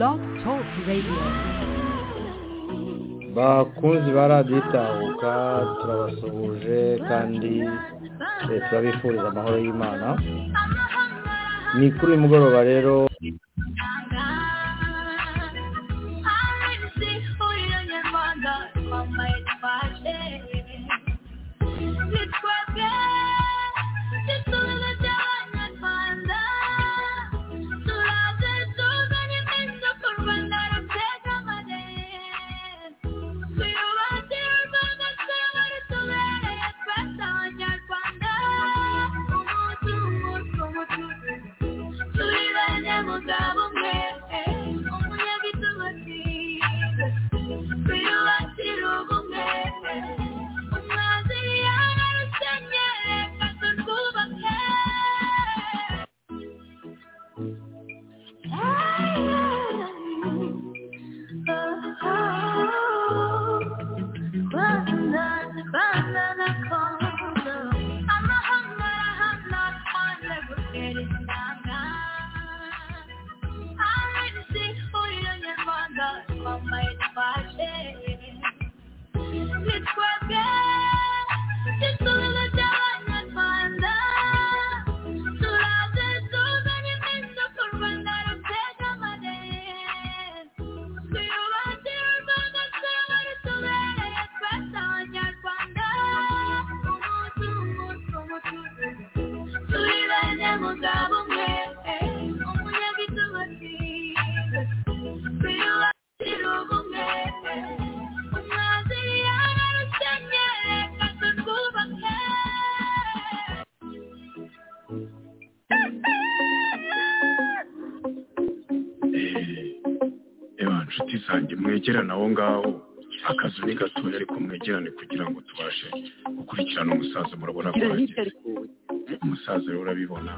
Blog Talk Radio. bakunzi ba radiyo itahuka turabasuhuje kandi eh, turabifuriza amahoro y'imana ni kuri uyu mugoroba rero mwegerane aho ngaho akazu ni gatoya ariko mwegerane kugira ngo tubashe gukurikirana umusaza murabona ko umusaza rero urabibona.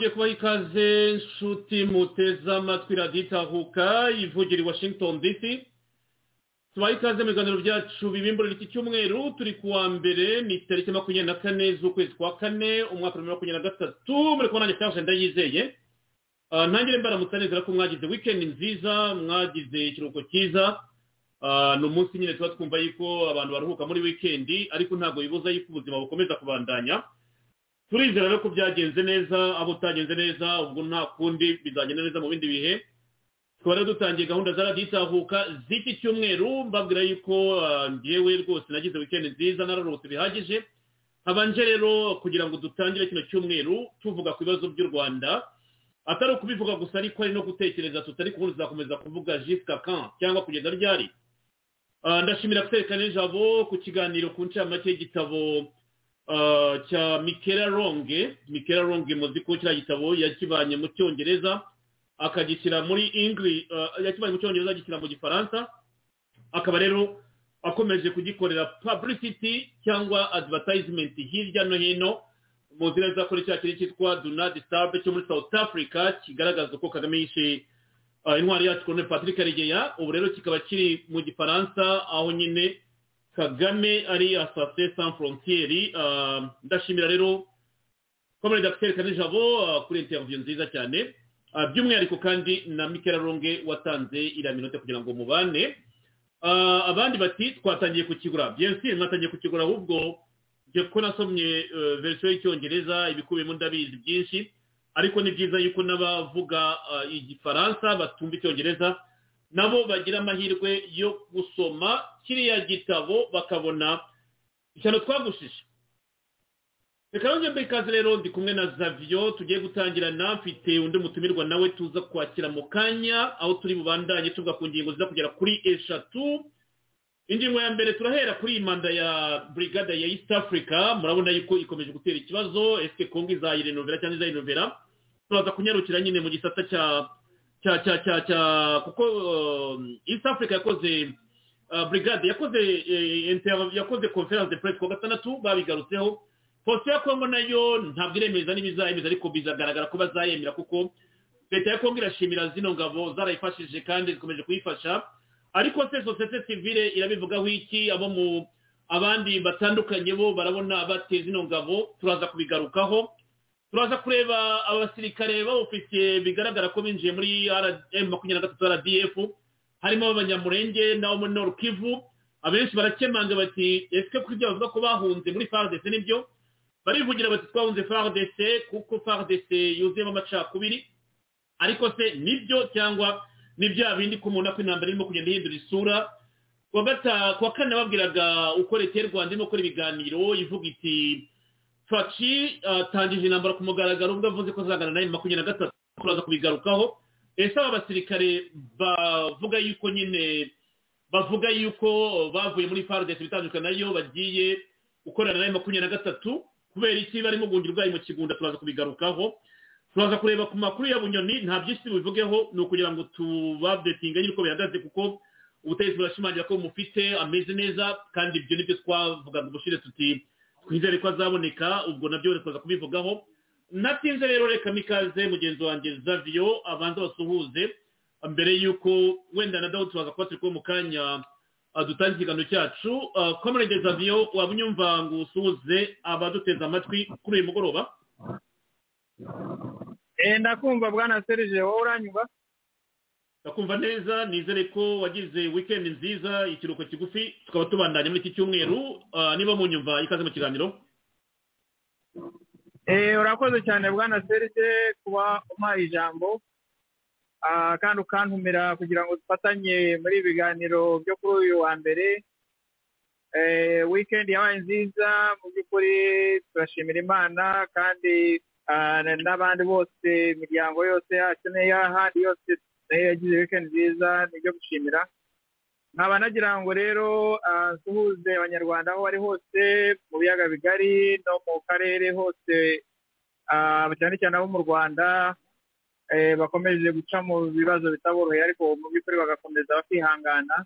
Twongeye kubaha ikaze nshuti muteze amatwi radiyo itahuka ivugira i washington dc tubaha ikaze mu biganiro byacu bibimburira iki cyumweru. Turi ku wa mbere ni tariki makumyabiri na kane z'ukwezi kwa kane umwaka wa makumyabiri na gatatu. Muri kubona nanjye cyangwa ndayizeye. Ah, ntangire mbaramutsa neza ko mwagize weekend nziza mwagize ikiruhuko cyiza. Ah, ni umunsi nyine tuba twumva yuko abantu baruhuka muri weekend ariko ntabwo bibuza yuko ubuzima bukomeza kubandanya. Turizera rero ko byagenze neza abo utagenze neza ubwo nta kundi bizagenda neza mu bindi bihe. Tukaba rero dutangiye gahunda za radiyo itahuka z'iki cyumweru mbabwira yuko ah, njyewe rwose nagize weekend nziza nararuhutse bihagije. Habanje rero kugira ngo dutangire kino cyumweru tuvuga ku bibazo by'u rwanda. Atari ukubivuga gusa ariko ari no gutekereza tutari kubona tuzakomeza kuvuga jisika kan cyangwa kugeza ryari. Ah, ndashimira kwerekana ijabo ku kiganiro ku ncamake y'igitabo. Cya mikera ronge mikera ronge muzi ko kiriya gitabo yakivanye mu cyongereza akagishyira muri ingli ah, yakivanye mu cyongereza agishyira mu gifaransa. Akaba rero akomeje kugikorera publicity cyangwa advertisement hirya no hino muzi neza ko cya kiri cyitwa do not disturb cyo muri south africa kigaragaza ko kagame yishe uh, intwari yacu colonel patrick karegeya. Ubu rero kikaba kiri mu gifaransa aho nyine kagame ari asase sans frontiere uh, ndashimira rero komere dr. Kanijabo uh, kuri interview nziza cyane. Uh, by'umwihariko kandi na mikera ronge watanze iriya minota kugira ngo mubane. Abandi bati twatangiye kukigura. Bien sûr mwatangiye kukigura ahubwo njye ko nasomye verisiyo y'icyongereza ibikubiyemo ndabizi byinshi. Ariko ni byiza yuko n'abavuga igifaransa batumva icyongereza nabo bagira amahirwe yo gusoma kiriya gitabo bakabona ishyano twagushije. Reka nongere mbe ikaze rero ndi kumwe na zavio tugiye gutangirana mfite undi mutumirwa nawe tuza kwakira mu kanya aho turi bubandanye tuvuga ku ngingo ziza kugera kuri eshatu. Ingingo ya mbere turahera kuri iyi manda ya brigade ya east africa. Murabona yuko ikomeje gutera ikibazo. Ese kongo izayirenovera cyangwa izayinovera? Turaza kunyarukira nyine mu gisata cya cya cya cya cya kuko um, east africa yakoze uh, brigade yakoze eh, yakoze conference de presse ku wa gatandatu babigarutseho. Polisi ya kongo na yo ntabwo iremeza n'ibizayemeza ariko bizagaragara ko bazayemera kuko leta ya kongo irashimira zino ngabo zarayifashije kandi zikomeje kuyifasha. Ariko se sosiyete sivile irabivugaho iki? Abo mu abandi batandukanye bo barabona bateza zino ngabo? Turaza kubigarukaho. Turaza kureba abasirikare b'abofisiye bigaragara ko binjiye muri rm makumyabiri na gatatu rdf harimo abanyamurenge n'abo muri nord kivu abenshi barakemanga bati ese ko ibyo bavuga ko bahunze muri fardc ni byo? Barivugira bati twahunze fardc kuko fardc yuzuyemo amacakubiri ariko se ni byo cyangwa ni bya bindi ko umuntu ko intambara irimo kugenda ihindura isura? Kuwa kane babwiraga uko leta y'u rwanda irimo gukora ibiganiro ivuga iti faci atangije intambara ku mugaragaro ubwo avuze ko azagana na yo makumyabiri na gatatu. Turaza kubigarukaho. Ese aba basirikare bavuga yuko nyine bavuga yuko bavuye muri fardc bitandukanye na yo bagiye gukorana na yo makumyabiri na gatatu kubera iki? Barimo guhungira ubwayi mu kigunda turaza kubigarukaho. Turaza kureba ku makuru ya bunyoni nta byinshi tubivugeho ni ukugira ngo tubabetinge nyine uko bihagaze kuko ubutegetsi burashimangira ko mufite ameze neza kandi ibyo ni byo twavugaga ubushize tuti twizere ko azaboneka ubwo na byo turaza kubivugaho. Natinze rero reka mikaze mugenzi wanjye zavio abanza basuhuze mbere y'uko wenda na dawo turaza kuba turi kumwe mu kanya dutange ikiganiro cyacu. Komerede zavio waba unyumva ngo usuhuze abaduteze amatwi kuri uyu mugoroba? Eh, ndakumva bwana serge wowe uranyumva? Ndakumva neza nizere ko wagize weekend nziza ikiruhuko kigufi tukaba tubandanya muri iki cyumweru. Ah, niba munyumva ikaze mu kiganiro. Eh, urakoze cyane bwana serge kuba umpaye ijambo. Ah, kandi ukantumira kugira ngo dufatanye muri ibi biganiro byo kuri uyu wa mbere. Eh, weekend yabaye nziza mu by'ukuri turashimira imana kandi ah, n'abandi bose imiryango yose yacu n'iy'ahandi yose na yo yagize weekend nziza ni ibyo gushimira. Nkaba nagira ngo rero ah, nsuhuze abanyarwanda aho bari hose mu biyaga bigari no mu karere hose ah, cyane cyane abo mu rwanda eh, bakomeje guca mu bibazo bitaboroheye ariko mu by'ukuri bagakomeza bakihangana.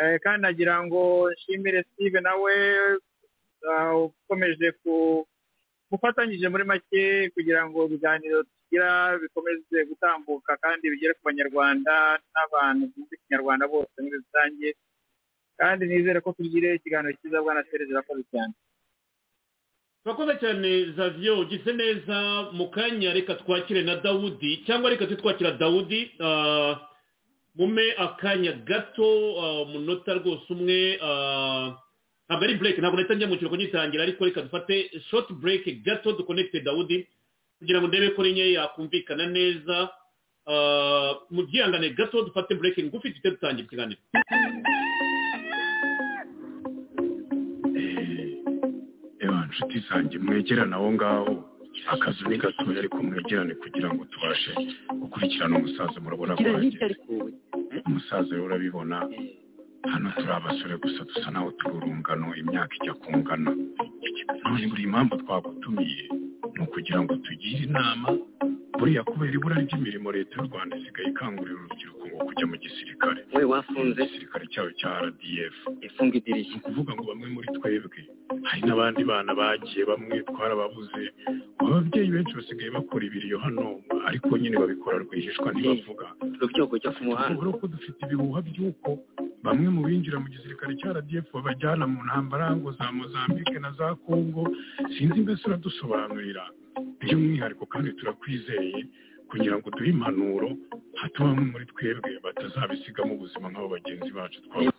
Eh, kandi nagira ngo nshimire steve nawe ah, ukomeje ku ufatanyije muri make kugira ngo ibiganiro tugira bikomeze gutambuka kandi bigere ku banyarwanda n'abantu bumva ikinyarwanda bose muri rusange kandi nizere ko tugire ikiganiro cyiza bwana sereze urakoze cyane. Turakoze cyane zavio ugize neza mu kanya reka twakire na dawudi cyangwa reka twakira dawudi ah, mume akanya gato ah, umunota rwose umwe ah, ntabwo ari break ntabwo nahita njya mu kiruhuko ngitangira ariko reka dufate short break gato duconnecte dawudi. Kugira ngo ndebe ko rinye yakumvikana neza Ah, mu gihangane gato dufate break ngufi duhite dutangira ikiganiro. Eba nshuti zanjye mwegerane aho ngaho. Akazu ni gatoya ariko mwegerane kugira ngo tubashe gukurikirana umusaza murabona ko hageze umusaza rero urabibona. Hano turi abasore gusa dusa naho turi urungano imyaka ijya kungana. None buri impamvu twagutumiye. Ni ukugira ngo tugire inama buriya kubera ibura ry'imirimo leta y'u rwanda isigaye ikangurira urubyiruko ngo kujya mu gisirikare. We wafunze. Igisirikare cyayo cya rdf ifunga ni idirishya ukuvuga ngo bamwe muri twebwe hari n'abandi bana bagiye bamwe twarababuze ababyeyi benshi basigaye bakora ibiriyo hano ariko nyine babikora rwihishwa ntibavuga. Urubyiruko rujya ku muhanda. Tuvuga ko dufite ibihuha by'uko bamwe mu binjira mu gisirikare cya rdf babajyana mu ntambara ngo za mozambique na za congo sinzi mbese uradusobanurira. By'umwihariko kandi turakwizeye kugira ngo duhe impanuro hato bamwe muri twebwe batazabisigamo ubuzima nk'abo bagenzi bacu twaba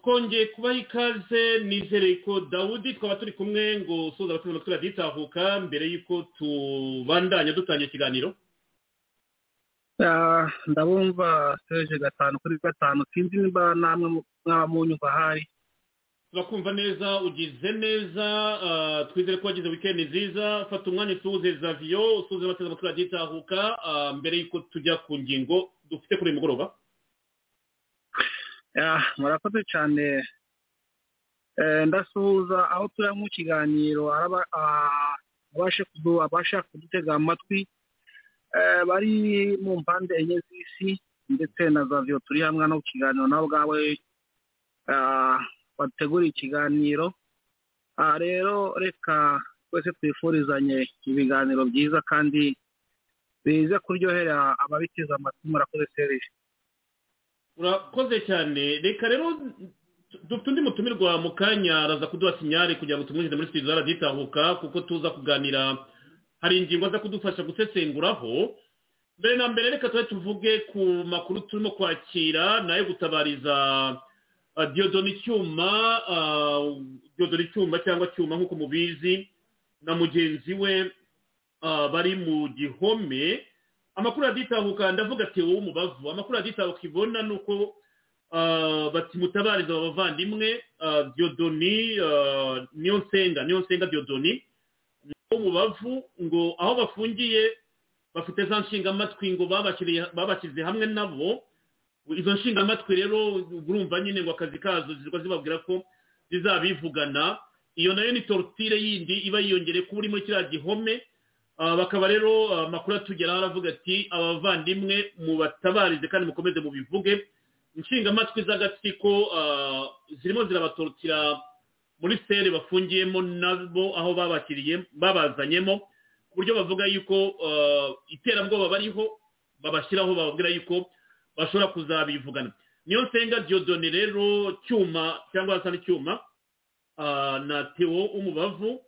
twongeye kubaha ikaze nizere ko dawudi twaba turi kumwe ngo usoza abaturage turaditahuka mbere y'uko tubandanya dutangira ikiganiro. Ah, ndabumva seje gatanu kuri gatanu. Sinzi niba namwe mwaba munyumva ahari. Turakumva neza ugize neza ah, twizere ko wagize wikendi nziza fata umwanya usuhuze zaviyo usuhuze abateze amatwi raditahuka ah, mbere y'uko tujya ku ngingo dufite kuri uyu mugoroba. Murakoze cyane. Eh, ndasuhuza aho turi mu kiganiro kudu- abasha kudutega amatwi. Eh, bari mu mpande enye z'isi ndetse na zaviyo turi hamwe no kiganiro nawe ubwawe bateguriye ikiganiro. Ah, rero reka twese twifurizanye ibiganiro byiza kandi bize kuryohera ababiteze amatwi murakoze serije urakoze cyane. Reka rero dufite undi mutumirwa mu kanya araza kuduha sinyari kugira ngo tumwinjize muri studio araditahuka kuko tuza kuganira. Hari ingingo aza kudufasha gusesenguraho. Mbere na mbere reka tube tuvuge ku makuru turimo kwakira na yo gutabariza uh, diodoni cyuma uh, diodoni cyuma cyangwa cyuma nk'uko mubizi na mugenzi we uh, bari mu gihome. Amakuru aditahuka ndavuga ati wowe umubavu. Amakuru aditahuka ibona ni uko bati mutabariza aba bavandimwe. Diodoni ah, niyo nsenga niyo nsenga diodoni wo mubavu ngo aho bafungiye bafite za nshingamatwi ngo babashyize hamwe nabo. Izo nshingamatwi rero urumva nyine ngo akazi kazo zirwa zibabwira ko zizabivugana. Iyo na yo ni torutire yindi iba yiyongereye kuba uri muri kiriya gihome. Ah, bakaba rero ah, amakuru atugeraho aravuga ati abavandimwe mubatabarize kandi mukomeze mubivuge. Inshingamatwi z'agatsiko ah, zirimo zirabatorotira muri sere bafungiyemo nabo aho babakiriye babazanyemo ku buryo bavuga yuko ah, iterabwoba bariho babashyiraho bababwira yuko bashobora kuzabivugana. Niyo nsenga diodone rero cyuma cyangwa hasa n'icyuma ah, na teo umubavu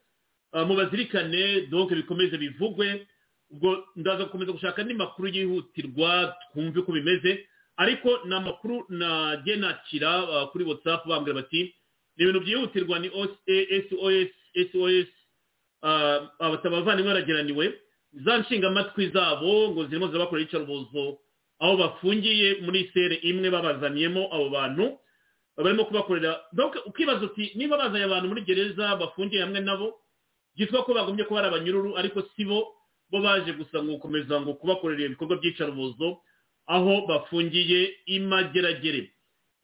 Ah, mubazirikane donc bikomeze bivugwe. Ubwo ndaza gukomeza gushaka andi makuru yihutirwa twumve uko bimeze. Ariko ni amakuru nagiye nakira ah, kuri whatsapp bambwira bati ni ibintu byihutirwa ni sos abavandimwe barageraniwe za nshingamatwi zabo ngo zirimo zirabakorera iyicarubozo aho bafungiye muri sere imwe babazaniyemo abo bantu barimo kubakorera. Ukibaza uti niba bazanye abantu muri gereza bafungiye hamwe nabo? Byitwa ko bagombye kuba ari abanyururu ariko si bo bo baje gusa ngo gukomeza ngo kubakorera ibikorwa by'icarubozo aho bafungiye imageragere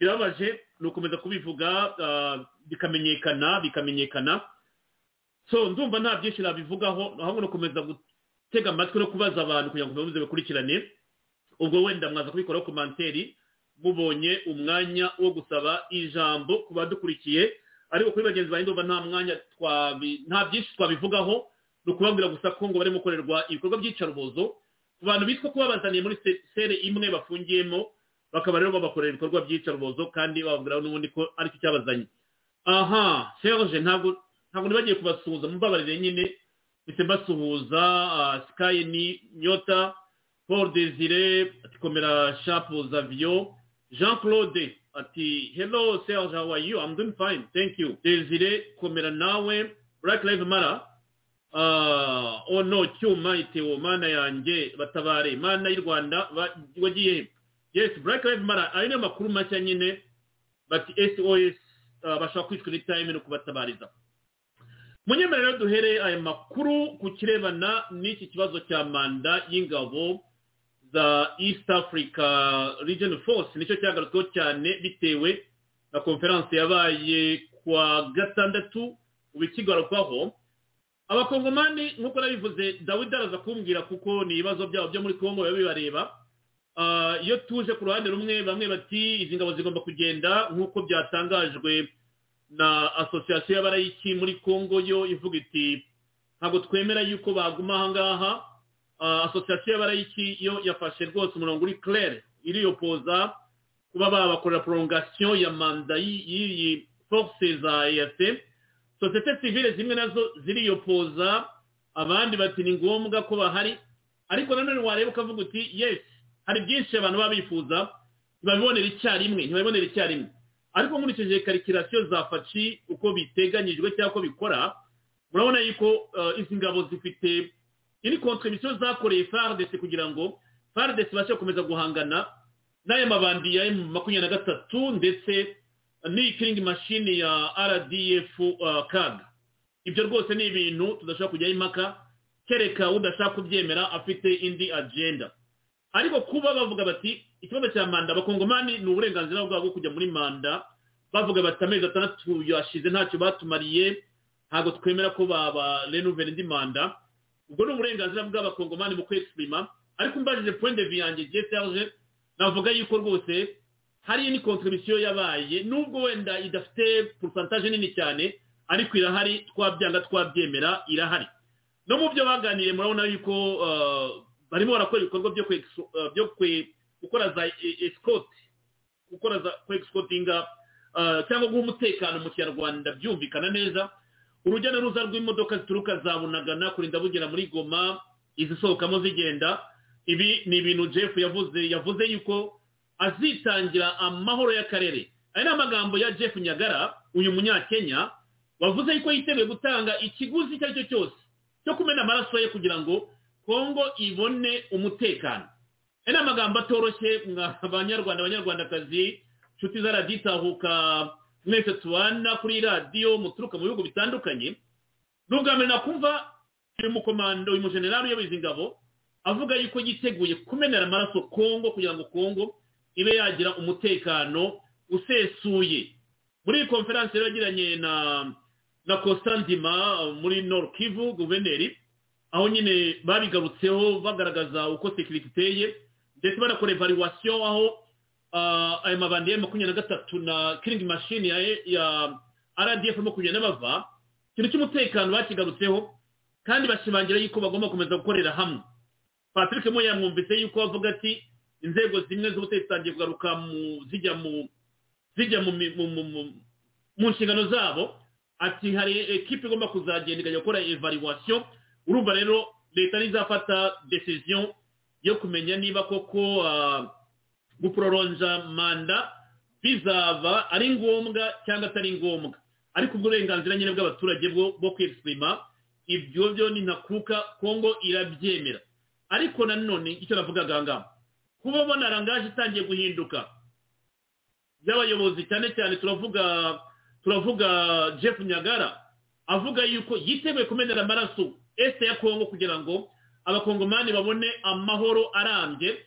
birababaje ni ukomeza kubivuga ah, bikamenyekana bikamenyekana. So ndumva nta byinshi nabivugaho ahubwo ni ukomeza gutega amatwi no kubaza abantu kugira ngo babuze bakurikirane ubwo wenda mwaza kubikoraho komanteri mubonye umwanya wo gusaba ijambo ku badukurikiye ariko kuri bagenzi banjye ndumva nta mwanya nta byinshi twabivugaho ni ukubabwira gusa ko ngo barimo gukorerwa ibikorwa by'icarubozo. Ku bantu bitwa ko babazaniye muri se- sere imwe bafungiyemo bakaba rero babakorera ibikorwa by'icarubozo kandi bababwira n'ubundi ko ari cyo cyabazanye aha serge ntabwo ntabwo nibagiye kubasuhuza mubabarire nyine. Mpise mbasuhuza ah, sky ni nyota. Paul desire ati komera shapu zavio jean claude ati hello serge how are you? I'm doing fine thank you. Desire komera nawe black live matter. Ah, oh no cyuma itewo mana yanjye batabare mana y'u rwanda wagiye yes black live matter ayo niyo makuru mashya nyine bati sos ah, bashobora kwicwa n'itime no kubatabariza. Munyemerero duhere aya makuru ku kirebana n'iki kibazo cya manda y'ingabo za east africa region force ni cyo cyagarutsweho cyane bitewe na konferanse yabaye kwa gatandatu ubu ikigarukwaho abakongomani nk'uko nabivuze dawidi araza kumbwira kuko ni ibibazo byabo byo muri kongo biba bibareba. Ah, iyo tuje ku ruhande rumwe bamwe bati izi ngabo zigomba kugenda nk'uko byatangajwe na asosiyasiyo y'abarayiki muri kongo yo ivuga iti ntabwo twemera yuko baguma aha ngaha Ah, asosiyasiyo y'abarayiki yo yafashe rwose umurongo uri claire iriyopoza kuba babakorera prolongation ya manda y'i- y'iyi force za EAC sosiyete sivile zimwe na zo ziriyopoza abandi bati ni ngombwa ko bahari. Ariko nanone wareba ukavuga uti yes hari byinshi abantu baba bifuza ntibabibonera icyarimwe ntibabibonera icyarimwe. Ariko nkurikije karikirasiyo za faci uko biteganyijwe cyangwa uko bikora murabona yuko eh, izi ngabo zifite iri kontribisiyo zakoreye fardesi kugira ngo fardesi ibashe gukomeza guhangana n'aya mabandi ya emu makumyabiri na gatatu ndetse n'iyi kiringi mashini ya rdf uh, kaga ibyo rwose ni ibintu tudashobora kujyaho impaka kereka udashaka kubyemera afite indi agenda. Ariko kuba bavuga bati ikibazo cya manda abakongomani ni uburenganzira bwabo bwo kujya muri manda bavuga bati amezi atandatu yashize ntacyo batumariye ntabwo twemera ko baba renuvera indi manda. Ubwo ni uburenganzira bw'abakongomani mu kwexprima ariko mbajije point de vue yanjye serge navuga yuko rwose hari ni contribution yabaye nubwo wenda idafite pourcentage nini cyane ariko irahari twabyanga twabyemera irahari. No mu byo baganiriye murabona yuko uh, barimo barakora ibikorwa byo uh, gukora za escort gukora za kwexcotinga uh, cyangwa guha umutekano mu kinyarwanda byumvikana neza. Urujya n'uruza rw'imodoka zituruka za bunagana kurinda bugera muri goma izisohokamo zigenda. Ibi ni ibintu jeff yavuze yavuze yuko azitangira amahoro y'akarere. Aya ni amagambo ya jeff nyagara uyu munyakenya wavuze yuko yiteguye gutanga ikiguzi icyo ari cyo cyose cyo kumena amaraso ye kugira ngo kongo ibone umutekano. Aya ni amagambo atoroshye mwa banyarwanda abanyarwandakazi inshuti zaraditahuka mwese tubana kuri radiyo muturuka mu bihugu bitandukanye. Ni ubwa mbere nakumva uyu mukomando uyu mujenerali uyoboye izi ngabo avuga yuko yiteguye kumenera amaraso kongo kugira ngo kongo ibe yagira umutekano usesuye. Muri iyi konferansi rero yagiranye na na Constantima muri Nord Kivu guverineri aho nyine babigarutseho bagaragaza uko sekiriti iteye ndetse banakora evaluation aho ah, aya mabandi ya makumyabiri na gatatu na kiringi mashini ya, rdf makumyabiri n'abava ikintu cy'umutekano bakigarutseho kandi bashimangira yuko bagomba gukomeza gukorera hamwe. Patrick mo yamwumvise yuko avuga ati inzego zimwe z'ubutegetsi zitangiye kugaruka mu zijya mu zijya mu mu- mu- mu- nshingano zabo. Ati hari ekipe igomba kuzagenda ikajya gukora evaluation. Urumva rero leta ntizafata decision yo kumenya niba koko guproronja manda bizaba ari ngombwa cyangwa atari ngombwa. Ariko uburenganzira nyine bw'abaturage bwo kwexprima ibyo byo ni ntakuka kongo irabyemera. Ariko nanone icyo navugaga aha kuba ubona rangaje itangiye guhinduka by'abayobozi cyane cyane turavuga turavuga jeff nyagara avuga yuko yiteguye kumenera amaraso este ya kongo kugira ngo abakongomani babone amahoro arambye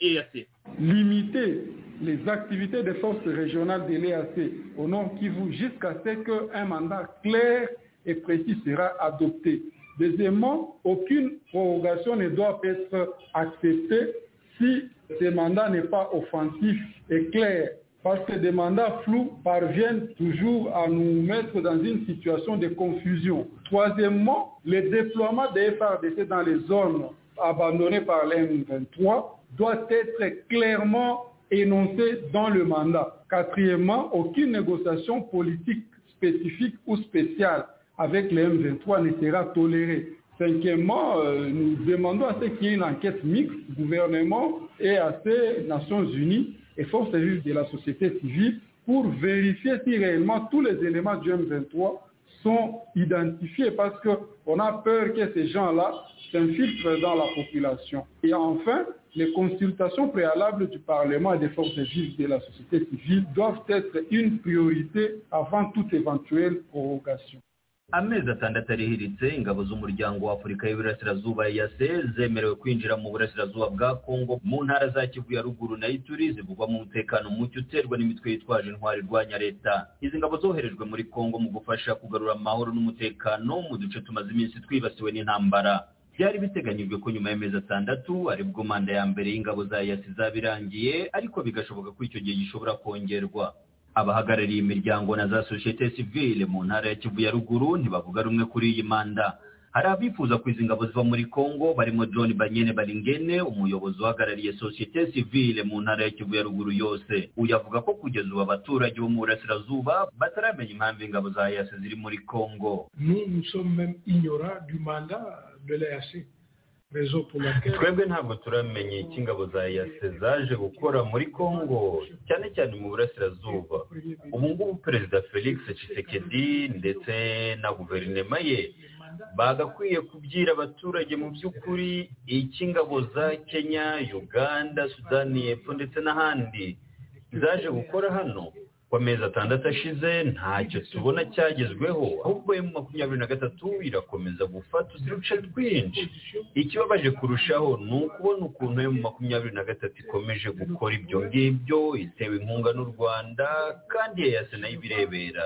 eac limiter les activités des forces régionales de l'EAC au Nord Kivu jusqu'à ce qu'un mandat clair et précis sera adopté. Deuxièmement, aucune prorogation ne doit être acceptée si ce mandat n'est pas offensif et clair. Parce que des mandats flous parviennent toujours à nous mettre dans une situation de confusion. Troisièmement, le déploiement des FRDC dans les zones abandonnées par l'M23 doit être clairement énoncé dans le mandat. Quatrièmement, aucune négociation politique spécifique ou spéciale avec le M23 ne sera tolérée. Cinquièmement, euh, nous demandons à ce qu'il y ait une enquête mixte, gouvernement et à ces Nations Unies et forces vives de la société civile pour vérifier si réellement tous les éléments du M23 sont identifiés parce qu'on a peur que ces gens-là s'infiltrent dans la population. Et enfin, les consultations préalables du Parlement et des forces vives de la société civile doivent être une priorité avant toute éventuelle prorogation. Amezi atandatu arihiritse ingabo z'umuryango wa afurika y'iburasirazuba yase zemerewe kwinjira mu burasirazuba bwa kongo mu ntara za kivu ya ruguru na ituri zivugwamo umutekano muke uterwa n'imitwe yitwaje intwari irwanya leta izi ngabo zoherejwe muri kongo mu gufasha kugarura amahoro n'umutekano mu duce tumaze iminsi twibasiwe n'intambara. Byari biteganyijwe ko nyuma y'amezi atandatu ari bwo manda ya mbere y'ingabo za yasi izaba irangiye ariko bigashoboka ko icyo gihe gishobora kongerwa. Abahagarariye imiryango na za sosiyete sivile mu ntara ya kivu ya ruguru ntibavuga rumwe kuri iyi manda. Hari abifuza kwiza ingabo ngabo ziva muri congo barimo john banyene baringene umuyobozi uhagarariye sosiyete sivile mu ntara ya kivu ya ruguru yose. Uyu avuga ko kugeza ubu abaturage bo mu burasirazuba bataramenya impamvu ingabo za yase ziri muri congo. Nous, nous sommes même du mandat de l'EAC. Twebwe ntabwo turamenya icyo ingabo za yase zaje gukora muri congo cyane cyane mu burasirazuba. Ubu ngubu perezida felix tshisekedi ndetse na guverinoma ye bagakwiye kubwira abaturage mu by'ukuri icyo ingabo za kenya uganda sudani y'epfo ndetse n'ahandi zaje gukora hano. Ku amezi atandatu ashize ntacyo tubona cyagezweho ahubwo emu makumyabiri na gatatu irakomeza gufata uduce twinshi. Ikibabaje kurushaho ni ukubona ukuntu emu makumyabiri na gatatu ikomeje gukora ibyo ngibyo itewe inkunga n'u rwanda kandi yayase na yo ibirebera.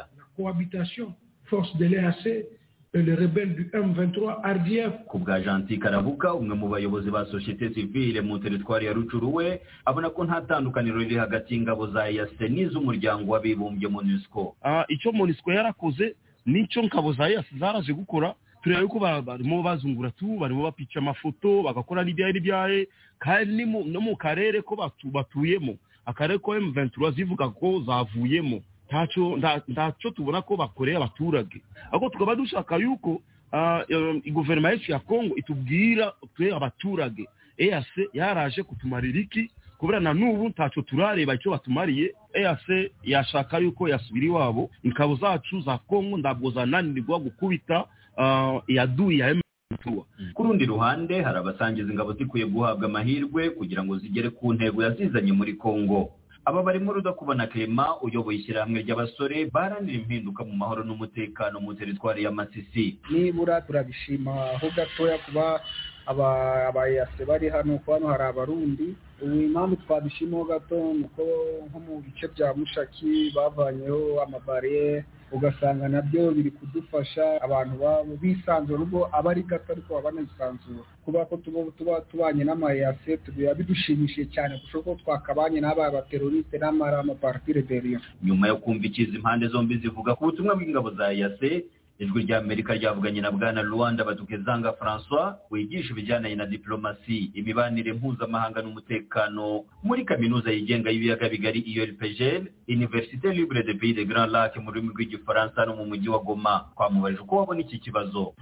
Cohabitation force de l'EAC et les rebelles du M23 RDF ku bwa janti karabuka umwe mu bayobozi ba sosiyete sivile mu teritwari ya rucuru we abona ko nta tandukaniro riri hagati y'ingabo za yase n'iz'umuryango w'abibumbye monusco. Ah, icyo monisco yarakoze n'icyo ngabo za yasi zaraje gukora tureba yuko ba- barimo bazungura tu barimo bapica amafoto bagakora n'ibyaye n'ibyaye kandi no mu karere ko batu- batuyemo. Akarere ko M23 zivuga ko zavuyemo. Ntacyo nta- ntacyo tubona ko bakoreye abaturage. Ahubwo tukaba dushaka yuko ah, eh, guverinoma yacu ya kongo itubwira twe abaturage. EAC yaraje kutumarira iki? Kubera na n'ubu ntacyo turareba icyo batumariye. EAC yashaka yuko yasubira iwabo. Ingabo zacu za kongo ntabwo zananirwa gukubita ah, iyaduyi ya M23 ku rundi ruhande hari abasangiza ingabo zikwiye guhabwa amahirwe kugira ngo zigere ku ntego yazizanye muri congo aba barimo rudakubona clement uyoboye ishyirahamwe ry'abasore baharanira impinduka mu mahoro n'umutekano mu teritwari ya masisi. Nibura turabishima aho gatoya kuba aba- abayase bari hano kuko hano hari abarundi impamvu twabishimaho gato ni uko nko mu bice bya mushaki bavanyeho amabariyeri ugasanga na byo biri kudufasha abantu babo bisanzura nubwo aba ari gato ariko baba banisanzura kuba ko tuba tuba tubanye n'amayase biba bidushimishije cyane kurusha uko twakabanye n'aba bateroriste n'amara amaparti rebellion. Nyuma yo kumva ikizi impande zombi zivuga ku butumwa bw'ingabo za yase ijwi rya amerika ryavuganye na bwana rwanda batukezanga francois wigisha ibijyanye na diplomasi imibanire mpuzamahanga n'umutekano muri kaminuza yigenga y'ibiyaga bigari urpgl université libre de pays de grand lac mu rurimi rw'igifaransa no mu mujyi wa goma. Twamubajije uko wabona iki kibazo.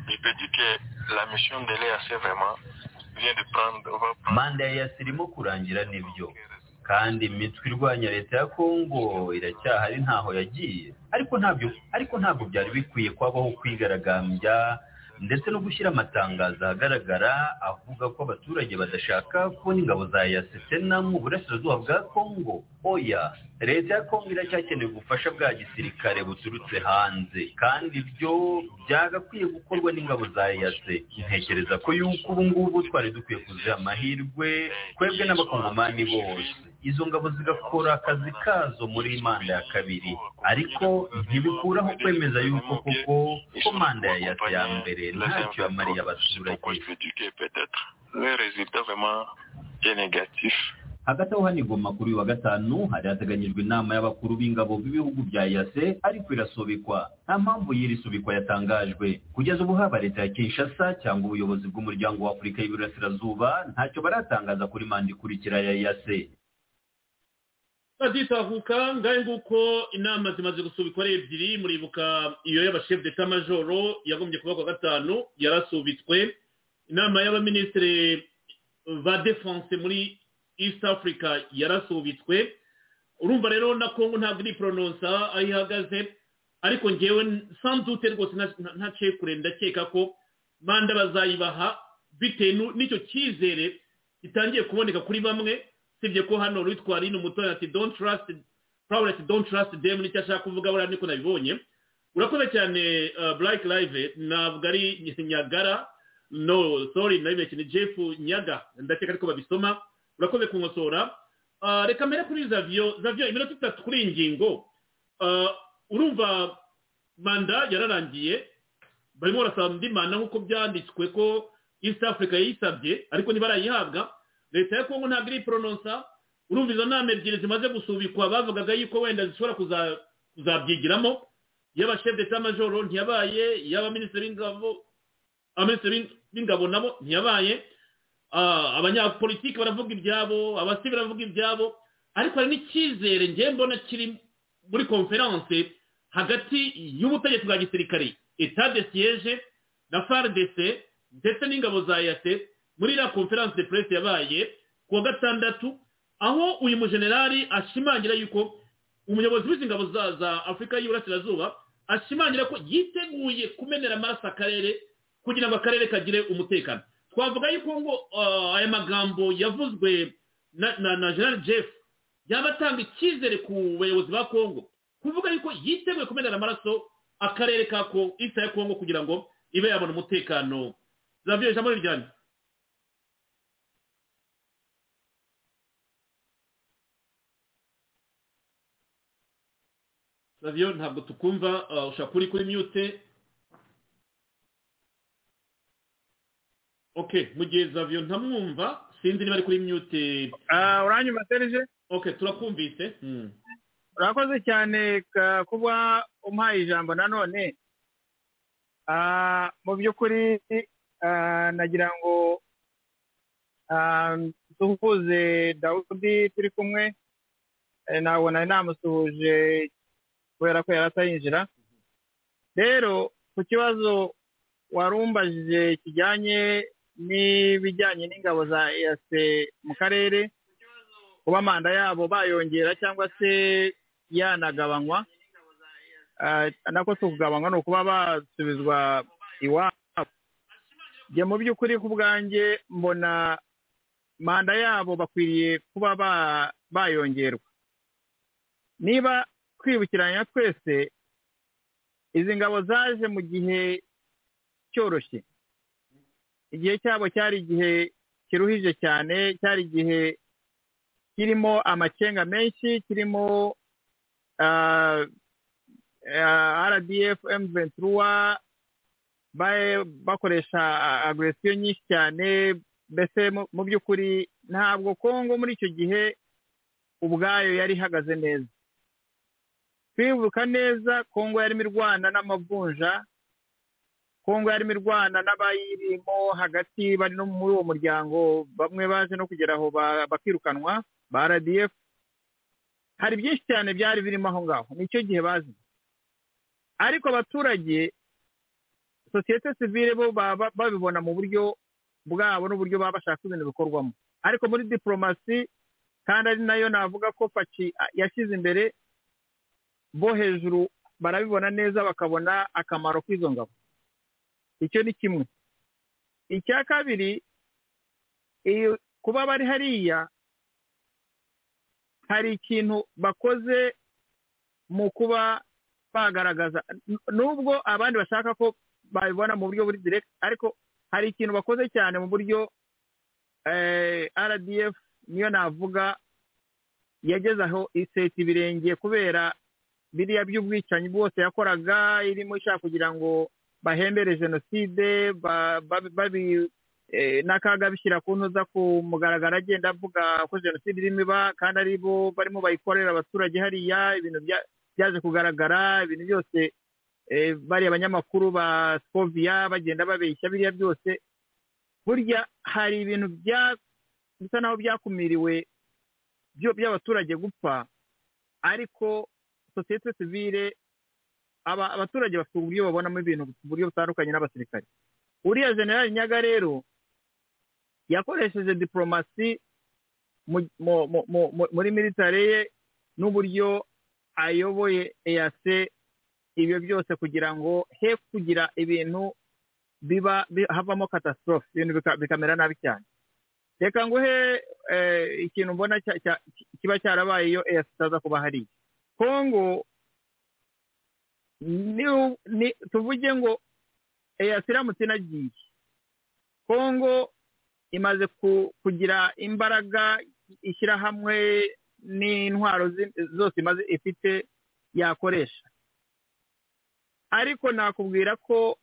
Manda ya yasi irimo kurangira ni byo. Kandi imitwe irwanya leta ya kongo iracyahari ntaho yagiye. Ariko ntabyo ariko ntabwo byari bikwiye kwabaho kwigaragambya ndetse no gushyira amatangazo ahagaragara avuga ko abaturage badashaka kubona ingabo za yasesena mu burasirazuba bwa kongo oya leta ya kongo iracyakeneye ubufasha bwa gisirikare buturutse hanze kandi ibyo byagakwiye gukorwa n'ingabo za yase. Ntekereza ko yuko ubu ngubu twari dukwiye kuziha amahirwe twebwe n'abakongomani bose. Izo ngabo zigakora akazi kazo muri manda ya kabiri. Ariko ntibikuraho kwemeza yuko koko ko manda ya yase ya mbere ntacyo yamariye abaturage. Hagati aho hano i Goma kuri uyu wa gatanu hari hateganyijwe inama y'abakuru b'ingabo b'ibihugu bya yase ariko irasubikwa. Nta mpamvu y'iri subikwa yatangajwe. Kugeza ubu haba leta ya kinshasa cyangwa ubuyobozi bw'umuryango wa afurika y'iburasirazuba ntacyo baratangaza kuri manda ikurikira ya yase baditahuka ngahe nguko inama zimaze gusubikwa ebyiri muribuka iyo y'abashefu d'etat majoro yagombye kuba ku wa gatanu yarasubitswe. Inama y'abaminisitiri ba defense muri east africa yarasubitswe. Urumva rero na kongo ntabwo iri porononsa aho ihagaze. Ariko ngewe sandute rwose nta- ntaciye kure ndakeka ko manda bazayibaha bitewe n'icyo cyizere gitangiye kuboneka kuri bamwe. Sibye ko hano witwa rino umutoya ati don't trust ati don't trust them. Nicyo ashaka kuvuga buriya niko nabibonye. Urakoze cyane uh, black live ntabwo ari nyagara. No sorry nabibeshye ni jeff nyaga. Ndakeka ariko babisoma. Urakoze kunkosora uh, reka mbere kuri zavyo zavyo iminota itatu kuri iyi ngingo. Uh, urumva manda yararangiye. Barimo barasaba indi manda nk'uko byanditswe ko east africa yayisabye ariko ntibarayihabwa. Leta ya kongo ntabwo iri porononsa urumva izo nama ebyiri zimaze gusubikwa bavugaga yuko wenda zishobora kuza- kuzabyigiramo. Y'abashefu d'etat majoro ntiyabaye y'abaminisitiri b'ingabo abaminisitiri b'ingabo nabo ntiyabaye. Abanyapolitiki baravuga ibyabo abasivili baravuga ibyabo. Ariko hari n'icyizere ngewe mbona kiri muri konferanse hagati y'ubutegetsi bwa gisirikare etade siyeje na faridese ndetse n'ingabo za yate muri iriya konferanse de puresi yabaye ku wa gatandatu aho uyu mujenerali ashimangira yuko umuyobozi w'izi ngabo za afurika y'iburasirazuba ashimangira ko yiteguye kumenera amaraso akarere kugira ngo akarere kagire umutekano. Twavuga yuko ngo aya magambo yavuzwe na general jeff yaba atanga icyizere ku bayobozi ba kongo kuvuga yuko yiteguye kumenera amaraso akarere ka ko isa ya kongo kugira ngo ibe yabona umutekano. Zabyo ijambo rijyanye savio ntabwo tukumva ushobora kuri kuri mute. Ok mu gihe zavio ntamwumva sinzi niba ari kuri mute. Uranyuma serije ok turakumvise. Urakoze cyane kuba umpaye ijambo nanone mu by'ukuri nagira ngo duhuze dawudi turi kumwe. Ntabwo nari namusuhuje kubera ko yari atayinjira rero ku kibazo warumbajije kijyanye n'ibijyanye n'ingabo za eyase mu karere kuba manda yabo bayongera cyangwa se yanagabanywa nako si ukugabanywa ni ukuba basubizwa iwabo. Njye mu by'ukuri ku bwanjye mbona manda yabo bakwiriye kuba bayongerwa. Niba twibukiranya twese izi ngabo zaje mu gihe cyoroshye. Igihe cyabo cyari igihe kiruhije cyane cyari igihe kirimo amacenga menshi kirimo rdf ventura bakoresha agresiyo nyinshi cyane mbese mu by'ukuri ntabwo kongo muri icyo gihe ubwayo yari ihagaze neza. Twibuka neza kongo yarimo irwana n'amavunja kongo yarimo irwana n'abayirimo hagati bari no muri uwo muryango bamwe baje no kugera aho bakirukanwa ba rdf hari byinshi cyane byari birimo aho ngaho ni cyo gihe bazi. Ariko abaturage sosiyete sivire bo baba babibona mu buryo bwabo n'uburyo baba bashaka ibintu bikorwamo. Ariko muri diporomasi kandi ari na yo navuga ko faci yashyize imbere bo hejuru barabibona neza bakabona akamaro k'izo ngabo. Icyo ni kimwe. Icya kabiri kuba bari hariya hari ikintu bakoze mu kuba bagaragaza. Nubwo abandi bashaka ko babibona mu buryo buri direct ariko hari ikintu bakoze cyane mu buryo rdf niyo navuga yageze aho iseta ibirenge kubera biriya by'ubwicanyi bwose yakoraga irimo ishaka kugira ngo bahembere jenoside n'akaga bishyira ku ntuza ku mugaragaro agenda avuga ko jenoside irimo iba kandi ari bo barimo bayikorera abaturage hariya ibintu byaje kugaragara ibintu byose bariya abanyamakuru ba sikoviya bagenda babeshya biriya byose. Burya hari ibintu bisa naho byakumiriwe by'abaturage gupfa ariko sosiyete sivire abaturage bafite uburyo babonamo ibintu ku buryo butandukanye n'abasirikare. Uriya generali nyaga rero yakoresheje diporomasi muri militare ye n'uburyo ayoboye eyase ibyo byose kugira ngo he kugira ibintu biba havamo katasitorofe ibintu bikamera nabi cyane. Reka nguhe ikintu mbona kiba cyarabaye iyo eyase itaza kuba hariya. Kongo tuvuge ngo eyase iramutse inagiye kongo imaze kugira imbaraga ishyirahamwe n'intwaro zose imaze ifite yakoresha. Ariko nakubwira ko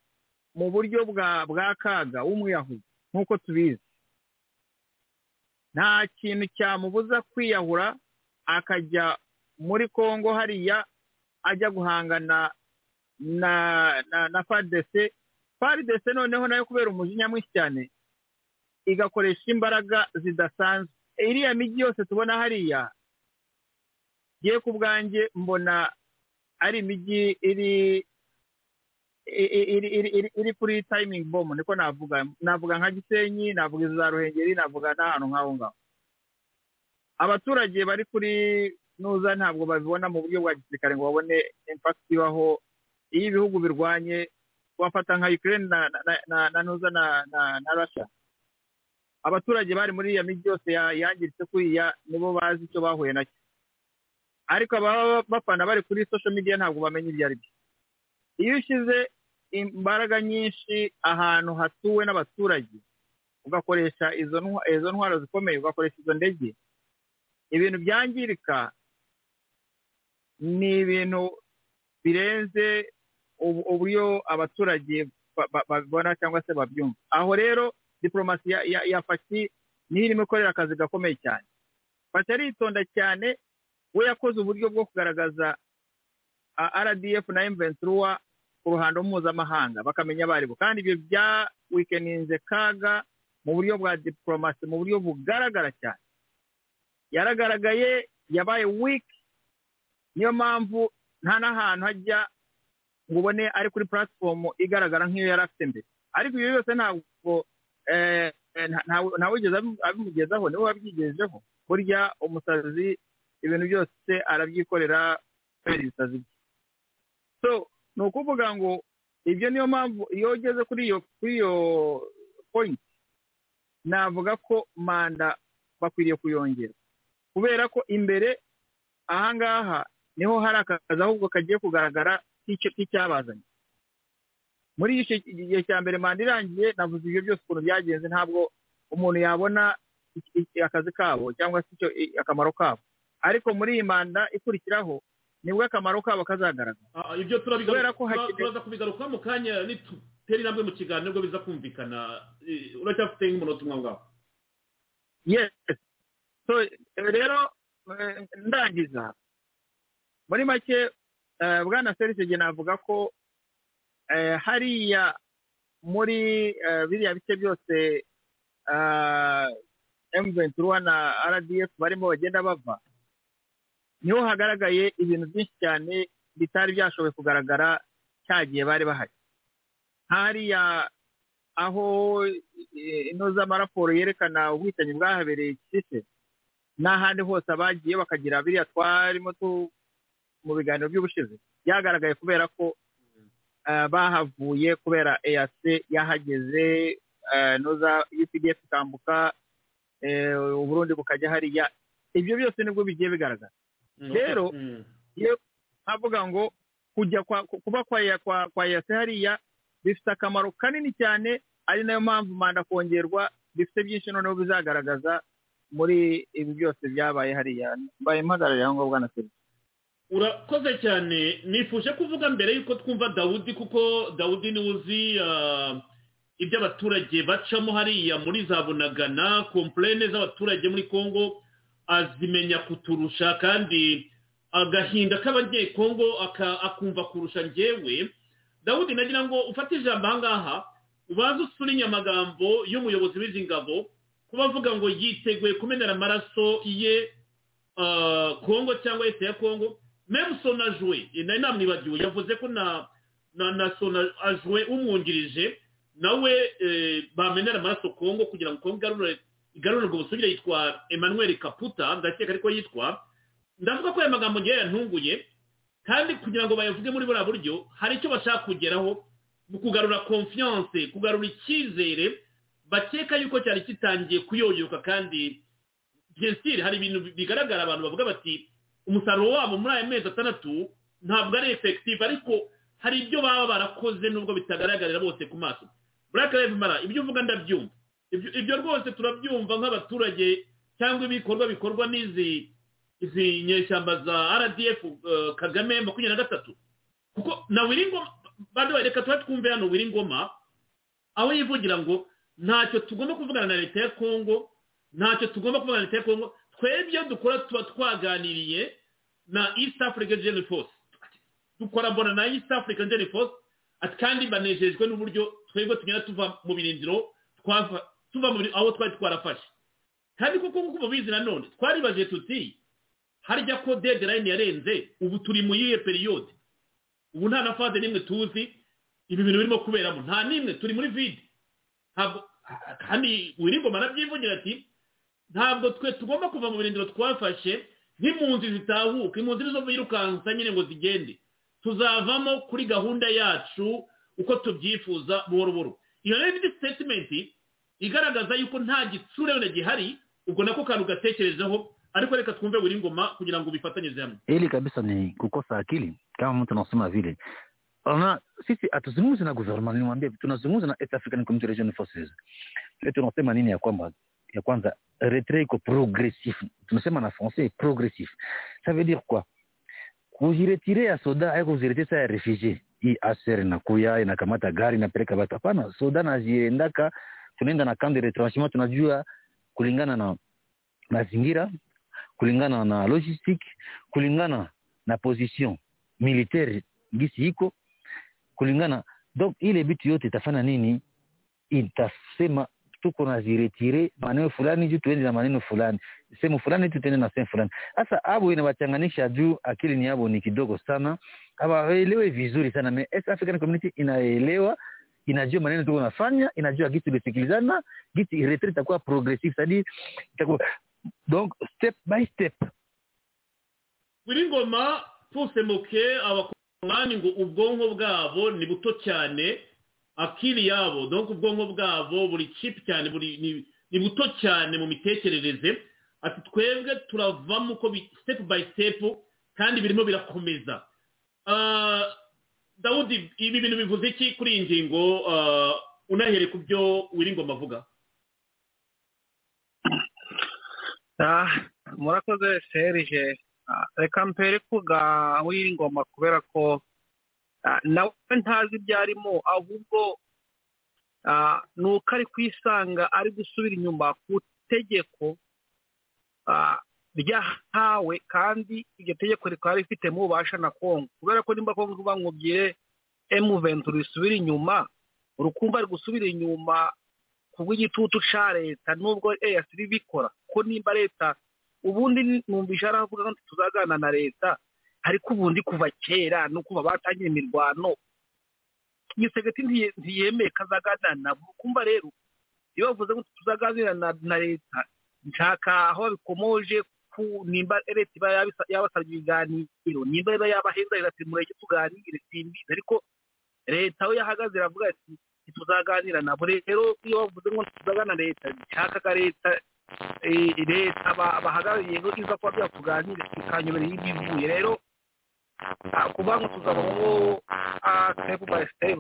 mu buryo bwa kaga w'umwiyahuzi nk'uko tubizi. Nta kintu cyamubuza kwiyahura akajya muri congo hariya ajya guhangana na na na fadese faridese noneho na yo kubera umujinya mwinshi cyane igakoresha imbaraga zidasanzwe. Iriya mijyi yose tubona hariya ngiye ku bwanjye mbona ari imijyi iri iri iri iri iri kuri tayimingi bomu niko navuga. Navuga nka gisenyi navuga izo za ruhengeri navuga n'ahantu nk'aho ngaho. Abaturage bari kuri nuza ntabwo babibona mu buryo bwa gisirikare ngo babone impakiti ibaho. Iyo ibihugu birwanye wafata nka ukraine na nuza na russia. Abaturage bari muri iya mijyi yose ya- yangiritse kuriya nibo bazi icyo bahuye na cyo ariko ababa bafana bari kuri social media ntabwo bamenya ibyo ari byo iyo ushyize imbaraga nyinshi ahantu hatuwe n'abaturage ugakoresha izo ntwaro zikomeye ugakoresha izo ndege ibintu byangirika ni ibintu birenze ubu- uburyo abaturage ba- ba- babibona cyangwa se babyumva. Aho rero diporomasi ya, faki niyo irimo ikorera akazi gakomeye cyane. Faki aritonda cyane we yakoze uburyo bwo kugaragaza rdf na mventura ku ruhando mpuzamahanga. Bakamenya abo ari bo. Kandi ibyo bya wikeninze kaga mu buryo bwa diporomasi mu buryo bugaragara cyane. Yaragaragaye yabaye wiki niyo mpamvu nta n'ahantu hajya ngo ubone ari kuri puratifomu igaragara nk'iyo yari afite mbere. Ariko ibyo byose ntabwo eh, eh, nta- nta- ntawigeze abimu- abimugezaho ni we wabyigejeho burya umusazi ibintu byose arabyikorera kubera ibisazi bye. So ni ukuvuga ngo ibyo niyo mpamvu iyo ugeze kuri iyo kuri iyo point navuga ko manda bakwiriye kuyongera. Kubera ko imbere ahangaha ni ho hari akazi ahubwo kagiye kugaragara k'icyabazanye muri icyo gihe cya mbere manda irangiye navuze ibyo byose ukuntu byagenze ntabwo umuntu yabona akazi kabo cyangwa se icyo akamaro kabo. Ariko muri iyi manda ikurikiraho ni bwo akamaro kabo kazagaragara. Ah, ibyo turaza kubigaruka mu kanya nitutera intambwe mu kiganiro ni bwo biza kumvikana Eh, uracyafite nk'umunota umwe aho ngaho? Yes. So eh, rero eh, ndangiza. Muri make eh, bwana serisege navuga ko eh, hariya muri eh, biriya bice byose M23 na RDF barimo bagenda bava ni ho hagaragaye ibintu byinshi cyane bitari byashoboye kugaragara cya gihe bari bahari. Hariya aho ino z'amaraporo yerekana ubwicanyi bwahabereye kise n'ahandi hose abagiye bakagira biriya twarimo mu biganiro by'ubushize. Byagaragaye kubera ko eh, bahavuye kubera EAC yahageze eh, nuza UPDF ikambuka eh, uburundi bukajya hariya. Ibyo byose ni bwo bigiye bigaragara. Rero iyo nkavuga ngo kujya kuba kwa ya- kwa kwa EAC hariya bifite akamaro kanini cyane ari na yo mpamvu manda kongerwa bifite byinshi noneho bizagaragaza muri ibi byose byabaye hariya. Mbaye mpagarariye aho ngaho bwana serivisi urakoze cyane. Nifuje kuvuga mbere y'uko twumva dawudi kuko dawudi ni we uzi ah, ibyo abaturage bacamo hariya muri za bunagana. Komplene z'abaturage muri congo azimenya kuturusha kandi agahinda k'abanyekongo akumva kurusha njyewe. Dawudi nagira ngo ufate ijambo aha ngaha ubanze usurinye amagambo y'umuyobozi w'izi ngabo kuba avuga ngo yiteguye kumenera amaraso ye kongo cyangwa leta ya kongo meme sonajwe nari namwibagiwe yavuze ko na na na sonajwe umwungirije nawe eh, bamenera amaraso kongo kugira ngo kongo igarure igarure ubwo busugire yitwa emmanuel kaputa ndakeka ariko yitwa ndavuga ko aya magambo ngewe yantunguye kandi kugira ngo bayavuge muri buriya buryo hari icyo bashaka kugeraho mu kugarura confiance kugarura icyizere bakeka yuko cyari kitangiye kuyoyoka kandi byensire hari ibintu bigaragara abantu bavuga bati umusaruro wabo muri aya mezi atandatu ntabwo ari effective ariko hari ibyo baba barakoze nubwo bitagaragarira bose ku maso. Black lives matter ibyo uvuga ndabyumva. Ibyo rwose turabyumva nk'abaturage cyangwa ibikorwa bikorwa n'izi izi nyeshyamba za rdf eh, kagame makumyabiri na gatatu. Kuko na wiringoma bado reka tuba twumve hano wiringoma aho yivugira ngo ntacyo tugomba kuvugana na leta ya kongo ntacyo tugomba kuvugana na leta ya kongo twebwe ibyo dukora tuba twaganiriye na east africa general force dukora mbona na east africa general force kandi banejejwe n'uburyo twebwe tugenda tuva mu birindiro tuva mu aho twari twarafashe. Kandi kuko nk'uko mubizi nanone twaribaje tuti harya ko deadline yarenze ubu turi mu yihe periyode ubu nta na fade n'imwe tuzi ibi bintu birimo kuberamo nta n'imwe turi muri vide kandi wiringoma arabyivugira ati ntabwo twe tugomba kuva mu birindiro twafashe nk'impunzi zitahuka impunzi nizo birukansa nyine ngo zigende. Tuzavamo kuri gahunda yacu uko tubyifuza buhoro buhoro iyo rero ni statement igaragaza yuko nta gitsure wenda gihari ubwo nako kantu gatekerejeho ariko reka twumve buri ngoma kugira ngo bifatanyirize hamwe ili kabisa ni kukosa akili kama mtu anasema vile. Ona sisi hatuzungumzi na government niwaambie tunazungumza na East African Community Regional Forces. Tunasema nini ya kwamba ya kwanza retrait iko progressif. Tunasema na français progressif. Ça veut dire quoi? Kujiretire ya soda aiko kujiretire sa ya refugie hii aser inakuya inakamata gari inapeleka watu hapana soda naziendaka tunaenda na camp retranchement tunajua kulingana na mazingira kulingana na logistique kulingana na position militaire gisi iko kulingana. Donc ile bitu yote itafanya nini? Itasema tuko na ziretire maneno fulani juu tuende na maneno fulani. Sehemu fulani tu na sehemu fulani. Sasa abo inawachanganisha juu akili ni abo ni kidogo sana. Hawaelewe vizuri sana. Me East African Community inaelewa inajua maneno tuko nafanya inajua gisi tulisikilizana gisi retire itakuwa progressive. Sadi itakuwa donc step by step. Wiringoma tuse tusemuke abakongomani ngo ubwonko bwabo ni buto cyane akili yabo donc ubwonko bwabo buri chip cyane buri ni, buto cyane mu mitekerereze. Ati twebwe turavamo uko step by step kandi birimo birakomeza. Ah, dawudi ibi bintu bivuze iki kuri iyi ngingo? Ah, unahere ku byo wiringoma avuga. Ah, murakoze serije reka mpere kuga w'ingoma kubera ko nawe ntazi ibyo arimo ahubwo ah, ni uko ari kwisanga ari gusubira inyuma ku tegeko ah, ryahawe kandi iryo tegeko rikaba rifitemo ububasha na kongo. Kubera ko nimba kongo bamwubwiye emuventi risubira inyuma urukumva ari gusubira inyuma kubw'igitutu ca leta nubwo eyasiri bikora ko nimba leta ubundi numvisha aravuga ngo tuzaganira na leta ariko ubundi kuva kera no kuva batangira imirwano gisegeti ntiye- ntiyemeye ko azaganira nabo kumva rero iyo bavuze ngo tuzaganira na, leta nshaka aho babikomoje ku nimba leta iba yabasabye ibiganiro nimba iba yabaheza ati mureke tuganire simbizi ariko leta aho yahagaze iravuga ati ntituzaganira nabo rero iyo bavuze ngo tuzaganira leta nshakaga leta eh, leta ba- bahagarariyeho iza kuba byakuganira ikanyobera y'ibivuye rero ah, kuvuga ngo tuzabaho step by step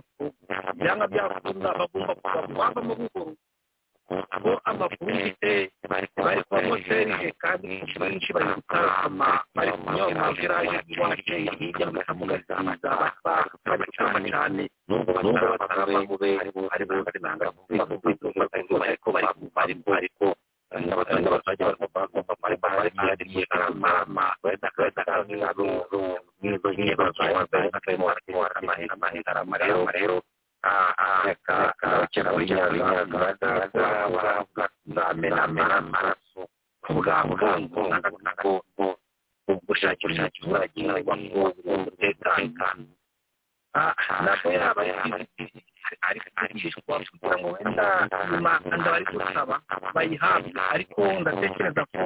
byanga byakunda bagomba kubavamo buhoro ko amakuru mfite bari kubamo serije kandi benshi benshi bari gutarama bari kunywa amagaraje iwacu hirya mukamugasiza babicana cyane nubwo batarama bube ari bose nanga ariko bari bari ariko n'abaturage bari bari bari karama wenda wenda n'izo nk'izo zawaza akarimo amahera amahera rero rero kakera nzamena amaraso ku bwangu bwangu gushakira ubushakira umutekano ntabwo yaba ari kwigishwa kugira ngo wenda imanda bari gusaba bayihabwe ariko ndatekereza ko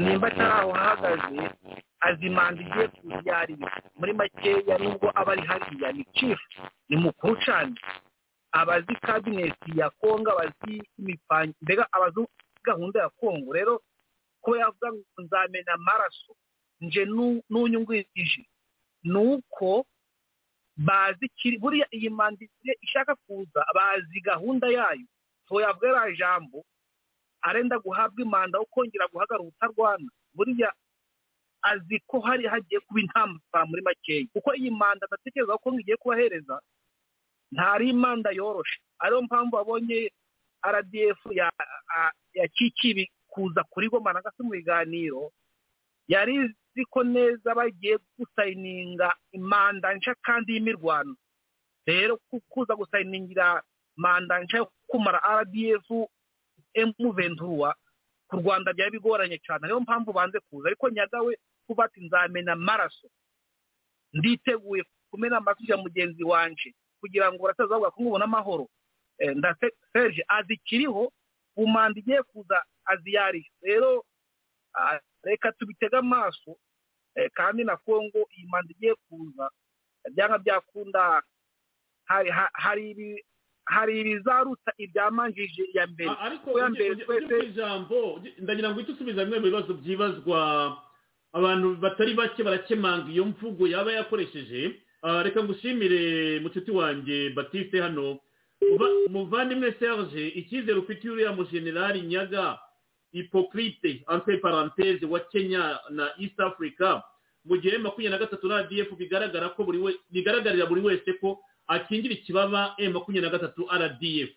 nimba atari aho ahagaze azi imanda igiye kubyarira muri makeya nubwo aba ari hariya ni chief ni mukuru cyane abazi kabineti ya kongo abazi imipangi mbega abazi gahunda ya kongo rero kuba yavuga ngo nzamena amaraso nje nu- n'unyungwirije ni uko bazi buriya iyi manda ishaka kuza bazi gahunda yayo. So yavuga iriya jambo arenda guhabwa imanda wo kongera guhagarara ubutarwana buriya azi ko hari hagiye kuba intambara muri makeya. Kuko iyi manda ndatekereza ko ngiye kubahereza ntari imanda yoroshe. Ariyo mpamvu wabonye rdf ya a- ya kikibi kuza kuri goma na gase mu biganiro. Yari izi ko neza bagiye gusayininga imanda nshya kandi y'imirwano. Rero ku- kuza gusayiningira manda nshya yo kumara rdf emuventura ku rwanda byari bigoranye cyane. Niyo mpamvu banze kuza. Ariko nyagawe kuba ati nzamena amaraso nditeguye kumena amaraso ya mugenzi wanje kugira ngo barasaza bavuga ko nkubona amahoro. Eh, ndase serge azikiriho umanda igiye kuza aziyariye rero ah, reka tubitege amaso kandi na kongo iyi manda igiye kuza byanga byakunda hari ha- hari ibi- hari ibizaruta ibyamanjije iya mbere. Ariko ujye ku ijambo ndagira ngo uhite usubiza bimwe mu bibazo byibazwa abantu batari bake barakemanga iyo mvugo yaba yakoresheje. Reka ngushimire mucuti wanjye batiste hano. Uva- umuvandimwe serge icyizere ufitiye uriya mujenerali nyaga. Hipokrite entre parenthese wa kenya na east africa mu gihe makumyabiri na gatatu rdf bigaragara ko buri bigaragarira buri wese ko akingira ikibaba m makumyabiri na gatatu rdf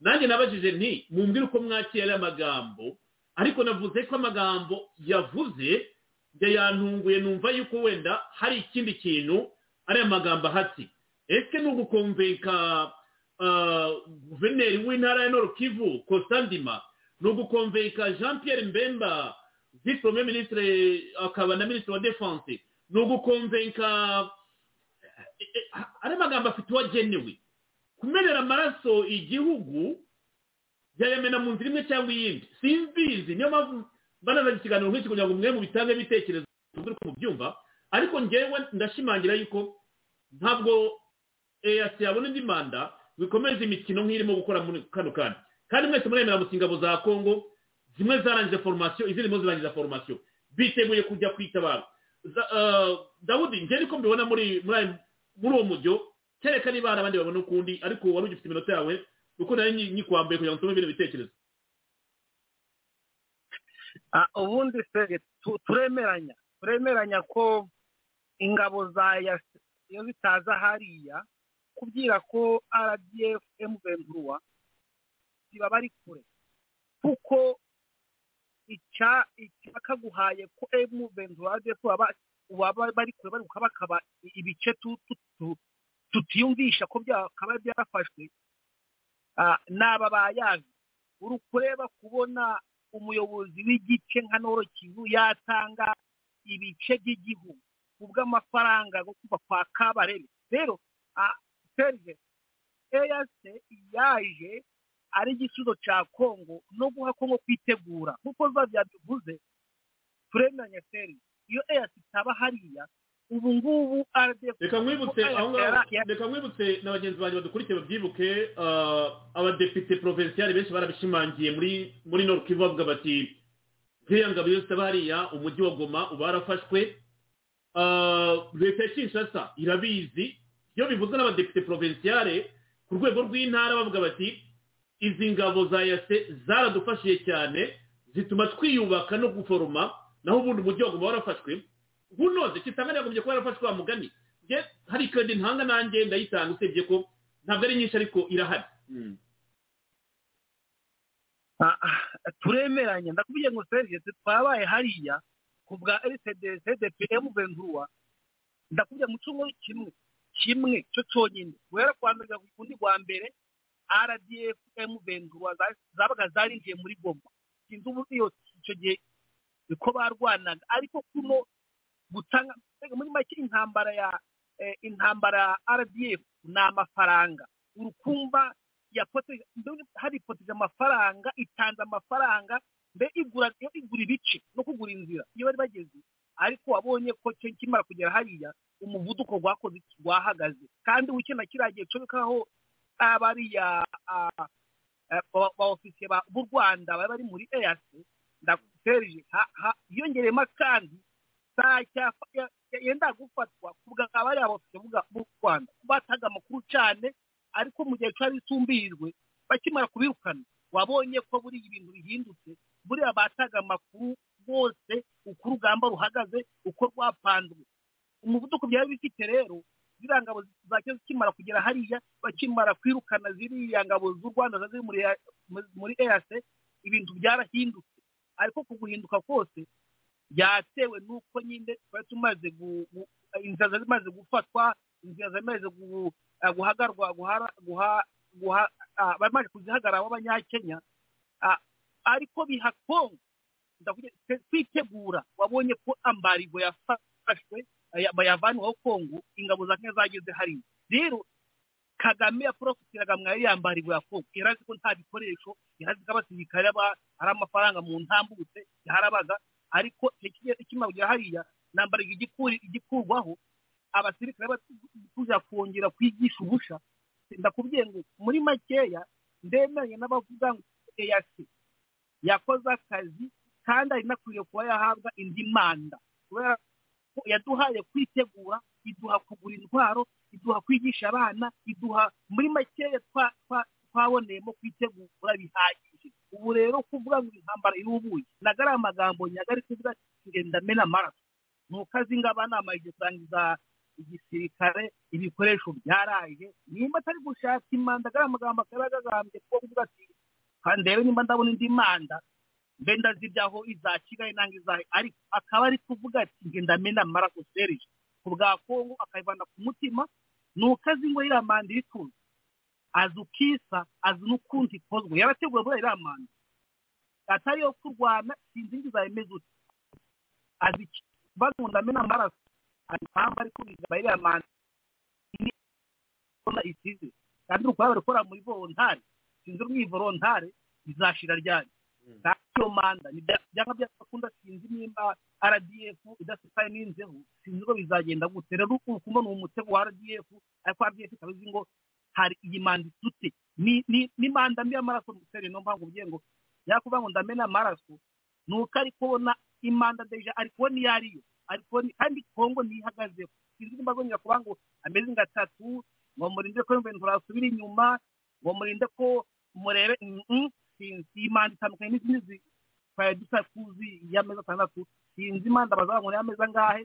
nanjye nabajije nti mumbwire uko mwakira ariya magambo ariko navuze ko amagambo yavuze njye yantunguye numva yuko wenda hari ikindi kintu ariya magambo ahatse ese ni ugukomveka ah, guverineri w'intara ya nord kivu kosandima ni ugukomveka jean pierre mbemba vice premier ministre akaba na minisitiri wa defense. Ni ugukomveka eh, eh, ariya magambo afite uwo agenewe kumenera amaraso igihugu yayamena mu nzira imwe cyangwa iyindi. Simbizi niyo mpamvu banazanye ikiganiro nk'iki kugira ngo mwe mu bitange ibitekerezo tubwire uko mubyumva ariko ngewe ndashimangira yuko ntabwo eyasi yabona indi manda bikomeza imikino nk'irimo gukora muri kano kanya. Kandi mwese muremera mu ingabo za kongo zimwe zarangije foromasiyo izindi mo zirangiza foromasiyo biteguye kujya kwitabara ah, dawudi njye niko mbibona muri muri uwo mujyo kereka niba hari abandi babona ukundi ariko wari ugifite iminota yawe kuko nyi- nyikwambaye kugira ngo nsome bino bitekerezo. Ah, ubundi se tu- turemeranya. Turemeranya ko ingabo za yasi iyo zitaza hariya kubwira ko rdf emuventura ziba bari kure. Kuko icya icyakaguhaye ko emuventura rdf baba bari kure bari bakaba ibice tu- tu- tu- tutiyumvisha ko byakaba byarafashwe n'aba bayazi uri kureba kubona umuyobozi w'igice nka noro kivu yatanga ibice by'igihugu kubw'amafaranga yo kuva kwa kabarebe. Rero serge eyase yaje ari igisubizo cya kongo no guha kongo kwitegura. Nk'uko za byabivuze turemeranya serge iyo eyase itaba hariya ubu ngubu rdf reka nkwibutse aho ngaho reka nkwibutse na bagenzi banjye badukurikiye babyibuke ah, abadepite provincial benshi barabishimangiye muri muri nord kivu bavuga bati ziriya ngabo iyo zitaba hariya umujyi wa goma uba warafashwe Ah, leta ya kinshasa irabizi iyo bivuzwe n'abadepite provinciale ku rwego rw'intara bavuga bati izi ngabo za yase zaradufashije cyane zituma twiyubaka no guforoma naho ubundi umujyi wa goma warafashwe unoze kitanga yagombye kuba yarafashwe wa mugani. Nge hari kredi ntanga nanjye? Ndayitanga. Usibye ko ntabwo ari nyinshi ariko irahari. Ah, ah, turemeranya. Ndakubwiye ngo serge twabaye hariya ku bwa rcd cdpm ventura ndakubwiye mu cyumweru kimwe kimwe cyo cyonyine. Guhera kwa mbere kundi rwa mbere rdf ventura za- zabaga zarinjiye muri goma. Sinzi ubu iyo icyo gihe niko barwanaga. Ariko kuno gutanga muri make intambara ya eh, intambara ya rdf ni amafaranga. Mbega hari ipoteje amafaranga itanze amafaranga mbe igura igura ibice no kugura inzira iyo bari bageze. Ariko wabonye ko cyo kimara kugera hariya umuvuduko rwakoze rwahagaze kandi wikenda kiriya gihe cyo bikaho abariya ah, eh, ba ba ofisiye ba- b'u rwanda bari bari muri eyasi ndakuterije hiyongereyemo kandi yenda gufatwa ku bwa abariya bofisiye b'u- rwanda. Bataga amakuru cyane ariko mu gihe cyari isumbirwe bakimara kubirukana. Wabonye ko buriya ibintu bihindutse buriya bataga amakuru bose uko urugamba ruhagaze uko rwapanzwe umuvuduko byari bifite rero ziriya ngabo zacyo zikimara kugera hariya bakimara kwirukana ziriya ngabo z'u rwanda ziri muri eyase ibintu byarahindutse. Ariko ku guhinduka kose byatewe n'uko nyine twari tumaze inzira zari zimaze gufatwa inzira zari zimaze ah, guhagarwa ah, bamaze kuzihagarara b'abanyakenya ah, ariko biha kongo. Ndavuga twe- twitegura wabonye ko ambarigo yafashwe aya- bayavaniweho kongo ingabo za kenya zageze hariya rero kagame yaporofitiraga mwa iriya mbarigo ya kongo. Yari azi ko nta bikoresho yari azi ko abasirikare aba- hari amafaranga mu ntambutse yarabaga ariko ikimabwira hariya igikuri- igikurwaho abasirikare batuja kongera kwigisha ubusha ndakubwiye ngo muri makeya ndemeranye n'abavuga ngo eyasi yakoze akazi kandi ari nakwiriye kuba yahabwa indi manda. Kubera yaduhaye kwitegura iduha kugura intwaro iduha kwigisha abana iduha muri makeya twa- twa- twaboneyemo kwitegura bihagije. Ubu rero kuvuga ngo intambara irubuye nagari ari amagambo nyagari kuvuga ngenda mena amaraso nuko azi ngo abanama igisangiza igisirikare ibikoresho byaraje nimba atari gushaka imanda agari amagambo akaba yagagambye kuko kuvuga ati kandi rero nimba ndabona indi manda mbe ndazibyaho iza kigali nanga izahe ariko akaba ari kuvuga ati ngenda mena amaraso serije ku bwa kongo akayivana ku mutima nuko azi ngo iriya manda iri tuzi azi ukisa azi n'ukundi ikozwe. Yarateguye buriya iriya manda atari iyo kurwana sinzi ngo izabimeze ute. Azi iki? Bagunda amena amaraso. Hari impamvu ari kubiga iriya manda isize. Kandi uri kubabara gukora muri volontari sinzi volontari izashira ryari? Kandi iyo manda. Ni bya- byanga byakunda sinzi nimba rdf idasitaye n'inzeho. Sinzi ngo bizagenda gute. Rero uri kubona uwo mutego wa rdf ariko rdf ikaba izi ngo hari iyi manda isute ni manda mbi y'amaraso musere no mpamvu ugiye ngo yakuvuga ngo ndamena amaraso ni uko ari kubona imanda deja ari kubona iyo ariyo. Ari kubona kandi kongo ntihagazeho sinzi nimba azongera kuvuga ngo ameze nka tatu ngo murinde ko yumva nturasubira inyuma ngo murinde ko murebe mm, sinzi iyi manda itandukanye n'izindi zi- twari dusa tuzi y'amezi atandatu sinzi imanda bazavuga ngo ni amezi angahe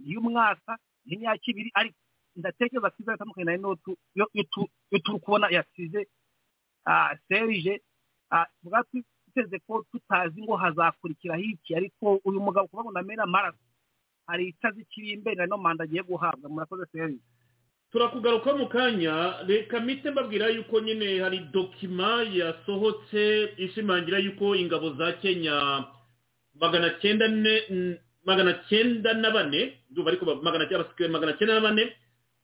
iy'umwaka n'imyaka ibiri ariko ndatekereza ko izaba itandukanye na ino tu- yo yo tu- yo turi kubona yasize ah, serije ah, tuvuga tuteze ko tutazi ngo hazakurikiraho iki ariko uyu mugabo kuvuga ngo ndamena amaraso hari itazi kiri imbere na manda agiye guhabwa murakoze serije turakugaruka mu kanya reka mpite mbabwira yuko nyine hari dokima yasohotse ishimangira yuko ingabo za kenya magana cyenda ne magana cyenda na bane ndumva ariko magana cyenda na bane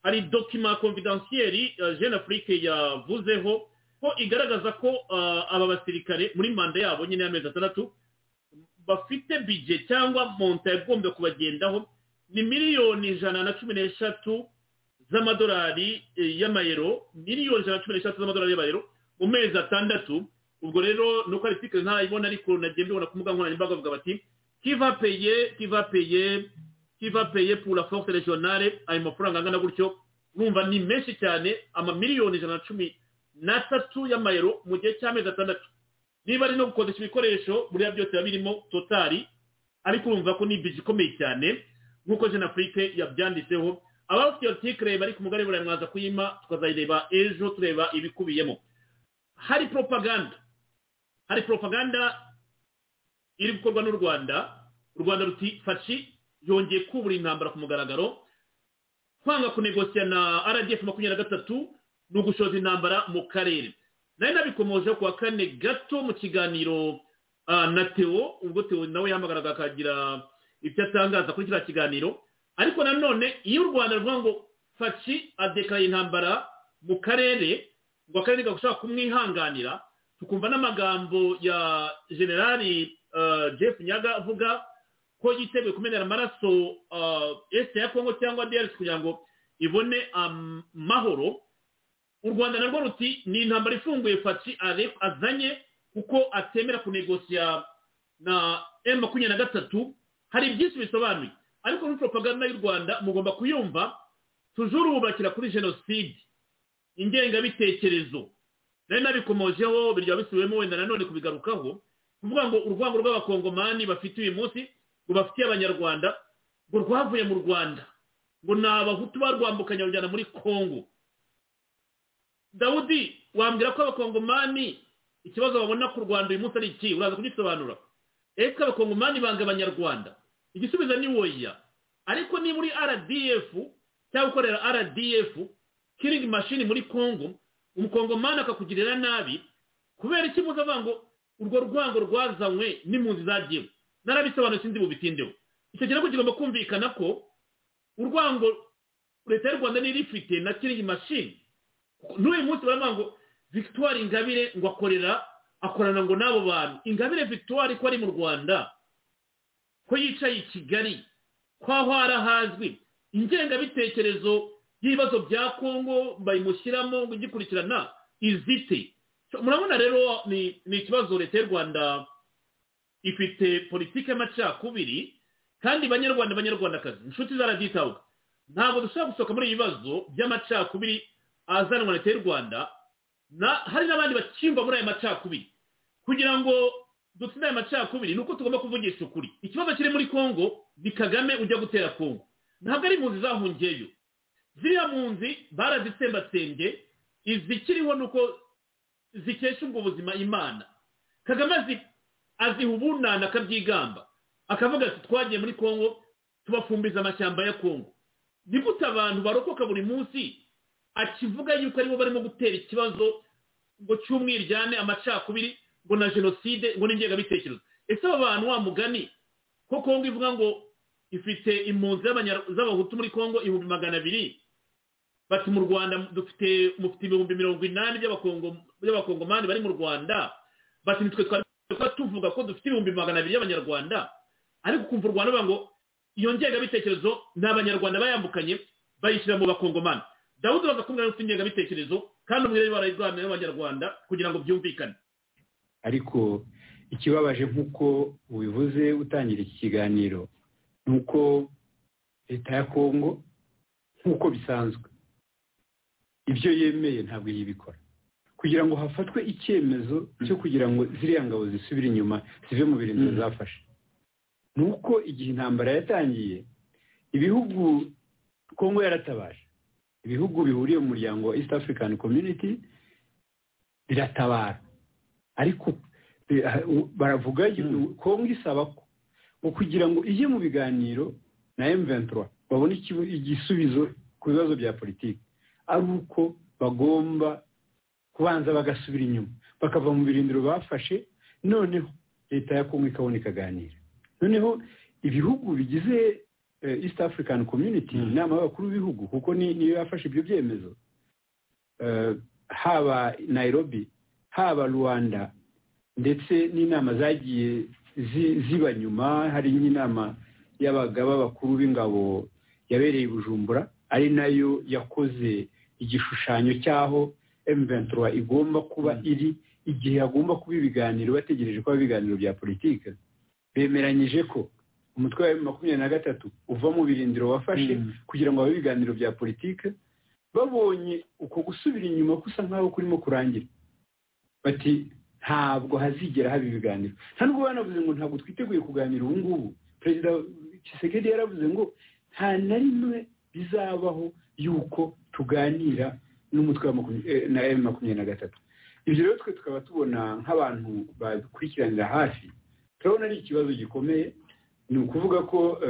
hari dokima confidentielle uh, jeune afrique yavuzeho ko igaragaza ko uh, aba basirikare muri manda yabo nyine y'amezi atandatu bafite bije cyangwa monta yagombye kubagendaho ni miliyoni ijana na cumi n'eshatu z'amadolari eh, y'amayero miliyoni ijana na cumi n'eshatu z'amadolari y'amayero mu mezi atandatu. Ubwo rero nuko ari sikire ntayibona ariko nagiye mbibona ku mbuga nkoranyambaga bavuga bati kiva peye kiva peye kiva peye pour la force regionale ayo mafaranga angana gutyo numva ni menshi cyane amamiliyoni ijana na cumi n'atatu y'amayero mu gihe cy'amezi atandatu. Niba ari no gukodesha ibikoresho buriya byose biba birimo totari ariko urumva ko ni biji ikomeye cyane nk'uko jeune afrique yabyanditseho abafite iyo tikire bari ku mugari burayi mwaza kuyima tukazayireba ejo tureba ibikubiyemo. Hari propaganda. Hari propaganda iri gukorwa n'u rwanda. U rwanda ruti fashi yongeye kubura intambara ku mugaragaro. Kwanga kunegosiya na rdf makumyabiri na gatatu ni ugushoza intambara mu karere. Nari nabikomoje ku wa kane gato mu kiganiro ah, na teo ubwo teo nawe yahamagaraga akagira ibyo atangaza kuri kiriya kiganiro. Ariko nanone iyo u rwanda ruvuga ngo faci adekaraye intambara mu karere ngo akarere gashobora kumwihanganira tukumva n'amagambo ya generali uh, jeff nyaga avuga ko yiteguye kumenera amaraso uh, este ya kongo cyangwa drc kugira ngo ibone amahoro. U rwanda narwo ruti ni intambara ifunguye faci azanye kuko atemera kunegosiya na m makumyabiri na gatatu. Hari byinshi bisobanuye. Ariko muri propaganda y'u rwanda mugomba kuyumva tujuru bubakira kuri jenoside. Ingengabitekerezo. Nari nabikomojeho birya bisubiwemo wenda nanone kubigarukaho kuvuga ngo urwango rw'abakongomani bafite uyu munsi ngo bafitiye abanyarwanda ngo rwavuye mu rwanda. Ngo ni abahutu barwambukanya rujyana muri kongo dawudi wambwira ko abakongomani ikibazo babona ku rwanda uyu munsi ari iki? Uraza kugisobanura. Ese abakongomani banga abanyarwanda. Igisubizo ni woya. Ariko niba uri rdf cyangwa ukorera rdf kiringi mashini muri congo umukongomani akakugirira nabi kubera iki muza avuga ngo urwo rwango rwazanywe n'impunzi zagiyeho? Narabisobanuye sinzi bubitindeho icyo kintu kigomba kumvikana ko urwango leta y'u rwanda niyo ifite na kiringi mashini n'uyu munsi baravuga ngo victoire ingabire ngo akorera akorana ngo n'abo bantu. Ingabire victoire ko ari mu rwanda ko yicaye i kigali ko aho harahazwi ingengabitekerezo y'ibibazo bya kongo bayimushyiramo ngo igikurikirana izite. Murabona rero ni ikibazo leta y'u rwanda ifite politiki y'amacakubiri kandi banyarwanda banyarwandakazi inshuti zarabyitaho ntabwo dushobora gusohoka muri ibi bibazo by'amacakubiri azanwa leta y'u rwanda hari n'abandi bakimba muri aya macakubiri. Kugira ngo dutsinde aya macakubiri ni uko tugomba kuvugisha ukuri. Ikibazo kiri muri congo ni kagame ujya gutera congo ntabwo ari impunzi zahungiyeyo ziriya mpunzi barazitsembatsembye izikiriho ni uko zikesha ubwo buzima imana. Kagame aziha ubunana akabyigamba. Akavuga ati twagiye muri congo tubafumbiza amashyamba ya congo ni gute abantu barokoka buri munsi akivuga yuko ari bo barimo gutera ikibazo ngo cy'umwiryane amacakubiri? Ngo na jenoside ngo n'ingengabitekerezo. Ese aba bantu wa mugani ko kongo ivuga ngo ifite impunzi z'abahutu muri kongo ibihumbi magana abiri? Bati mu rwanda dufite mufite ibihumbi mirongo inani by'abakongomani bari mu rwanda. Bati nitwe twari tuvuga ko dufite ibihumbi magana abiri y'abanyarwanda. Ariko ukumva u rwanda ngo iyo ngengabitekerezo ni abanyarwanda bayambukanye bayishyira mu bakongomani. Dawudi baza kumwe n'ufite ingengabitekerezo kandi umwe barayirwanira n'abanyarwanda kugira ngo byumvikane. Ariko ikibabaje nk'uko ubivuze utangira iki kiganiro ni uko leta ya kongo nk'uko bisanzwe ibyo yemeye ntabwo yibikora kugira ngo hafatwe icyemezo cyo kugira ngo ziriya ngabo zisubire inyuma zive mu birindiro zafashe. Ni uko igihe intambara yatangiye ibihugu kongo yaratabaje. Ibihugu bihuriye mu muryango wa east african community biratabara. Ariko baravuga kongo isaba ko ngo kugira ngo ijye mu biganiro na M23 babone igisubizo ku bibazo bya politiki. Ari uko bagomba kubanza bagasubira inyuma. Bakava mu birindiro bafashe noneho leta ya kongo ikabona ikaganira. Noneho ibihugu bigize east african community inama y'abakuru b'ibihugu kuko niyo yafashe ibyo byemezo. Haba nairobi haba rwanda ndetse n'inama zagiye ziba nyuma hari nk'inama y'abagaba bakuru b'ingabo yabereye i bujumbura ari na yo yakoze igishushanyo cy'aho M23 igomba kuba iri igihe hagomba kuba ibiganiro bategereje ko ibiganiro bya politiki. Bemeranyije ko umutwe wa makumyabiri na gatatu uva mu birindiro wafashe kugira ngo habe ibiganiro bya politiki babonye uko gusubira inyuma gusa nk'aho kurimo kurangira. Bati ntabwo hazigera haba ibiganiro. Nta nubwo banavuze ngo ntabwo twiteguye kuganira ubu ngubu. Perezida Tshisekedi yaravuze ngo nta na rimwe bizabaho yuko tuganira n'umutwe na emu makumyabiri na gatatu. Ibyo rero twe tukaba tubona nk'abantu babikurikiranira hafi. Turabona ari ikibazo gikomeye ni ukuvuga ko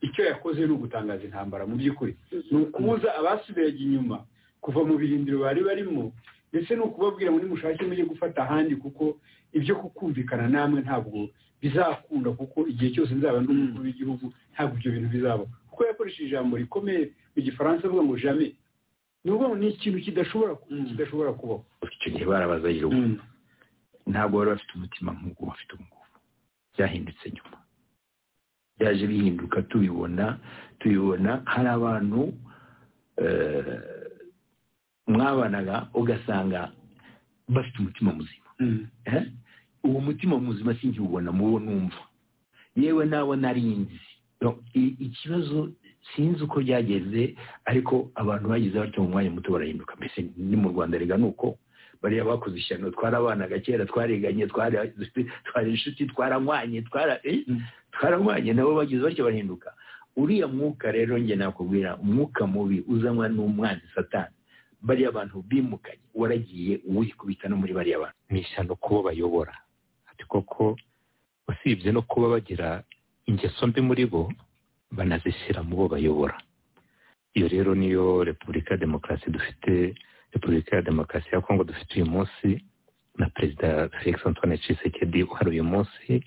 icyo yakoze ni ugutangaza intambara mu by'ukuri. Ni ukubuza abasubiraga inyuma kuva mu birindiro bari barimo ndetse ni ukubabwira ngo nimushake mujye gufata ahandi kuko ibyo kukumvikana namwe ntabwo bizakunda kuko igihe cyose nzaba n'umukuru w'igihugu ntabwo ibyo bintu bizaba. Kuko yakoresheje ijambo rikomeye mu gifaransa avuga ngo jame ni ukuvuga ngo ni ikintu kidashobora kidashobora kubaho. Icyo gihe barabaza yiruka ntabwo bari bafite umutima nk'uko bafite ubu ngubu. Byahindutse nyuma. Byaje bihinduka tubibona tubibona hari abantu mwabanaga ugasanga bafite umutima muzima. Uwo mutima muzima sinkiwubona mu wo numva. Yewe nabo narinzi ikibazo sinzi uko byageze ariko abantu bagize batyo mu mwanya muto barahinduka. Mbese ni mu rwanda rega ni uko bariya bakoze ishyano twarabanaga kera twariganye twari inshuti twaranywanye twaranywanye nabo bagize batyo barahinduka. Uriya mwuka rero njye nakubwira umwuka mubi uzanwa n'umwanzi satani. Bariya bantu bimukanye waragiye wikubita no muri bariya bantu. Ni ishyano kubo bayobora. Ati koko usibye no kuba bagira ingeso mbi muri bo banazishyira mu bo bayobora. Iyo rero niyo repubulika ya demokarasi dufite repubulika ya demokarasi ya kongo dufite uyu munsi na perezida felix antoine tshisekedi uhari uyu munsi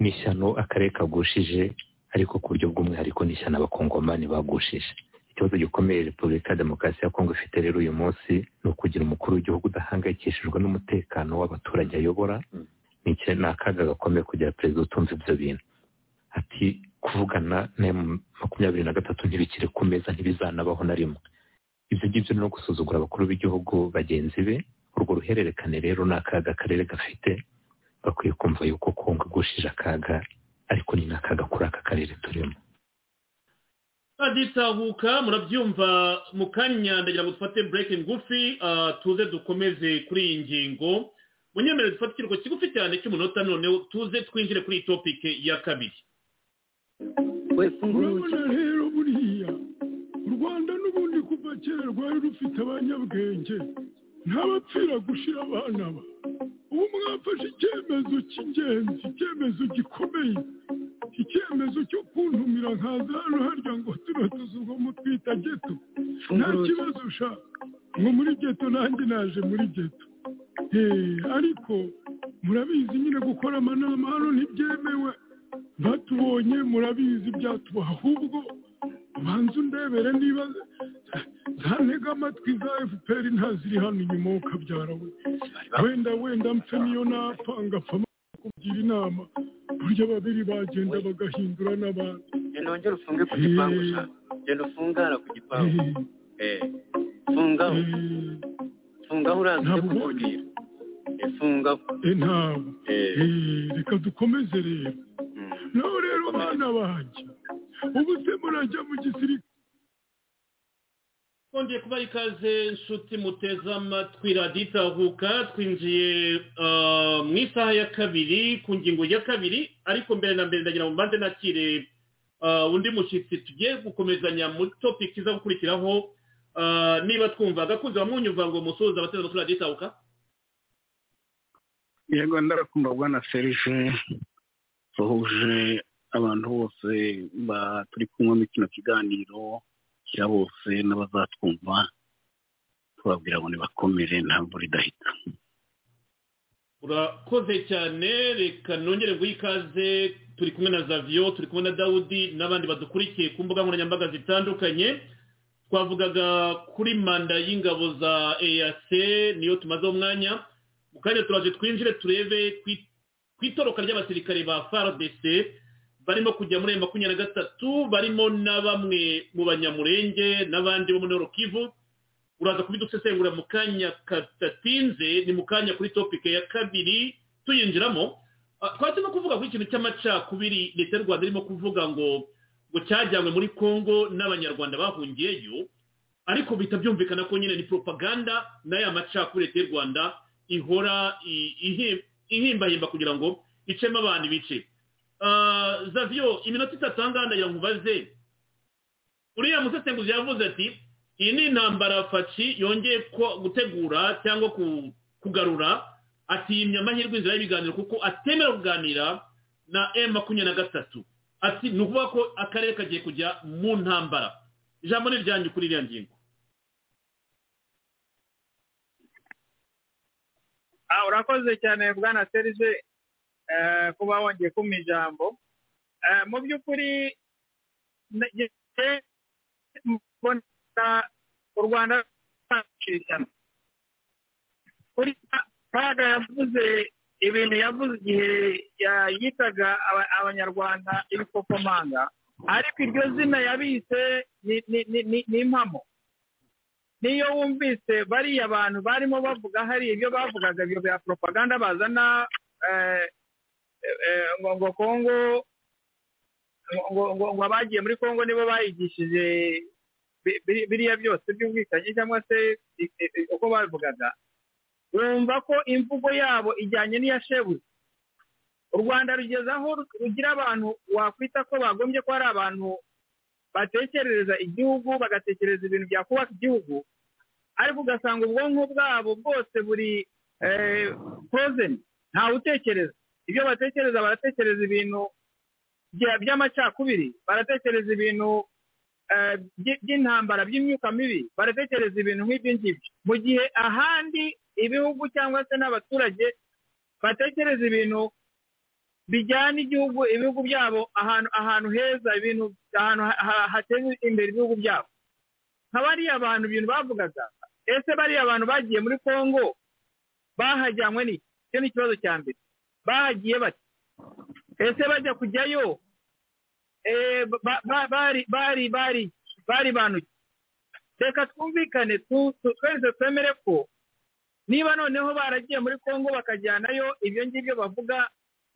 ni ishyano akarere kagushije ariko ku buryo bw'umwihariko ni ishyano abakongomani bagushije. Ikibazo gikomeye repubulika ya demokarasi ya kongo ifite rero uyu munsi ni ukugira umukuru w'igihugu udahangayikishijwe n'umutekano w'abaturage ayobora ni akaga gakomeye kugira perezida utumva ibyo bintu. Ati kuvugana na makumyabiri na gatatu ntibikiri ku meza ntibizanabaho na rimwe. Ibyo ngibyo ni no gusuzugura abakuru b'igihugu bagenzi be urwo ruhererekane rero ni akaga akarere gafite bakwiye kumva yuko kongo igushije akaga ariko ni n'akaga kuri aka karere turimo. Aditahuka murabyumva mu kanya ndagira ngo dufate bureke ngufi ah, tuze dukomeze kuri iyi ngingo. Munyemerere dufate ikiruhuko kigufi cyane cy'umunota noneho tuze twinjire kuri iyi topike ya kabiri. Urabona rero buriya. U rwanda n'ubundi kuva kera rwari rufite abanyabwenge. Ntabapfira gushira abana ba. Ubu mwafashe icyemezo cy'ingenzi icyemezo gikomeye. Icyemezo cyo kuntumira nkaza hano harya ngo tuno tuzu ngo mutwita geto nta kibazo sha ngo muri geto nanjye naje muri geto Eh, ariko murabizi nyine gukora amanama hano ntibyemewe. Batubonye murabizi byatuba ahubwo ubanza undebere niba zantega amatwi za fpr ntaziri hano inyuma ukabyara we. Wenda wenda mpfe niyo napfa ngapfa kugira inama. Burya babiri bagenda bagahindura n'abandi. Genda wongere ufunge ku gipangu genda ufungara ku gipangu. Eh. Fungaho. Fungaho uraza ujye kumubwira Eh, fungaho. Eh, ntabwo. Eh. Eh, reka dukomeze rero. Naho rero bana banjye ubu se murajya mu gisirikare. Twongeye kubaha ikaze inshuti muteze amatwi radiyo itahuka twinjiye ah, mu isaha ya kabiri ku ngingo ya kabiri ariko mbere na mbere ndagira ngo mbanze nakire ah, undi mushyitsi tugiye gukomezanya muri topiki iza gukurikiraho Ah, niba twumva. Agakunze bamunyumva ngo musuhuze abateze amatwi radiyo itahuka yego ndarakumva bwana serije suhuje abantu bose turi muri kino kiganiro kira bose n'abazatwumva tubabwira ngo nibakomere nta mvura idahita. Urakoze cyane reka nongere guha ikaze turi kumwe na zaviyo turi kumwe na dawudi n'abandi badukurikiye ku mbuga nkoranyambaga zitandukanye. Twavugaga kuri manda y'ingabo za eac niyo tumazeho umwanya. Mu kanya turaje twinjire turebe ku- itoroka ry'abasirikare ba fardc barimo kujya muri makumyabiri na gatatu barimo na bamwe mu banyamurenge n'abandi bo muri Nord-Kivu uraza kubidusesengura mu kanya kadatinze ni mu kanya kuri topike ya kabiri tuyinjiramo. Ah, twatse no kuvuga kuri ikintu cy'amacakubiri leta y'u rwanda irimo kuvuga ngo ngo cyajyanywe muri congo n'abanyarwanda bahungiyeyo ariko bihita byumvikana ko nyine ni propaganda n'aya macakubiri leta y'u rwanda ihora ihimbahimba kugira ngo icemo abantu ibice Ah, zavio iminota itatu ahangaha ndagira ngo ubaze uriya musesenguzi yavuze ati iyi ni intambara faci yongeye gutegura cyangwa ku- kugarura. Atiyimye amahirwe inzira y'ibiganiro kuko atemera kuganira na m makumyabiri na gatatu. Ati ni ukuvuga ko akarere kagiye kujya mu ntambara. Ijambo ni iryanyu kuri iriya ngingo. Ah, urakoze cyane bwana serije kuba wongeye kumpa ijambo Eh, mu by'ukuri mbona u rwanda kuri kaga yavuze ibintu yavuze igihe yitaga aba- abanyarwanda ibikomanga ariko iryo zina yabise ni- impamo niyo wumvise bariya bantu barimo bavuga hari ibyo bavugaga bya propaganda bazana eh, eh, ngo ngo kongo ngo ngo ngo abagiye muri kongo nibo bayigishije bi- biri- biriya byose by'ubwicanyi cyangwa se uko babivugaga. Wumva ko imvugo yabo ijyanye n'iya shebuze u rwanda rugeze aho rugira abantu wakwita ko bagombye ko ari abantu batekerereza igihugu bagatekereza ibintu byakubaka igihugu ariko ugasanga ubwonko bwabo bwose buri pozeni ntawe utekereza ibyo batekereza baratekereza ibintu bya- by'amacakubiri baratekereza ibintu eh, by- by'intambara by'imyuka mibi baratekereza ibintu nk'ibyo ngibyo. Mu gihe ahandi ibihugu cyangwa se n'abaturage batekereza ibintu bijyana igihugu ibihugu byabo ahantu ahantu heza ibintu ahantu ha- ha- hateza imbere ibihugu byabo. Nka bariya bantu ibintu bavugaga ese bariya bantu bagiye muri congo bahajyanywe n'iki icyo ni ikibazo cya mbere. Bahagiye bati ese bajya kujyayo? Eh, ba- ba- bari bari bari bari banuki reka twumvikane twese twemere ko niba noneho baragiye muri congo bakajyanayo ibyo ngibyo bavuga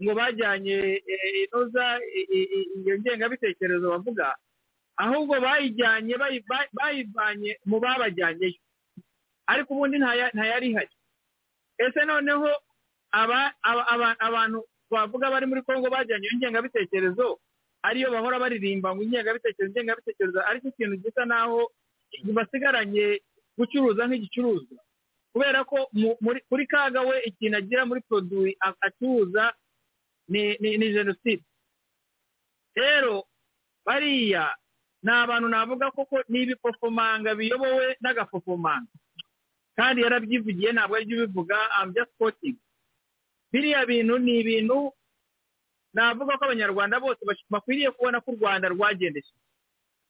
ngo bajyanye eh, inoza iyo ngengabitekerezo bavuga ahubwo bayijyanye bayi- bayi- bayivanye mu babajyanyeyo. Ariko ubundi ntaya- ntayari ihari. Ese noneho abantu bavuga bari muri congo bajyanye iyo ngengabitekerezo ariyo bahora baririmba ngo ingengabitekerezo ingengabitekerezo ariko ikintu gisa naho basigaranye gucuruza nk'igicuruzwa. Kubera ko kuri kaga we ikintu agira muri produwi a- acuruza ni jenoside rero bariya ni abantu navuga koko ni ibipofomanga biyobowe n'agapofomanga. Kandi yarabyivugiye ntabwo ari byo ubivuga I'm just quoting. Biriya bintu ni ibintu navuga ko abanyarwanda bose bakwiriye kubona ko u rwanda rwagendesheje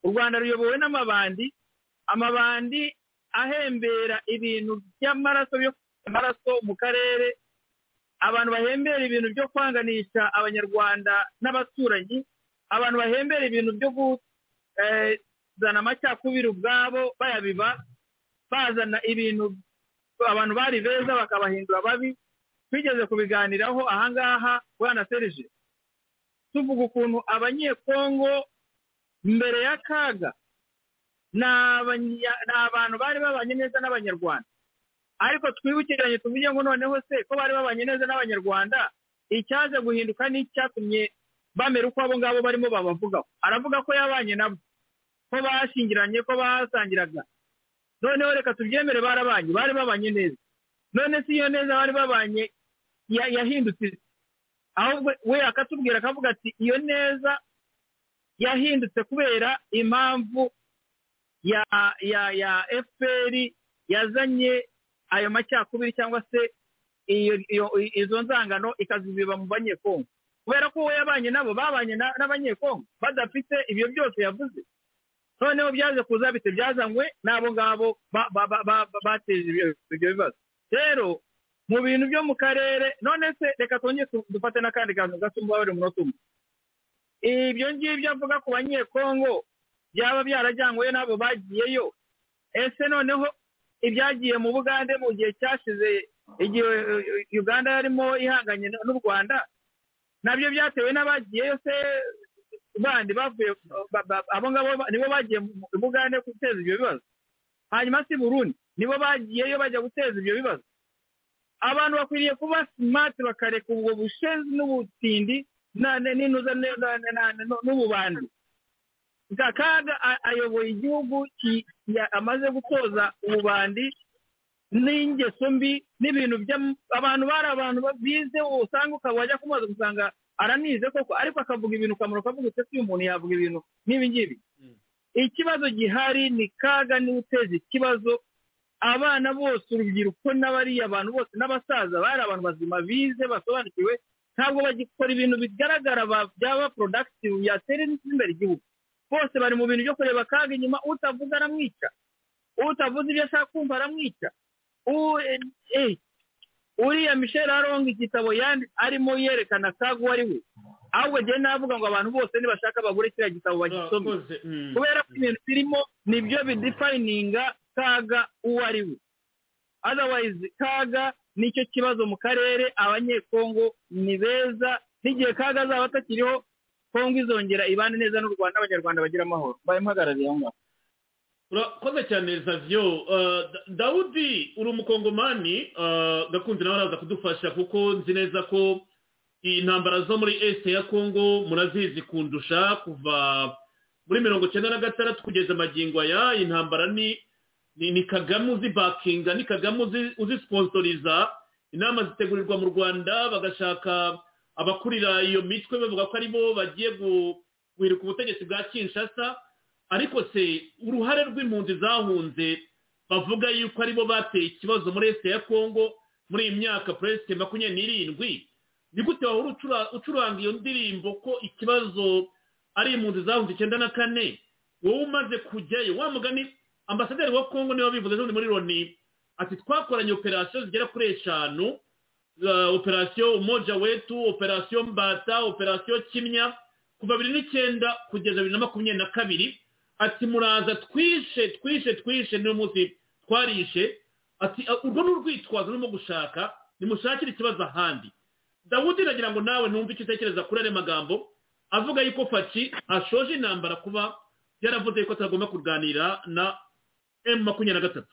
u rwanda ruyobowe n'amabandi amabandi ahembera ibintu by'amaraso byo amaraso mu karere abantu bahembera ibintu byo kwanganisha abanyarwanda n'abaturanyi abantu bahembera ibintu byo kuzana amacakubiri ubwabo bayabiba bazana ibintu abantu bari beza bakabahindura babi twigeze kubiganiraho ahangaha bwana serije tuvuga ukuntu abanyekongo mbere y'akaga ni abantu bari babanye neza n'abanyarwanda. Ariko twibukiranye tuvuge ngo noneho se ko bari babanye neza n'abanyarwanda icyaje guhinduka n'icyatumye bamera uko abo ngabo barimo babavugaho. Aravuga ko yabanye nabo ko bashingiranye ko basangiraga. Noneho reka tubyemere barabanye bari babanye neza. None si iyo neza bari babanye yahindutse. Ahubwo we akatubwira akavuga ati iyo neza yahindutse kubera impamvu ya ya ya fpr yazanye ayo macakubiri cyangwa se izo nzangano ikazibiba mu banyekongo. Kubera ko we yabanye nabo babanye na- n'abanyekongo badafite ibyo byose yavuze. Noneho byaje kuza bite byazanywe n'abo ngabo ba- ba- ba- ba- ba- bateje ibyo bibazo. Rero mu bintu byo mu karere none se reka twongere dufate n'akandi kantu gasumba buri munota umwe ibyo ngibyo avuga ku banyekongo byaba byarajyanywe n'abo bagiyeyo. Ese noneho ibyagiye mu bugande mu gihe cyashize igihe eh, uganda yarimo ihanganye n'u rwanda na byo byatewe n'abagiyeyo se bandi bavuye ba- ba- abo ngabo nibo bagiye mu bugande guteza ibyo bibazo. Hanyuma si burundi nibo bagiyeyo bajya guteza ibyo bibazo. Abantu bakwiriye kuba smart bakareka ubwo bushenzi n'ubutindi na- n'ububandi. Kaga a- ayoboye igihugu amaze gutoza ububandi n'ingeso mbi n'ibintu abantu bari abantu ba- bize usanga ukaba wajya kumubaza ugasanga aranize koko ariko akavuga ibintu ukamura ukavuga uti ese uyu muntu yavuga ibintu nk'ibi ngibi? Ikibazo gihari ni kaga ni we uteza ikibazo abana bose urubyiruko n'abariya abantu bose n'abasaza bari abantu bazima bize basobanukiwe ntabwo bagikora ibintu bigaragara ba- byaba productive byatera imbere igihugu bose bari mu bintu byo kureba kaga inyuma utavuga aramwica utavuze ibyo ashaka kumva aramwica. Eh, eh, uriya michel aronga igitabo arimo yerekana kaga uwo ari we. Ahubwo njyewe navuga ngo abantu bose nibashaka bagure kiriya gitabo bagisome. Kubera ko ibintu birimo ni byo bidefininga kaga uwo ari we. Otherwise kaga ni cyo kibazo mu karere abanyekongo ni beza n'igihe kaga azaba atakiriho kongo izongera ibane neza n'u rwanda abanyarwanda bagira amahoro. Mbaye mpagarariye aho ngaho. Urakoze cyane zavyo Uh, Da- dawudi uri umukongomani uh, gakunze nawe araza kudufasha kuko nzi neza ko intambara zo muri este ya kongo murazizi kundusha kuva muri mirongo icyenda na gatandatu kugeza magingo aya. Intambara ni ni, kagame uzi bakinga ni kagame uzi uzisiponsoriza inama zitegurirwa mu rwanda bagashaka abakurira iyo mitwe bavuga ko ari bo bagiye gu- guhirika ubutegetsi bwa kinshasa. Ariko se uruhare rw'impunzi zahunze bavuga yuko ari bo bateye ikibazo muri esite ya kongo muri iyi myaka puresite makumyabiri n'irindwi. Ni gute wahora ucuranga iyo ndirimbo ko ikibazo ari impunzi zahunze icyenda na kane? Wowe umaze kujyayo wa mugani ambasaderi wa kongo ni we wabivuze ejo muri loni ati twakoranye operasiyo zigera kuri eshanu operasiyo umoja wetu operasiyo mbata operasiyo kimya kuva bibiri n'icyenda kugeza bibiri na makumyabiri na kabiri. Ati muraza twishe twishe twishe niyo munsi twarishe. Ati urwo ni urwitwazo rurimo gushaka nimushakire ikibazo ahandi. Dawudi iragira ngo nawe numve icyo utekereza kuri ayo magambo. Avuga yuko faci ashoje intambara kuba yaravuze yuko atagomba kuganira na emu makumyabiri na gatatu.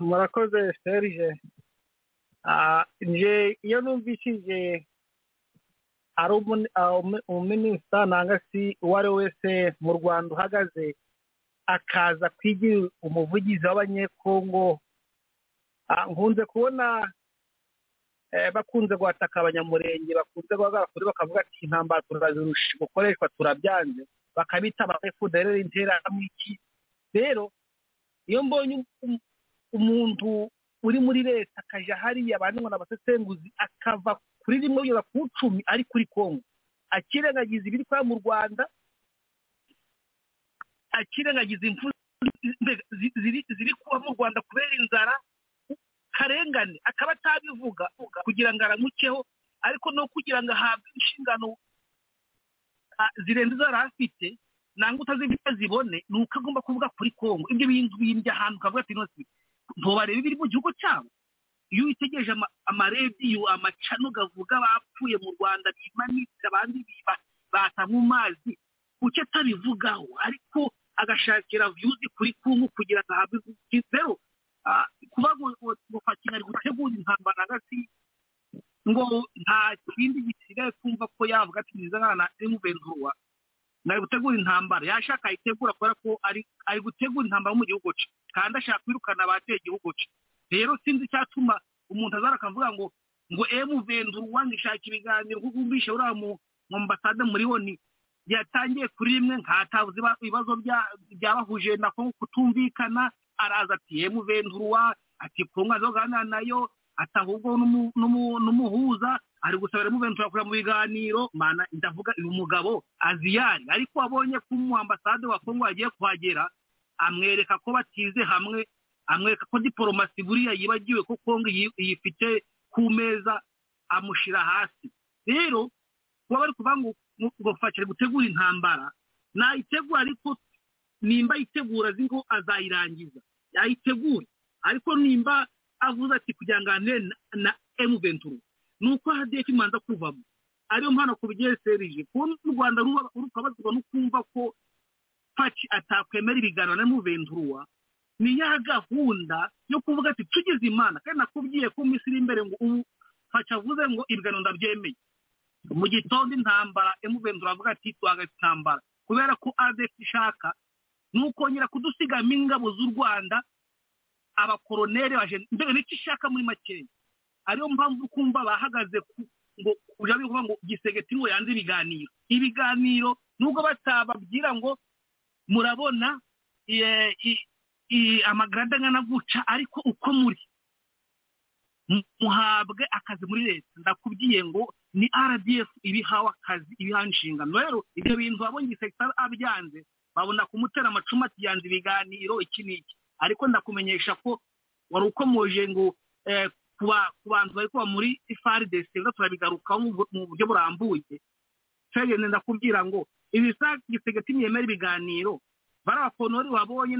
Murakoze serije nje iyo numvishije ari umuminisita nanga si uwo ari we wese mu rwanda uhagaze akaza kwigira umuvugizi w'abanyekongo. Nkunze kubona bakunze guhataka abanyamurenge bakunze guhagarara kuri bakavuga ati intambara turazirusha gukoreshwa turabyanze. Bakabita abarefuderere interahamwe iki? Rero iyo mbonye umuntu uri muri leta akajya hariya ni abasesenguzi akava kuri rimwe kugeza ku icumi ari kuri kongo. Akirengagiza ibiri kuba mu rwanda akirengagiza impfu ziri kuba mu rwanda kubera inzara karengane. Akaba atabivuga kugira ngo aramukeho ariko no kugira ngo ahabwe inshingano zirenze izo yari afite nangwa utazifite zibone ni uko agomba kuvuga kuri kongo ibyo bintu bimbye ahantu ukavuga ati nose ntubarebe ibiri mu gihugu cyabo. Iyo witegereje amarediyo amacano gavuga bapfuye mu rwanda bimanitse abandi bata mu mazi kuki atabivugaho. Ariko agashakira viyuzi kuri kongo kugira ngo ahabwe rero kuba ngo fakinga ari gutegura intambara hagati ngo nta kindi gisigaye kumva ko yavuga ati nziza nkana emuventuruwa ngari gutegura intambara. Yashaka ayitegura kubera ko ari gutegura intambara mu gihugu cye. Kandi ashaka kwirukana abateye igihugu cye. Rero sinzi icyatuma umuntu azara akavuga ngo ngo emuventuruwa ngishaka ibiganiro kuko wumvishe uriya mu ambasade muri oni yatangiye kuri rimwe nkatabuze ibibazo byabahuje na kongo kutumvikana. Araza ati emuventuruwa ati kongo azoganira na yo ati ahubwo n'umuhuza ari gusabira emuventuruwa kureba mu biganiro mana ndavuga uyu mugabo aziyari ariko abonye ko umu ambasade wa kongo yagiye kuhagera amwereka ko batize hamwe amwereka ko diporomasi buriya yibagiwe ko kongo yifite ku meza amushyira hasi. Rero kuba bari kuvuga ngo fakire gutegura intambara nayitegura ariko nimba yitegura azi ngo azayirangiza. Yayitegura ariko nimba avuze ati kugira ngo ahanire na emu venturu. Ni uko hadiye kimanza kuvamo ariyo mpano ku bigeserije kubona u rwanda rukabazwa no kumva ko faci atakwemera ibiganiro na emu venturuwa ni ya gahunda yo kuvuga ati tugeze imana. Kandi nakubwiye ko mu isi iri imbere ngo ubu faci avuze ngo ibiganiro ndabyemeye. Mu gitondo intambara emu venturuwa avuga ati tuhagaze intambara. Kubera ko adef ishaka ni ukongera kudusigamo ingabo z'u rwanda abakoroneri mbere ni cyo ishaka muri makeya ariyo mpamvu kumva bahagaze ngo ujya bivuga ngo gisegeti ngo yanze ibiganiro. Ibiganiro nubwo batababwira ngo murabona amagarada angana guca ariko uko muri? Muhabwe akazi muri leta. Ndakubwiye ngo ni rdf ibihawe akazi ibihawe inshingano. Rero ibyo bintu babonye igisegita abyanze babona kumutera amacumu ati yanze ibiganiro iki n'iki ariko ndakumenyesha ko wari ukomoje ngo ku bantu bari kuba muri ifaridesi rero turabigarukaho mu buryo burambuye. Twegende ndakubwira ngo ibisa gisegeti ntiyemera ibiganiro bari abakonori wabonye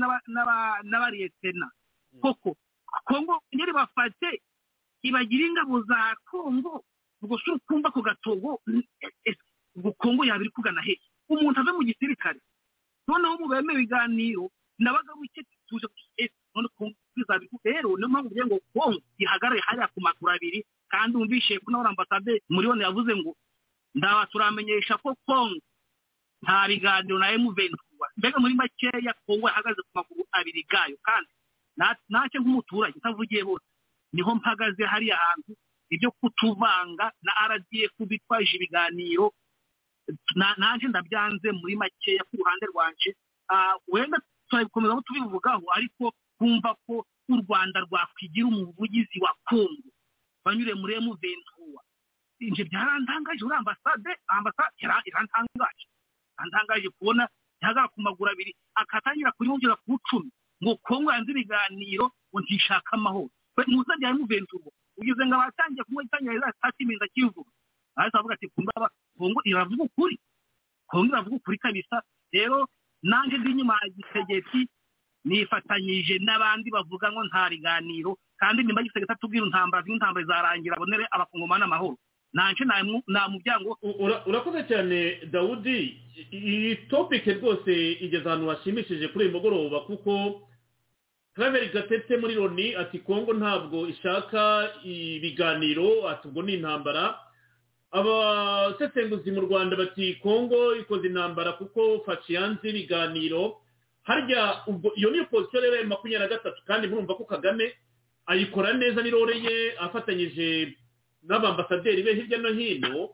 n'abariyetena koko kongo ngeri bafate ibagira ingabo za kongo ubwo si ukumva ku gatogo ubwo kongo yaba iri kugana he? Umuntu ave mu gisirikare. Noneho mu bemeye ibiganiro nabaga wike tuje none kongo rero niyo mpamvu ugiye ngo kongo ihagarare hariya ku maguru abiri. Kandi wumvishe ko nawe ambasade muri one yavuze ngo ndaba turamenyesha ko kongo nta biganiro na emuventura mbega muri makeya kongo yahagaze ku maguru abiri gayo. Kandi ntacyo nk'umuturage utavugiye bose ni ho mpagaze hariya hantu ibyo kutuvanga na rdf bitwaje ibiganiro na- nanjye ndabyanze muri makeya ku ruhande rwanje. Ah, wenda turabikomeza tubivugaho ariko kumva ko u rwanda rwakwigira umuvugizi wa kongo banyuriye muri emu ventura ibyo byarantangaje uri ambasade ambasade irantangaje irantangaje kubona ihagaze ku maguru abiri akatangira kuyongera ku icumi ngo kongo yanze ibiganiro ngo ntishaka amahoro. We muza bya emu ventura ugeze ngo abatangiye kunywa itangira za sitatimenti akivuga ahita avuga ati aba- kongo iravuga ukuri. Kongo iravuga ukuri kabisa. Rero nanjye ndi inyuma ya gisegeti nifatanyije n'abandi bavuga ngo nta riganiro kandi nimba gisegeti atubwira intambara intambara zarangira abonere abakongomani amahoro. Nanjye nta muryango. Ura- urakoze cyane dawudi. Iyi topike rwose igeze ahantu hashimishije kuri uyu mugoroba kuko Claver gatete muri loni ati kongo ntabwo ishaka ibiganiro ati ubwo ni intambara. Abasesenguzi mu rwanda bati kongo ikoze intambara kuko faci yanze ibiganiro. Harya ubwo iyo niyo pozisiyo rero ya makumyabiri na gatatu kandi murumva ko kagame ayikora neza n'irore ye afatanyije n'abambasaderi be hirya no hino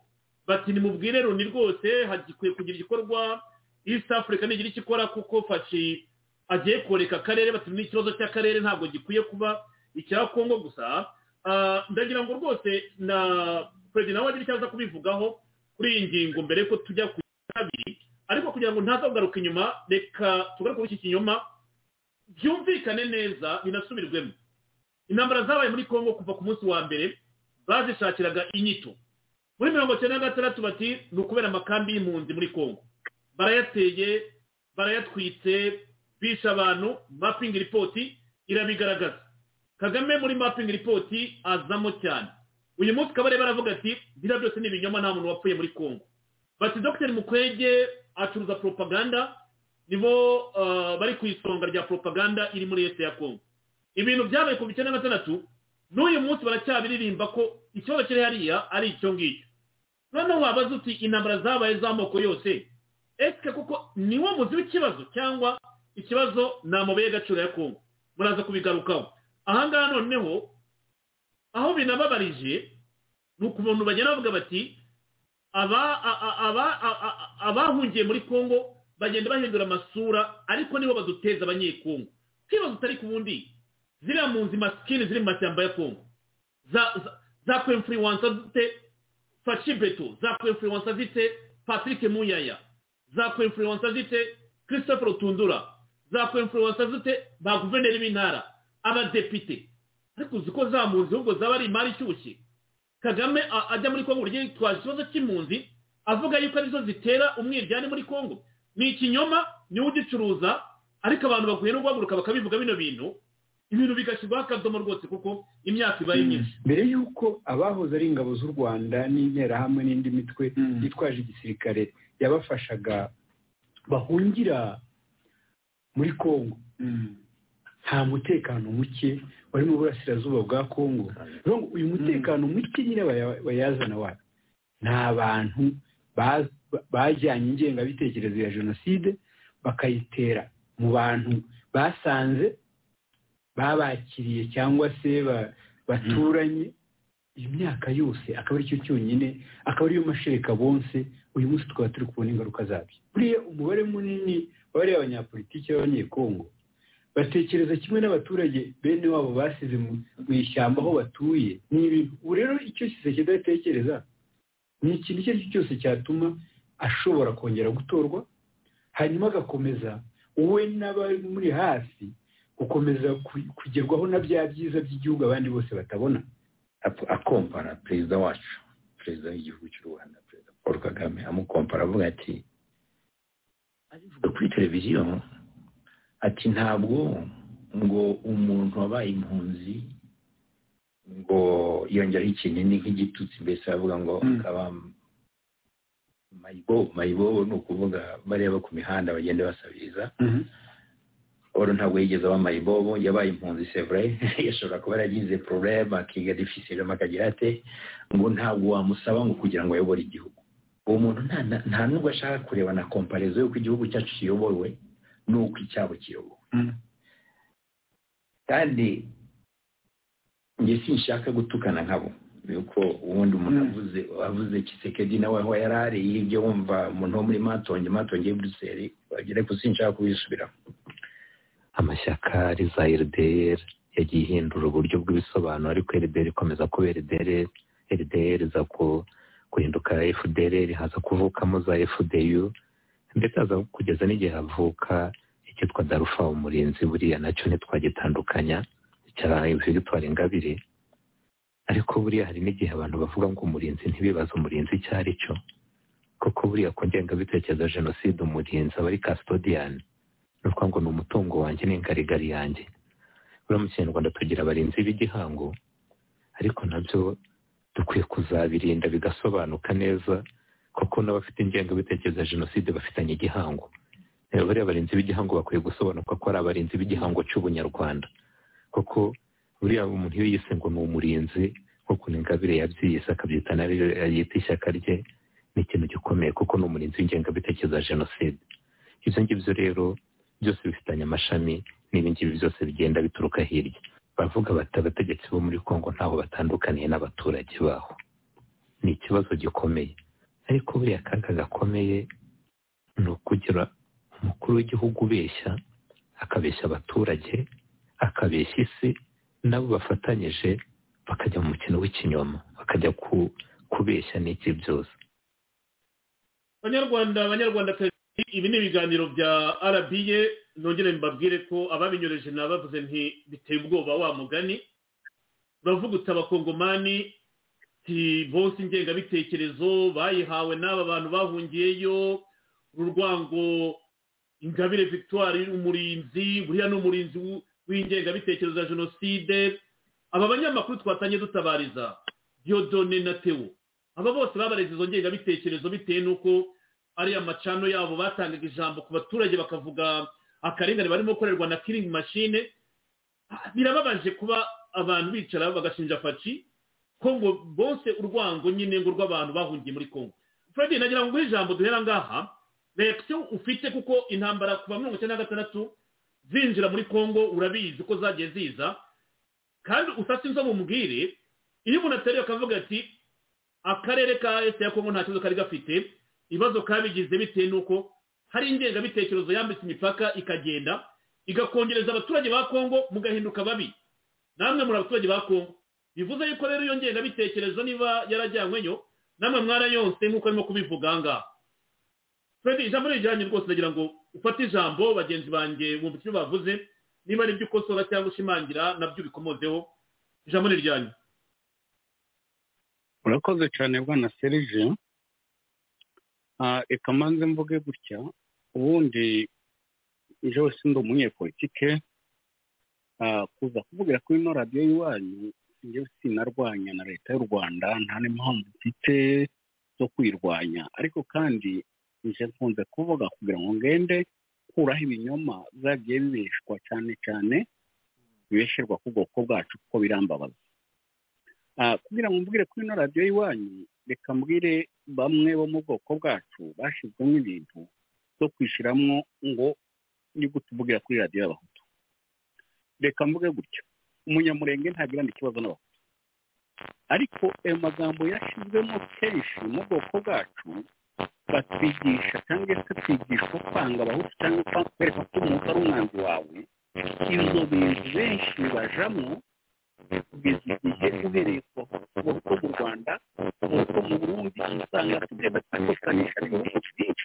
bati nimubwire runi rwose hagikwiye kugira igikorwa east africa nigira icyo ikora kuko faci agiye koreka akarere bati n'ikibazo cy'akarere ntabwo gikwiye kuba icya kongo gusa. Ah, ndagira ngo rwose na perezida nawe agira icyo aza kubivugaho kuri iyi ngingo mbere ko tujya ku kabiri ariko kugira ngo ntaza kugaruka inyuma reka tugaruke iki kinyoma. Byumvikane neza binasubirwemo intambara zabaye muri kongo kuva ku munsi wa mbere bazishakiraga inyito. Muri mirongo icyenda na gatandatu bati ni ukubera amakambi y'impunzi muri kongo. Barayateye barayatwitse bishe abantu mapingi ripoti irabigaragaza. Kagame muri mapingi ripoti azamo cyane. Uyu munsi kabare baravuga ati biriya byose ni ibinyoma nta muntu wapfuye muri kongo. Bati dr mukwege acuruza propaganda nibo ah, bari ku isonga rya propaganda iri muri leta ya kongo ibintu byabaye ku na gatandatu n'uyu munsi baracyabiririmba ko ikibazo kiri hariya ari icyo ngicyo. Noneho wabaza uti intambara zabaye z'amoko yose ese kuko niwo muzi w'ikibazo cyangwa ikibazo ni amabuye y'agaciro ya kongo muraza kubigarukaho. Ahangaha noneho aho binababarije ni ukuntu bagenda bavuga bati abahungiye muri kongo bagenda bahindura amasura ariko nibo baduteza abanyekongo. Ikibazo utari ku bundi ziriya mpunzi masikini ziri mu mashyamba ya kongo. Za- za- zakwemfuriwansa zite faci beto zakwemfuriwansa zite patrick muyaya zakwemfuriwansa zite christophe rutundura. Zakwemfuriwansa zite ba guverineri b'intara. Abadepite. Ariko uzi ko za mpunzi ahubwo zaba ari imari ishyushye. Kagame ajya muri kongo buryo yitwaje ikibazo cy'impunzi avuga yuko ari zo zitera umwiryane muri kongo. Ni ikinyoma ni we ugicuruza ariko abantu bakwiye no guhaguruka bakabivuga bino bintu ibintu bigashyirwaho akadomo rwose kuko imyaka ibaye myinshi. Mbere y'uko abahoze ari ingabo z'u rwanda n'interahamwe n'indi mitwe yitwaje igisirikare yabafashaga bahungira muri kongo. Nta mutekano muke wari mu burasirazuba bwa kongo uyu mutekano muke nyine baya- bayazana wa? Ni abantu ba- ba- bajyanye ingengabitekerezo ya jenoside bakayitera mu bantu basanze babakiriye cyangwa se ba- baturanye iyi myaka yose. Akaba ari cyo cyonyine akaba ariyo mashereka bonse. Uyu munsi tukaba turi kubona ingaruka zabyo. Buriya umubare munini w'abariya abanyapolitiki b'abanyekongo batekereza kimwe n'abaturage bene wabo basize mu ishyamba aho batuye. Ni ibintu ubu rero icyo kisekedi atekereza ni ikintu icyo ari cyo cyose cyatuma ashobora kongera gutorwa hanyuma agakomeza wowe n'abamuri hafi gukomeza ku- kugerwaho na bya byiza by'igihugu abandi bose batabona. Akompara perezida wacu perezida w'igihugu cy'u rwanda perezida paul kagame amukompara avuga ati abivuga kuri televiziyo ati ntabwo ngo umuntu wabaye impunzi ngo yongeraho ikinini nk'igitutsi mbese avuga ngo akaba mayibobo mayibobo ni ukuvuga bareba ku mihanda bagenda basabiriza. Oro ntabwo yigeze aba mayibobo yabaye impunzi sevure yashobora kuba yaragize pororeme akiga difficile akagira ate? Ngo ntabwo wamusaba ngo kugira ngo ayobore igihugu. Uwo muntu nta nubwo ashaka kureba na komparezo y'uko igihugu cyacu kiyobowe n'uko icyabo kiyobowe. Kandi njye sinshaka gutukana nkabo yuko ubundi umuntu avuze avuze kisekedi nawe aho yari ari yibyo wumva umuntu wo muri matonge matonge y'i buruseli wagira ko sinshaka kubisubiramo amashyaka ari za rdr yagiye ihindura uburyo bw'ibisobanuro ariko rdr ikomeza kuba rdr rdr iza guhinduka fdr haza kuvukamo za fdu ndetse haza kugeza n'igihe havuka icyitwa darufa umurinzi buriya na cyo ntitwagitandukanya cya victoire ingabire. Ariko buriya hari n'igihe abantu bavuga ngo umurinzi ntibibaze umurinzi icyo ari cyo. Kuko buriya ku ngengabitekerezo jenoside umurinzi aba ari custodian. Ni ukuvuga ngo ni umutungo wanjye ni ingarigari yanjye. Buriya mu kinyarwanda tugira abarinzi b'igihango ariko na byo dukwiye kuzabirinda bigasobanuka neza kuko n'abafite ingengabitekerezo ya jenoside bafitanye igihango. Rero bariya barinzi b'igihango bakwiye gusobanuka ko ari abarinzi b'igihango cy'ubunyarwanda. Kuko buriya umuntu iyo yise ngo ni umurinzi nk'uko ingabire yabyiyise akabyita yita ishyaka rye ni ikintu gikomeye kuko ni umurinzi w'ingengabitekerezo ya jenoside. Ibyo ngibyo rero byose bifitanye amashami n'ibi ngibi byose bigenda bituruka hirya. Bavuga bati abategetsi bo muri kongo ntaho batandukaniye n'abaturage baho. Ni ikibazo gikomeye. Ariko buriya akaga gakomeye ni ukugira umukuru w'igihugu ubeshya akabeshya abaturage akabeshya isi nabo bafatanyije bakajya mu mukino w'ikinyoma bakajya ku- kubeshya n'iki byose. Banyarwanda banyarwandakazi ibi ni ibiganiro bya rba nongere mbabwire ko ababinyoreje nabavuze nti biteye ubwoba wa mugani uravuga uti abakongomani bose ingengabitekerezo bayihawe n'aba bantu bahungiyeyo urwango ingabire victoire umurinzi buriya ni umurinzi w'ingengabitekerezo ya jenoside. Aba banyamakuru twatangiye dutabariza diodone na tewo aba bose babareze izo ngengabitekerezo bitewe n'uko ariya macano yabo batangaga ijambo ku baturage bakavuga akarengane barimo gukorerwa na kiringi mashine birababaje kuba abantu bicara bagashinja faci ko ngo bose urwango nyine ngo rw'abantu bahungiye muri kongo fred nagira ngo ijambo duhera ngaha reaction ufite kuko intambara kuva mirongo icyenda na gatandatu zinjira muri kongo urabizi ko zagiye ziza. Kandi usatse inzo mumubwire iyo umuntu ateruye akavuga ati akarere ka ese ya kongo nta kibazo kari gafite. Ibibazo kabigize bitewe n'uko hari ingengabitekerezo yambitse imipaka ikagenda igakongereza abaturage ba kongo mugahinduka babi. Namwe muri abaturage ba kongo bivuze yuko rero iyo ngengabitekerezo niba yarajyanyweyo namwe mwarayonse nk'uko arimo kubivuga aha ngaha. Fred ijambo rijyanye rwose ndagira ngo ufate ijambo bagenzi banjye bumva icyo bavuze niba ari ibyo ukosora cyangwa ushimangira na byo ubikomozeho. Ijambo ni ryanyu urakoze cyane bwana serije Ah, reka manze mvuge gutya. Ubundi njyewe sindi umunyepolitike. Ah, kuza kuvugira kuri ino radiyo y'iwanyu njyewe sinarwanya na leta y'u rwanda nta n'impamvu mfite zo kwirwanya ariko kandi nje nkunze kuvuga kugira ngo ngende kuraho ibinyoma byagiye bibeshwa cyane cyane bibesherwa ku bwoko bwacu kuko birambabaza. Ah, kugira ngo mbwire kuri ino radiyo y'iwanyu reka mbwire bamwe bo mu bwoko bwacu bashyizwemo ibintu byo kwishyiramo ngo ni gute uvugira kuri radiyo y'abahutu. Reka mvuge gutyo. Umunyamurenge ntagirana ikibazo n'abahutu ariko ayo magambo yashyizwemo kenshi mu bwoko bwacu batwigisha cyangwa se twigishwa kwanga abahutu cyangwa kwereka ko umuntu ari umwanzi wawe bintu benshi bajamo kugeza igihe uhereye ku bahutu bo mu rwanda nuko mu burundi usanga tugenda twikosanisha byinshi byinshi.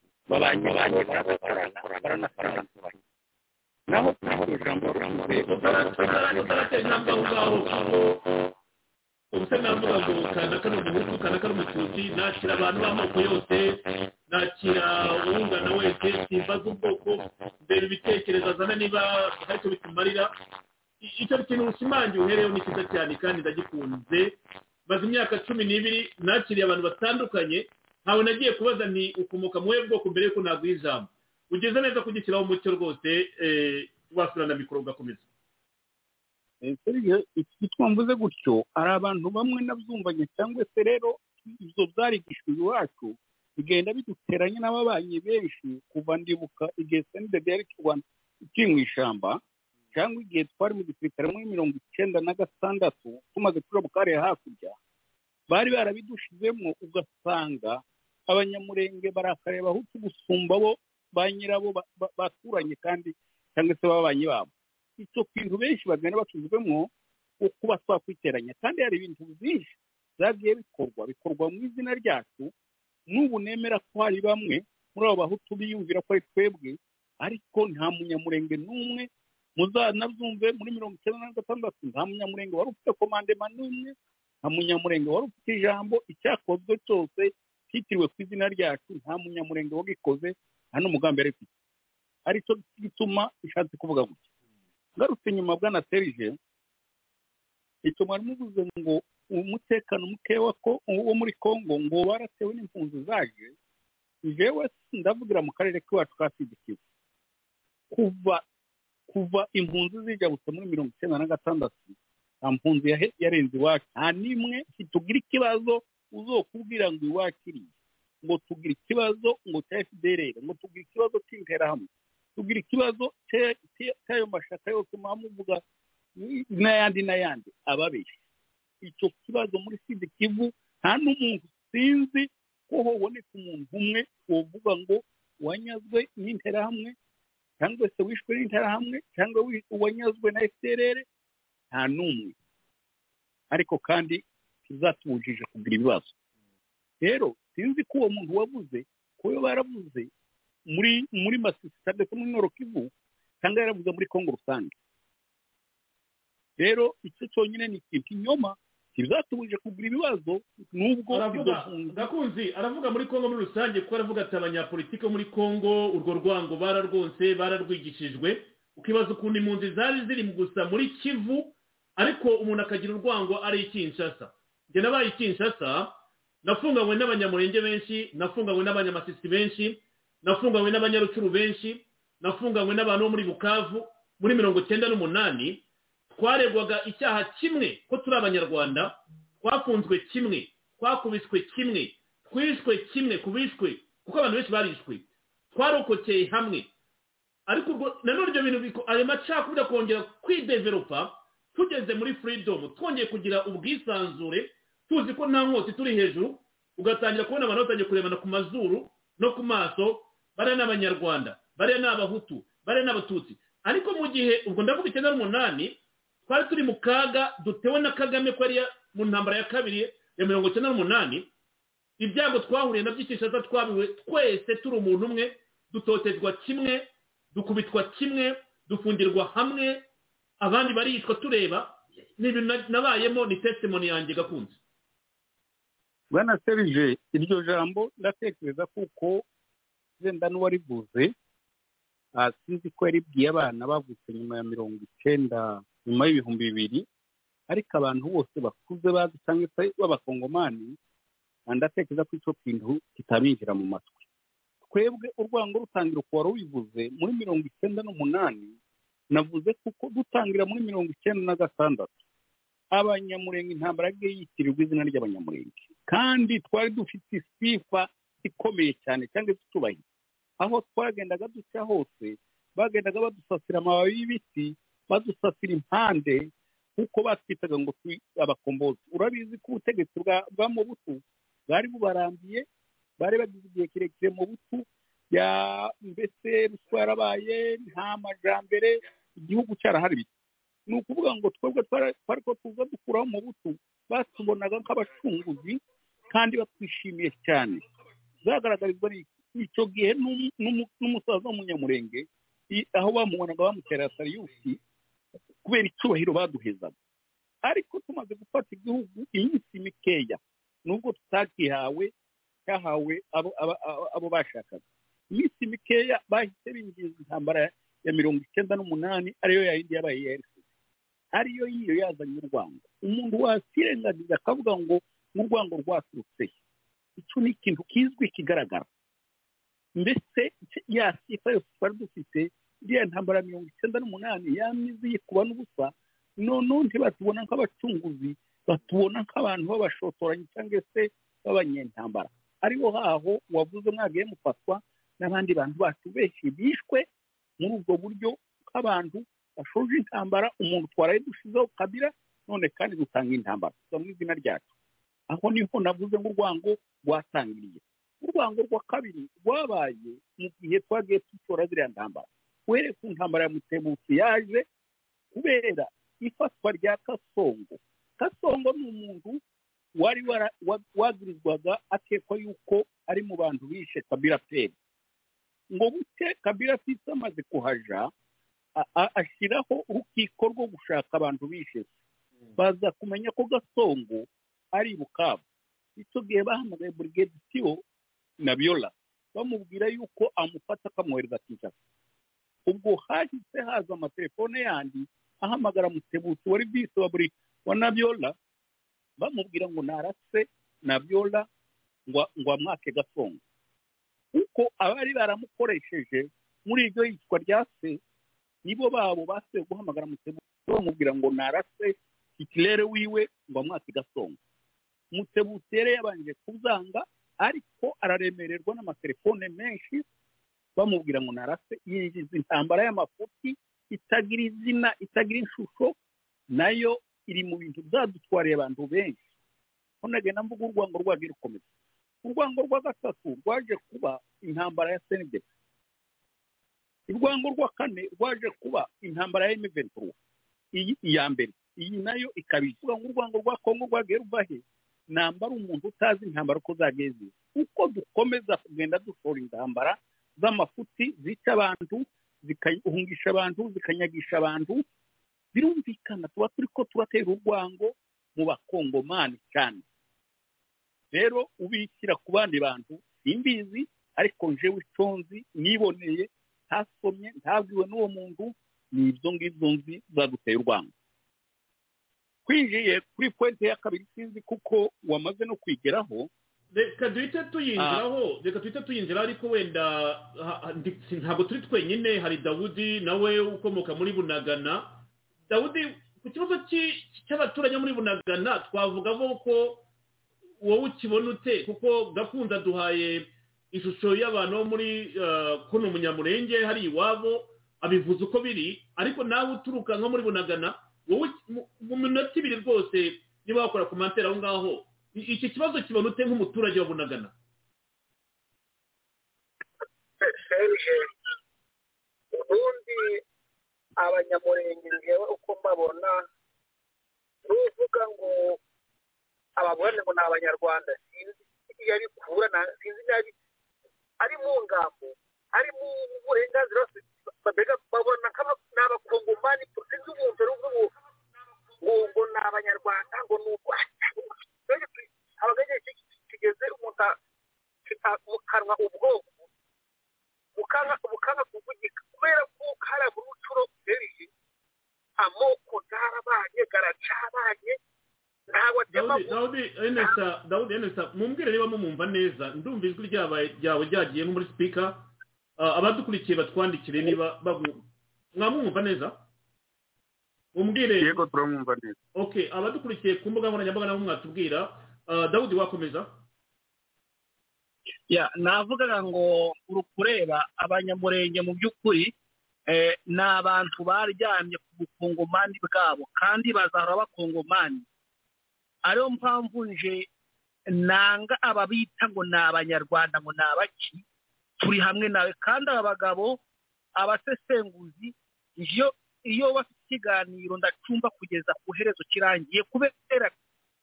babanye babanye barakorana baranakorana naho naho ijambo ijambo rero ubuse navuga ngo kanaka ni umuhutu kanaka ni umututsi nakira abantu b'amoko yose nakira uwungana wese simbaza ubwoko mbere ibitekerezo azana niba hari icyo bitumarira icyo kintu ushimangiye uhereyeho ni cyiza cyane kandi ndagikunze maze imyaka cumi n'ibiri nakiriye abantu batandukanye ntawe nagiye kubaza nti ukomoka mu bwoko mbere yuko naguha ijambo? Ugeze neza kugishyiraho umucyo rwose wasura na mikoro ugakomeza. Iki gituma mvuze gutyo hari abantu bamwe nabyumvanye cyangwa se rero ibyo byarigishijwe iwacu bigenda biduteranya n'ababanyi benshi kuva ndibuka igihe senidede yari rwanda ikiri mu ishyamba cyangwa igihe twari mu gisirikare muri mirongo icyenda na gatandatu tumaze kuja mu kariya hakurya bari barabidushizemo ugasanga abanyamurenge barakariye abahutu gusumba bo ba nyirabo baturanye kandi cyangwa se b'ababanyi babo. Icyo kintu benshi bagenda bakizwemo kuba twakwiteranya kandi hari ibintu byinshi byagiye bikorwa bikorwa mu izina ryacu n'ubu nemera ko hari bamwe muri abo bahutu biyumvira ko ari twebwe ariko nta munyamurenge n'umwe muzanabyumve muri mirongo icyenda na gatandatu nta munyamurenge wari ufite komandema n'umwe nta munyamurenge wari ufite ijambo icyakozwe cyose cyitiriwe ku izina ryacu nta munyamurenge wagikoze nta n'umugambi yari ufite ari cyo gituma ishatse kuvuga gutya. Ngarutse nyuma bwana serije icyo mwari muvuze ngo umutekano muke wo muri congo ngo baratewe n'impunzi zaje jewe ndavugira mu karere k'iwacu ka sidikiwe. Kuva kuva impunzi zijya gusa muri mirongo icyenda na gatandatu nta mpunzi yarenze iwacu. Nta n'imwe ntitugira ikibazo uzokubwira ngo iwacu iriya ngo tugira ikibazo ngo cya fdr ngo tugira ikibazo cy'interahamwe tugira ikibazo cy'ayo mashaka yose muba muvuga n'ayandi n'ayandi ababeshya. Icyo kibazo muri sida kivu nta n'umuntu sinzi ko haboneka umuntu umwe wovuga ngo wanyazwe n'interahamwe cyangwa se wishwe n'interahamwe cyangwa wanyazwe na fdr nta n'umwe. Ariko kandi tuzatubujije kugira ibibazo. Rero sinzi ko uwo muntu wavuze kuba baravuze muri muri masisita ndetse muri noro kivu cyangwa yaravuze muri kongo rusange. Rero icyo cyonyine ni ikintu inyoma ntibizatubujije kugira ibibazo nubwo aravuga gakunzi aravuga muri kongo muri rusange kuko aravuga ati abanyapolitiki bo muri kongo urwo rwango bararwonse bararwigishijwe. Ukibaza ukuntu impunzi zari ziri gusa muri kivu ariko umuntu akagira urwango ari ikinshasa njye nabaye ikinshasa nafunganywe n'abanyamurenge benshi nafunganywe n'abanyamasisi benshi nafunganywe n'abanyarucuru benshi nafunganywe n'abantu bo muri bukavu muri mirongo icyenda n'umunani twaregwaga icyaha kimwe ko turi abanyarwanda twafunzwe kimwe twakubiswe kimwe twishwe kimwe ku bishwe kuko abantu benshi barishwe twarokokeye hamwe. Ariko nanone ibyo bintu ayo macakubiri kongera kwideveropa tugeze muri furidomu twongeye kugira ubwisanzure tuzi ko nta nkoti turi hejuru ugatangira kubona abantu batangiye kurebana ku mazuru no ku maso bariya ni abanyarwanda bariya ni abahutu bariya ni abatutsi. Ariko mu gihe ubwo ndavuga icyenda n'umunani twari turi mu kaga dutewe na kagame ko ariya mu ntambara ya kabiri ya mirongo icyenda n'umunani ibyago twahuriye na by'ikishasa twabiwe twese turi umuntu umwe dutotezwa kimwe dukubitwa kimwe dufungirwa hamwe abandi baricwa tureba ni ibintu nabayemo ni testimoni yanjye gakunze. Bwana serije iryo jambo ndatekereza kuko wenda n'uwarivuze sinzi ko yaribwiye abana bavutse nyuma ya mirongo icyenda nyuma y'ibihumbi bibiri ariko abantu bose bakuze bazi cyangwa se b'abakongomani ndatekereza ko icyo kintu kitabinjira mu matwi. Twebwe urwango rutangira uko wari ubivuze muri mirongo icyenda n'umunani navuze kuko dutangira muri mirongo icyenda na gatandatu. Abanyamurenge yagiye yitirirwa izina ry'abanyamurenge kandi twari dufite isifa ikomeye cyane cyangwa tutubahiriza aho twagendaga duca hose bagendaga badusasira amababi y'ibiti badusasira impande kuko batwitaga ngo turi abakombozi. Urabizi ko ubutegetsi bwa mubutu bwari bubarambiye bari bagize igihe kirekire mu butu ya mbese ruswa yarabaye nta majambere igihugu cyaraharibitse ni ukuvuga ngo twebwe twari ko tuza dukuraho mu butu batubonaga nk'abacunguzi kandi batwishimiye cyane. Zagaragarizwa icyo gihe n'umusaza w'umunyamurenge aho bamubonaga bamutera sariyusi kubera icyubahiro baduhezaga. Ariko tumaze gufata igihugu iminsi mikeya nubwo tutakihawe cyahawe abo bashakaga. Iminsi mikeya bahise binjiza intambara ya mirongo icyenda n'umunani ariyo yayindi yabaye ya erisesi ariyo yiyo yazanye urwango umuntu wakirengagiza akavuga ngo n'urwango rwaturutse icyo ni ikintu kizwi kigaragara. Mbese ya sifa yose twari dufite iriya ntambara mirongo icyenda n'umunani yamize yikuba n'ubusa noneho ntibatubona nk'abacunguzi batubona nk'abantu b'abashotoranyi cyangwa se b'abanyentambara. Ariho haho wavuze mwagiye mufatwa n'abandi bantu bacu benshi bishwe muri ubwo buryo nk'abantu bashoje intambara umuntu twaraye dushizeho kabira none kandi dutanga intambara. Tuza mu izina ryacu. Aho ni ho navuze ngo urwango rwatangiriye urwango rwa kabiri rwabaye mu gihe twagiye dutora ziriya ntambara. Uhereye ku ntambara ya mutebutsi yaje kubera ifatwa rya kasongo. Kasongo ni umuntu wari wagirizwaga akekwa yuko ari mu bantu bishe kabira peri ngo buke kabira afite amaze kuhaja ashyiraho urukiko rwo gushaka abantu bishe. Baza kumenya ko gasongo ari bukavu icyo gihe bahamagaye burigade tiyo na biola bamubwira yuko amufata akamwohereza kinshasa ubwo hahise haza amatelefone yandi ahamagara mutebutsi wari bisi wa buri wa nabyola bamubwira ngo narase nabyola ngo amwake gasongo. Kuko abari baramukoresheje muri iryo yitwa rya se nibo babo basuye guhamagara mutebutsi bamubwira ngo narase ikirere wiwe ngo amwake gasongo. Mutebutsi yari yabanje kuzanga ariko araremererwa n'amatelefone menshi bamubwira ngo narase yinjiza intambara y'amafuti itagira izina itagira ishusho na yo iri mu bintu byadutwariye abantu benshi. Nagenda mvuga urwango rwagiye rukomeza urwango rwa gatatu rwaje kuba intambara ya senide urwango rwa kane rwaje kuba intambara ya emuventuro iyi iya mbere. Iyi na yo ikaba ivuga ngo urwango rwa kongo rwagiye ruva he namba ari umuntu utazi intambara uko zageze. Uko dukomeza kugenda dushora intambara z'amafuti zica abantu zikahungisha abantu zikanyagisha abantu birumvikana tuba turi ko turatera urwango mu bakongomani cyane rero ubishyira ku bandi bantu simbizi ariko njewe iconzi niboneye ntasomye ntabwiwe n'uwo muntu ni ibyo ngibyo nzi zaduteye urwango. Twinjiye kuri pointe ya kabiri sinzi kuko wamaze no kwigeraho. Reka duhite tuyinjiraho reka duhite tuyinjiraho ariko wenda ntabwo turi twenyine hari dawudi nawe ukomoka muri bunagana. Dawudi ku kibazo cy'abaturage muri bunagana twavuga ko wowe ukibona ute? Kuko gakunda duhaye ishusho y'abantu bo muri kuno munyamurenge hari iwabo abivuze uko biri. Ariko nawe uturuka nko muri bunagana wowe mu minota ibiri rwose niba wakora komantere aho ngaho iki kibazo kibona ute nk'umuturage wa bunagana ubundi abanyamurenge ngewe uko mbabona n'uvuga ngo abagore ngo ni abanyarwanda. Sinzi iyo ari kuvura sinzi niba ari mu ngambo ari mu burenganzira babona ni abakongomani sinzi umuntu uri ngo ni abanyarwanda ngo ni uko abaganye kigeze umuntu mu kanwa ubwoko bukanga kuvugika kubera ko hari muri ucuro serije amoko ntarabanye garacabanye dawudi enesa mumbwire niba mumumva neza ndumva ijwi ryawe ryagiye nko muri sipika abadukurikiye batwandikire niba mwamwumva neza? Mumbwire yego turamwumva neza. Ok abadukurikiye ku mbuga nkoranyambaga nabo mwatubwira. Dawudi wakomeza? Navugaga ngo uri kureba abanyamurenge mu by'ukuri ni abantu baryamye ku bukongomani bwabo kandi bazahora bakongomani. Ariyo mpamvu nje nanga ababita ngo ni abanyarwanda ngo ni abaki. Turi hamwe nawe. Kandi aba bagabo abasesenguzi iyo iyo bafite ikiganiro ndacumba kugeza ku herezo kirangiye kubera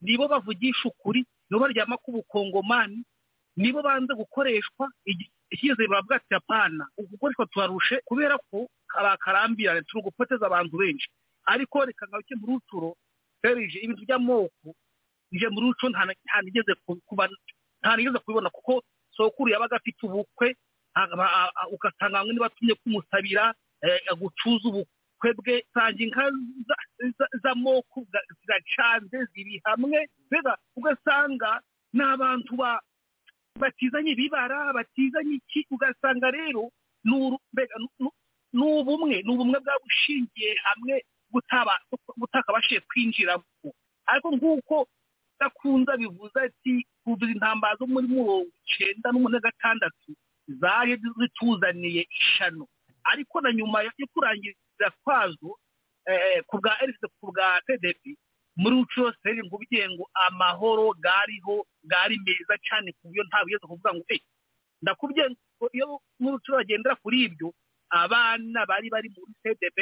nibo bavugisha ukuri nibo baryama ku bukongomani nibo banze gukoreshwa icyizere bavuga ati apana ugukoreshwa tubarushe kubera ko karambirane turi gupoteza abantu benshi. Ariko reka ngaruke muri uturo serije ibintu by'amoko nje muri uco ntanigeze kubibona kuko sokuru yabaga afite ubukwe ugasanga bamwe nibatumye kumusabira gucuza ubukwe bwe. Sanga inka za- z'amoko ziracanze ziri hamwe. Ugasanga ni abantu ba batizanye ibibara batizanye iki? Ugasanga rero ni ubumwe ni ubumwe bwaba bushingiye hamwe butakabashije kwinjiramo. Ariko nk'uko gakunda bivuze ati kuva intambara zo muri mirongo icyenda n'umunani na gatandatu zaje zituzaniye ishano. Ariko na nyuma yo kurangiza kwazo eh, ku bwa erise ku bwa tdp muri uco seri nkubwiye ngo amahoro gariho gari meza cyane ku buryo nta bugeze kuvuga ngo eh ndakubwiye ngo iyo muri uco bagendera kuri ibyo abana bari bari muri cdp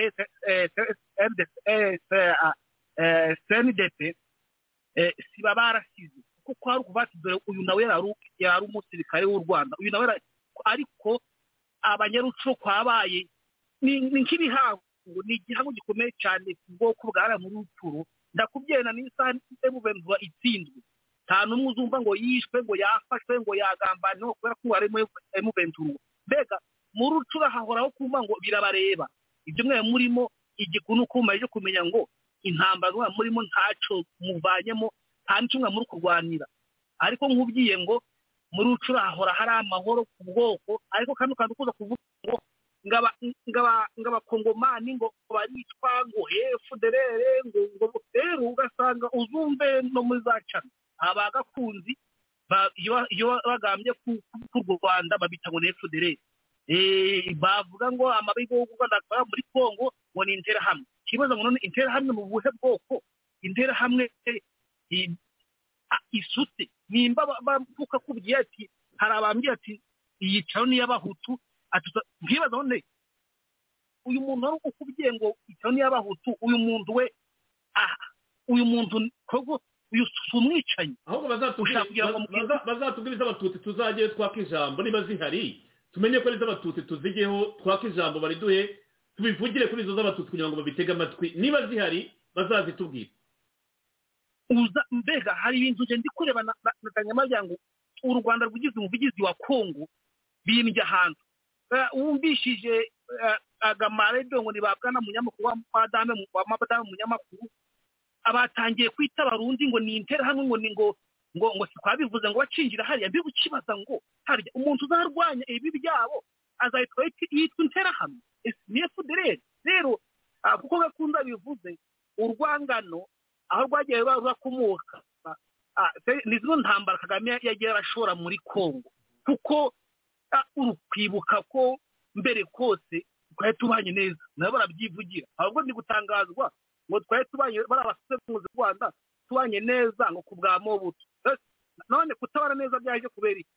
cndp siba barasize kuko kwari ukuvuga ati dore uyu nawe yari umusirikare w'u rwanda. Uyu nawe ariko abanyaruco kwabaye ni nk'ibihango ni igihango gikomeye cyane ku bwoko bwara muri uturo ndakubyena n'isaha emuventura itsinzwe. Nta n'umwe uzumva ngo yishwe ngo yafashwe ngo yagambaniwe kubera ko wari emuventura mbega muri ucura hahoraho kumva ngo birabareba. Ibyo mwe murimo igikunu uko mumaze kumenya ngo intambara murimo ntaco muvanyemo nta n'icyo muri kurwanira. Ariko nk'ubwiye ngo muri ucura hahora hari amahoro ku bwoko ariko kandi ukuza kuvuga ngo ngaba ngaba ngabakongomani ngo baricwa ngo efuderere ngo ngo rero ugasanga uzumve no muri za cana abagakunzi ba- iyo bagambye ku rwanda babita ngo ni efuderere Eh, bavuga ngo amabi yo Rwanda akora muri Kongo ngo ni interahamwe. Ikibazo ngo none interahamwe mu buhe bwoko? Interahamwe eh, i- a- isute. Nimba ba- bavuka kubwiye ati hari abambwiye ati iyi caro ni iy'abahutu ati usa- nkibaza none uyu muntu wari ukubwiye ngo icaro ni iy'abahutu uyu muntu we ah uyu muntu uyu si umwicanyi? Ahubwo bazatubwire iz'abatutsi tuzajye twaka ijambo. Niba zihari tumenye ko ari iz'abatutsi tuzigeho twaka ijambo bariduhe tubivugire kuri izo z'abatutsi kugira ngo babitege amatwi. Niba zihari bazazitubwire. Uza mbega hari ibintu ndi kureba na na- na kanyamajya ngo u rwanda rwigize umuvugizi wa kongo bimbye ahantu. Eh, wumvishije eh, agamaredo ngo nibabwana munyamakuru wa madame munyamakuru abatangiye kwita abarundi ngo ni interahamwe ngo ni ngo ngo ngo twabivuze ngo bacinjira hariya. Mbi ukibaza ngo harya umuntu uzarwanya ibi byabo azahitwa yit- yitwa interahamwe Ese ni efudereri rero ah, kuko gakunda bivuze urwangano aho rwagiye ruba rurakomoka ah, ni zino ntambara kagame yagiye arashora muri kongo kuko ah, urukwibuka ko mbere kose twari tubanye neza. Nabo barabyivugira. Ahubwo ndi gutangazwa ngo twari tubanye bari abasemuzi rwanda tubanye neza ngo ku bwa mobutu. Eh, none kutabara neza byaje kubera iki?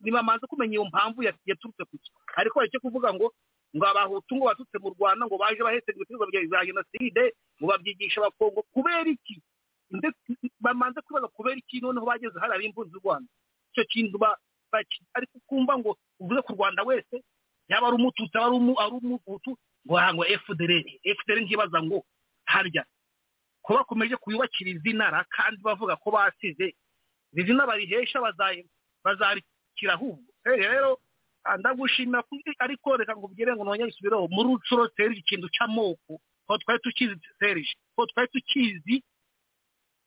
Ntibamanze kumenya iyo mpamvu ya- yaturutse ku ki? Ariko hari icyo kuvuga ngo ngo abahutu ngo batutse mu rwanda ngo baje bahetse ibicuruzwa bya jenoside ngo babyigisha abakongo kubera iki? Ndetse bamanze kubaza kubera iki noneho bageze hari ab'impunzi z'u rwanda? Icyo kintu ariko kumva ngo uvuze ku rwanda wese yaba ari umututsi yaba ari umu- ari umuhutu ngo aha ngo efudereri efudereri nkibaza ngo harya. Ko bakomeje kuyubakira izina kandi bavuga ko basize iri zina barihesha bazarikira ahubwo. Rero ndagushimira ariko reka ngo ubwire ngo nongere isubireho muri ucuro serije ikintu cy'amoko ko twari tukizi serije ko twari tukizi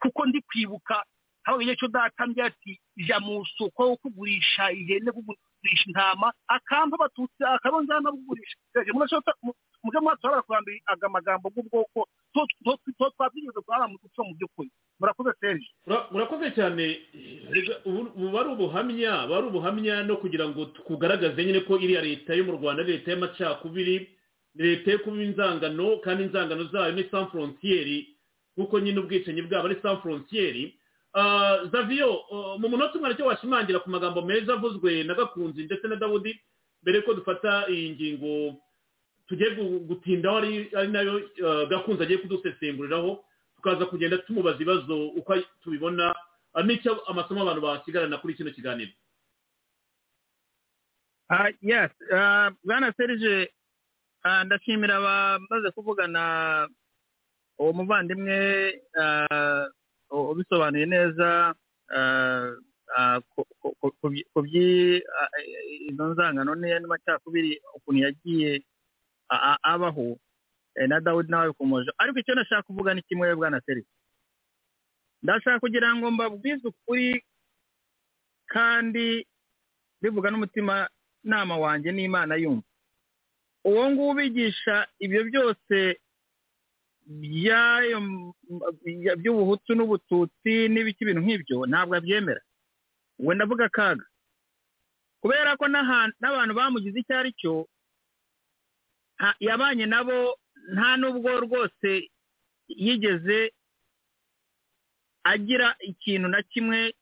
kuko ndi kwibuka aho igihe cyo datambye ati jya mu isoko kugurisha ihene kugurisha intama. Akampa abatutsi akarongera anabugurisha mujye mwatora kurambira aga magambo bw'ubwoko twabyigeze mu duco mu by'ukuri. Murakoze serije Ura- urakoze cyane. Ubu bari ubuhamya bari ubuhamya no kugira ngo tukugaragaze nyine ko iriya leta yo mu rwanda ari leta y'amacakubiri leta yo kuba inzangano kandi inzangano zayo ni sans frontiere nk'uko nyine ubwicanyi bwabo ari sans frontiere. Ah, Xavier uh, mu munota umwe ni cyo washimangira ku magambo meza avuzwe na gakunzi ndetse na dawudi mbere ko dufata iyi ngingo. Tugiye gu- gutindaho ari na yo uh, gakunzi agiye kudusesenguriraho tukaza kugenda tumubaza ibibazo uko tubibona ah, n'icyo amasomo abantu basigarana kuri kino kiganiro Ah, yes ah, bwana ah, ndashimira abamaze kuvugana uwo muvandimwe ah, ubisobanuye neza ah, ah, ku- ku- ku- ku byi- ku byi ah, izo nzangano n'amacakubiri ukuntu yagiye abaho eh, na dawudi nawe bikomoje ariko icyo nashaka kuvuga ni kimwe bwana serisi ndashaka kugira ngo mbabwize ukuri kandi bivuga n'umutima nama wanjye n'imana yumva. Uwo nguwo ubigisha ibyo byose by'ubuhutu n'ubututsi n'ibiki ibintu nk'ibyo ntabwo abyemera. We ndavuga akaga. Kubera ko n'abantu bamugize icyo ari cyo yabanye nabo nta n'ubwo rwose yigeze agira ikintu na kimwe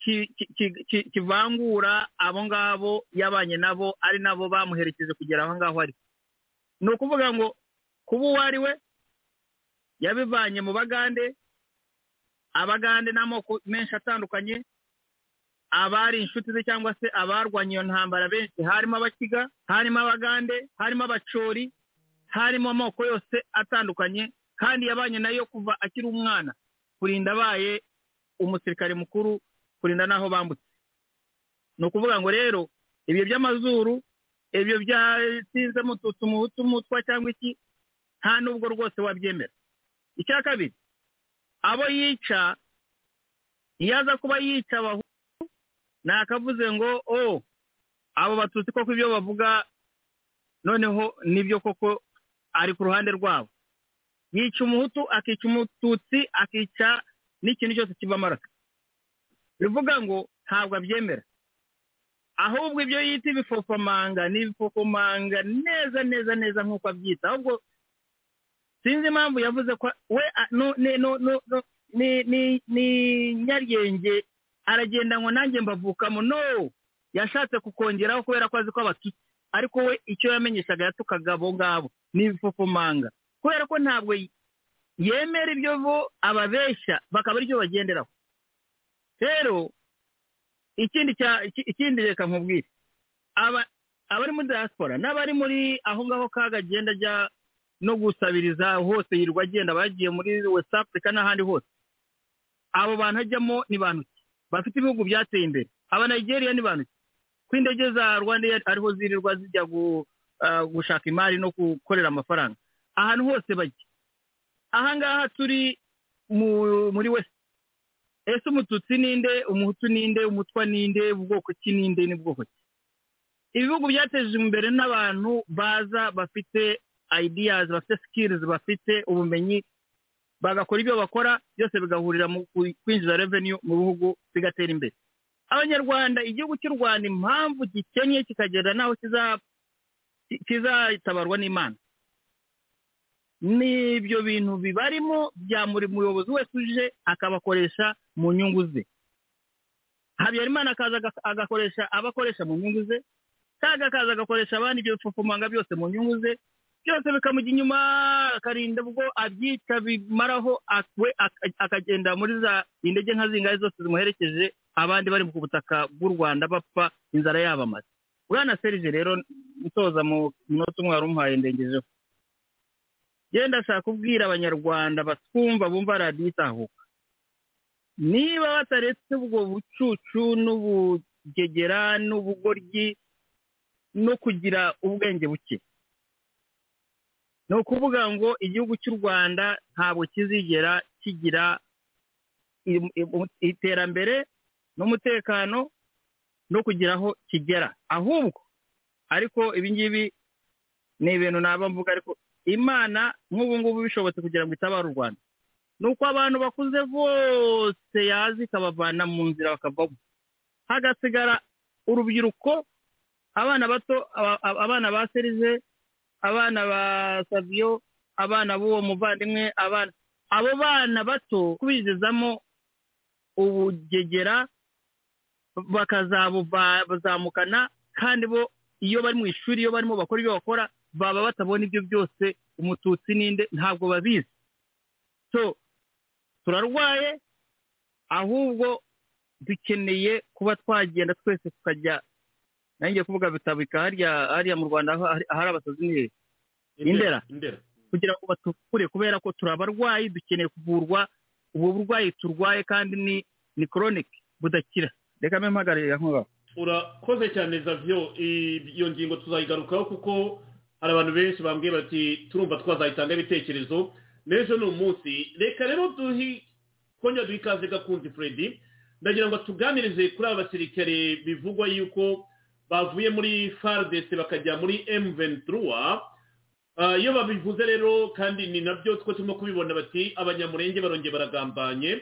ki- ki- ki- ki- kivangura abo ngabo yabanye nabo ari nabo bamuherekeje kugera aho ngaho ari. Ni ukuvuga ngo kuba uwo ari we yabivanye mu bagande abagande n'amoko menshi atandukanye abari inshuti ze cyangwa se abarwanya iyo ntambara benshi harimo abakiga harimo abagande harimo abacori harimo amoko yose atandukanye kandi yabanye na yo kuva akiri umwana. Kurinda abaye umusirikare mukuru kurinda n'aho bambutse. Ni ukuvuga ngo rero ibyo by'amazuru ibyo byasinze mututsi umuhutu umutwa cyangwa iki nta n'ubwo rwose wabyemera. Icya kabiri abo yica iyo aza kuba yica abahutu nakavuze ngo o abo batutsi koko ibyo bavuga noneho ni byo koko ari ku ruhande rwabo. Yica umuhutu akica umututsi akica n'ikintu cyose kiva amaraso. Bivuga ngo ntabwo abyemera. Ahubwo ibyo yita ibifofomanga ni ibifofomanga neza neza neza nk'uko abyita. Ahubwo sinzi impamvu yavuze ko we ni- no- aragenda ngo nanjye mbavukamo no. Yashatse kukongeraho kubera ko azi ko abatutsi ariko we icyo yamenyeshaga yatukaga abo ngabo ni ibifofomanga kubera ko ntabwo yemera ibyo bo ababeshya bakaba ari byo bagenderaho. Rero ikindi cya iki- ikindi reka nkubwire. Aba abari muri diaspora n'abari muri aho ngaho kaga agenda ajya no gusabiriza hose yirirwa agenda bagiye muri west africa n'ahandi hose. Abo bantu ajyamo ni bantu ki bafite ibihugu byateye imbere. Aba nigeria ni bantu ko indege za rwanda ariho zirirwa zijya ah, gushaka imari no gukorera amafaranga. Ahantu hose bajya. Aha ngaha turi mu- muri west. Ese umututsi ninde umuhutu ninde umutwa ninde ubwoko ki ninde ni bwoko ki? Ibihugu byateje imbere n'abantu baza bafite ideas bafite skills bafite ubumenyi bagakora ibyo bakora byose bigahurira mu kwinjiza revenue mu bihugu bigatera imbere. Abanyarwanda igihugu cy'u rwanda impamvu gikennye kikagera n'aho kiza- ki- kizatabarwa n'imana. Ni ibyo bintu bibarimo bya buri muyobozi wese uje akabakoresha mu nyungu ze. Habyarimana akaza aga- agakoresha abakoresha mu nyungu ze kaga akaza agakoresha abandi ibyo bifufumanga byose mu nyungu ze byose bikamujya inyuma akarinda ubwo abyica bimaraho akagenda muri za indege nka zingahe zose zimuherekeje abandi bari ku butaka bw'u rwanda bapfa inzara yabamaze bwana serije rero nsoza mu minota umwe wari umuhaye ndengejeho. Genda ndashaka kubwira abanyarwanda batwumva bumva radiyo itahuka. Niba bataretse ubwo bucucu n'ubugegera n'ubugoryi no kugira ubwenge buke ni ukuvuga ngo igihugu cy'u rwanda ntabwo kizigera kigira iterambere n'umutekano no kugira aho kigera. Ahubwo ariko ibi ngibi ni ibintu naba mvuga ariko imana nk'ubu ngubu bishobotse kugira ngo itabare u rwanda. Ni uko abantu bakuze bose yazi ikabavana mu nzira bakavamo hagasigara urubyiruko abana bato aba- aba- abana ba serize abana ba saviyo abana b'uwo muvandimwe abana abo bana bato kubizezamo ubugegera bakazabuzamukana kandi bo iyo bari mu ishuri iyo barimo bakora ibyo bakora baba batabona ibyo byose umututsi ninde ntabwo babizi. So turarwaye ahubwo dukeneye kuba twagenda twese tukajya nanjye kuvuga bitabika harya hariya mu rwanda ahari abasazi ni hehe indera? Kugira ngo batukure kubera ko turi abarwayi dukeneye kuvurwa ubu burwayi turwaye kandi ni ni koronike budakira. Reka mbe mpagararira nk'ubu urakoze cyane zavyo iyo ngingo tuzayigarukaho kuko hari abantu benshi bambwiye bati turumva twazahitanga ibitekerezo. N'ejo ni umunsi. Reka rero duhi twongera duhe ikaze gakunzi freddy. Ndagira ngo tuganirize kuri aba basirikare bivugwa yuko bavuye muri fardc bakajya muri m23 Ah, iyo babivuze rero kandi ni na byo two turimo kubibona bati abanyamurenge barongeye baragambanye.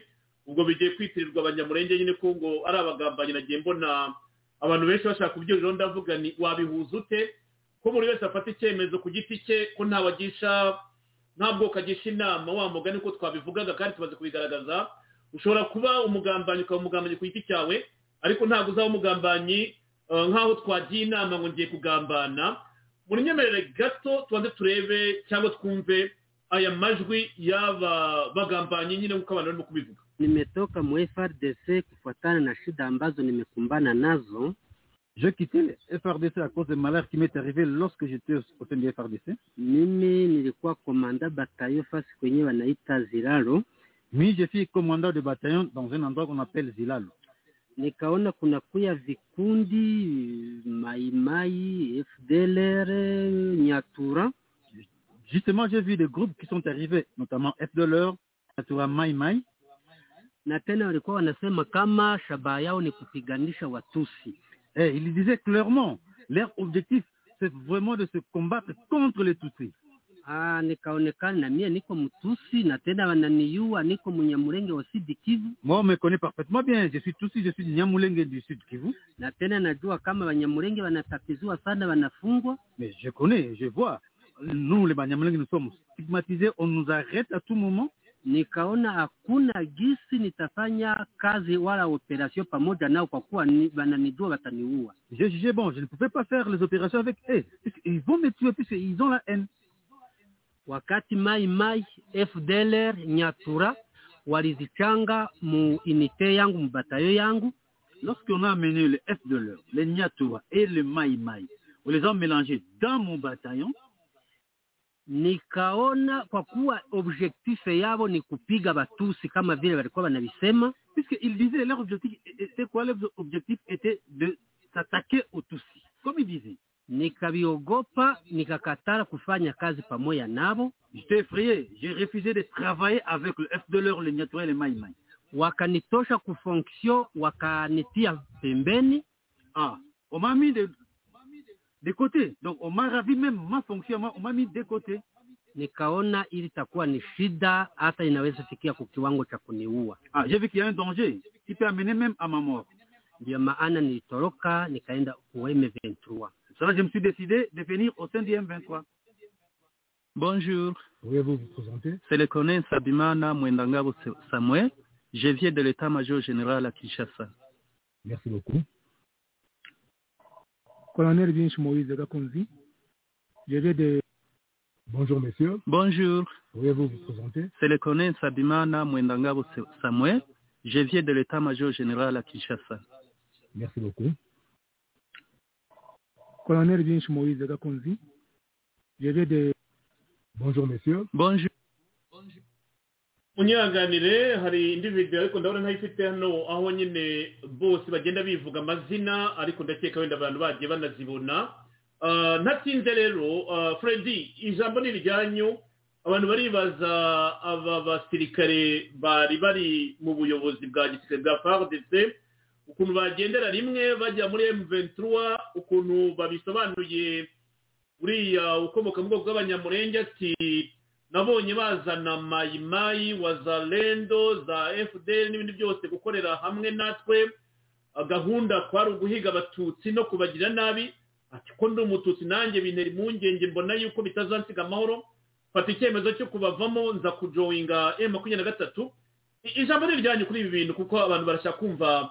Ubwo bigiye kwitirirwa abanyamurenge nyine ko ngo ari abagambanyi nagiye mbona abantu benshi bashaka kubyuriraho ndavuga ni wabihuza ute? Ko buri wese afata icyemezo ku giti cye ko ntawagisha nta bwoko agisha inama wa mugani uko twabivugaga kandi tumaze kubigaragaza ushobora kuba umugambanyi ukaba umugambanyi ku giti cyawe ariko ntabwo uzaba umugambanyi nk'aho twagiye inama ngo ngiye kugambana muri nyemerere gato tubanze turebe cyangwa twumve aya majwi y'aba bagambanye nyine nk'uko abantu barimo kubivuga Nimetoka mu FRDC kufuatana na shida ambazo nimekumbana nazo. Je quittais le FRDC à cause des malheurs qui m'est arrivé lorsque j'étais au sein du FRDC. Mimi nilikuwa komanda batayo fasi kwenye wanaita Ziralo. Oui, je suis commandant de bataillon dans un endroit qu'on appelle Zilalo. Nikaona kuna kuya vikundi maimai, FDLR, Nyatura. Justement, j'ai vu des groupes qui sont arrivés, notamment FDLR, Natura Mai Mai. Na tena walikuwa wanasema kama shabaha yao ni kupiganisha Watusi. Et ils disaient clairement, leur objectif, c'est vraiment de se combattre contre les Tutsis. Ah, nikaonekana na mie niko Mtusi na tena wananiua, niko Munyamulenge wa Sud Kivu. Moi, on me connaît parfaitement bien. Je suis Tutsi, je suis du Nyamulenge du Sud Kivu. Na tena najua kama Wanyamulenge wanatatiziwa sana, wanafungwa. Mais je connais, je vois. Nous, les Banyamulenge, nous sommes stigmatisés. On nous arrête à tout moment. Nikaona hakuna gisi nitafanya kazi wala operation pamoja nao, kwa kuwa ni- wananijua wataniua. J'ai jugé, bon, je ne pouvais pas faire les opérations avec eux. Ils vont me tuer puisqu'ils ont la haine. Wakati Mai Mai, FDLR, Nyatura walizichanga mu unité yangu mu batayo yangu, Lorsqu'on a amené le FDLR, les Nyatura et le Mai Mai, on les a mélangés dans mon bataillon. nikaona kwa kuwa objectif yabo ni kupiga Batusi kama vile walikuwa wanavisema, Puisqu'ils disaient leur objectif était quoi Leur objectif était de s'attaquer aux Tutsis. Comme ils disaient. Nikaviogopa, nikakatara kufanya kazi pamoja nabo. J'étais effrayé. J'ai refusé de travailler avec le FDLR, le Nyatura le Mai Mai. Wakanitosha kufonksio, wakanitia pembeni. Ah, on m'a mis de, de côté. Donc, on m'a ravi même ma fonction, on m'a mis de côté. Nikaona ili takuwa ni shida, hata inaweza fikia kwa kiwango cha kuniua. Ah, j'ai vu qu'il y a un danger qui peut amener même à ma mort. Ndio maana nilitoroka nikaenda ku M23. Ça je me suis décidé de venir au sein du M23. Bonjour, Pouvez-vous vous présenter c'est le colonel Sabimana Mwendangabo Samuel. Je viens de l'état-major général à Kinshasa. Merci beaucoup. Colonel Vinch Moïse Gakonzi, je viens de... Bonjour messieurs, Bonjour, pouvez-vous vous présenter c'est le colonel Sabimana Mwendangabo Samuel. Je viens de l'état-major général à Kinshasa. Merci beaucoup. Colonel Vinch Moïse Gakonzi, je viens de... Bonjour messieurs, Bonjour, munyanganire hari indi video ariko ndabona ntayifite hano aho nyine bose bagenda bivuga amazina ariko ndakeka wenda abantu bagiye banazibona. Ah, ntatinze rero ah, freddy ijambo ni iryanyu abantu baribaza aba basirikare bari bari mu buyobozi bwa gisirikare bwa fardc ukuntu bagendera rimwe bajya muri m23 ukuntu babisobanuye uriya ukomoka mu bwoko bw'abanyamurenge ati nabonye bazana mayimayi wazalendo za fdr n'ibindi byose gukorera hamwe natwe. Ah, gahunda kwari uguhiga abatutsi no kubagira nabi. Ati ko ndi umututsi nanjye bintera impungenge mbona yuko bitazansiga amahoro. Fata icyemezo cyo kubavamo nza kujoyinga m makumyabiri na gatatu. Ijambo ni kuri ibi bintu kuko abantu barashaka kumva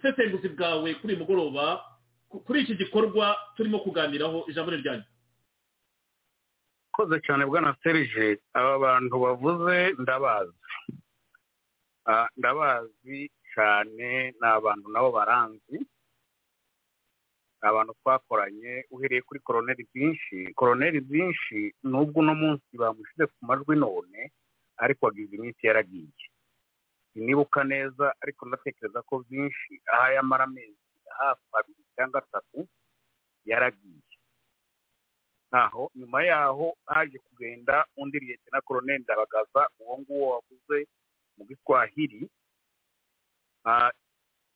ubusesenguzi bwawe kuri uyu mugoroba ku- kuri iki gikorwa turimo kuganiraho ijambo ni iryanyu koze cyane bwana serije aba bantu bavuze ndabazi. Ah, ndabazi cyane ni abantu nabo baranzi. Abantu twakoranye uhereye kuri koroneri byinshi. Koroneri byinshi nubwo uno munsi bamushyize ku majwi none ariko wagize iminsi yaragiye sinibuka neza ariko ndatekereza ko byinshi aho yamara amezi hafi abiri cyangwa atatu yaragiye. Naho nyuma yaho haje kugenda undi liyete na koroneli ndabagaza uwo nguwo wavuze mu giswahili ah,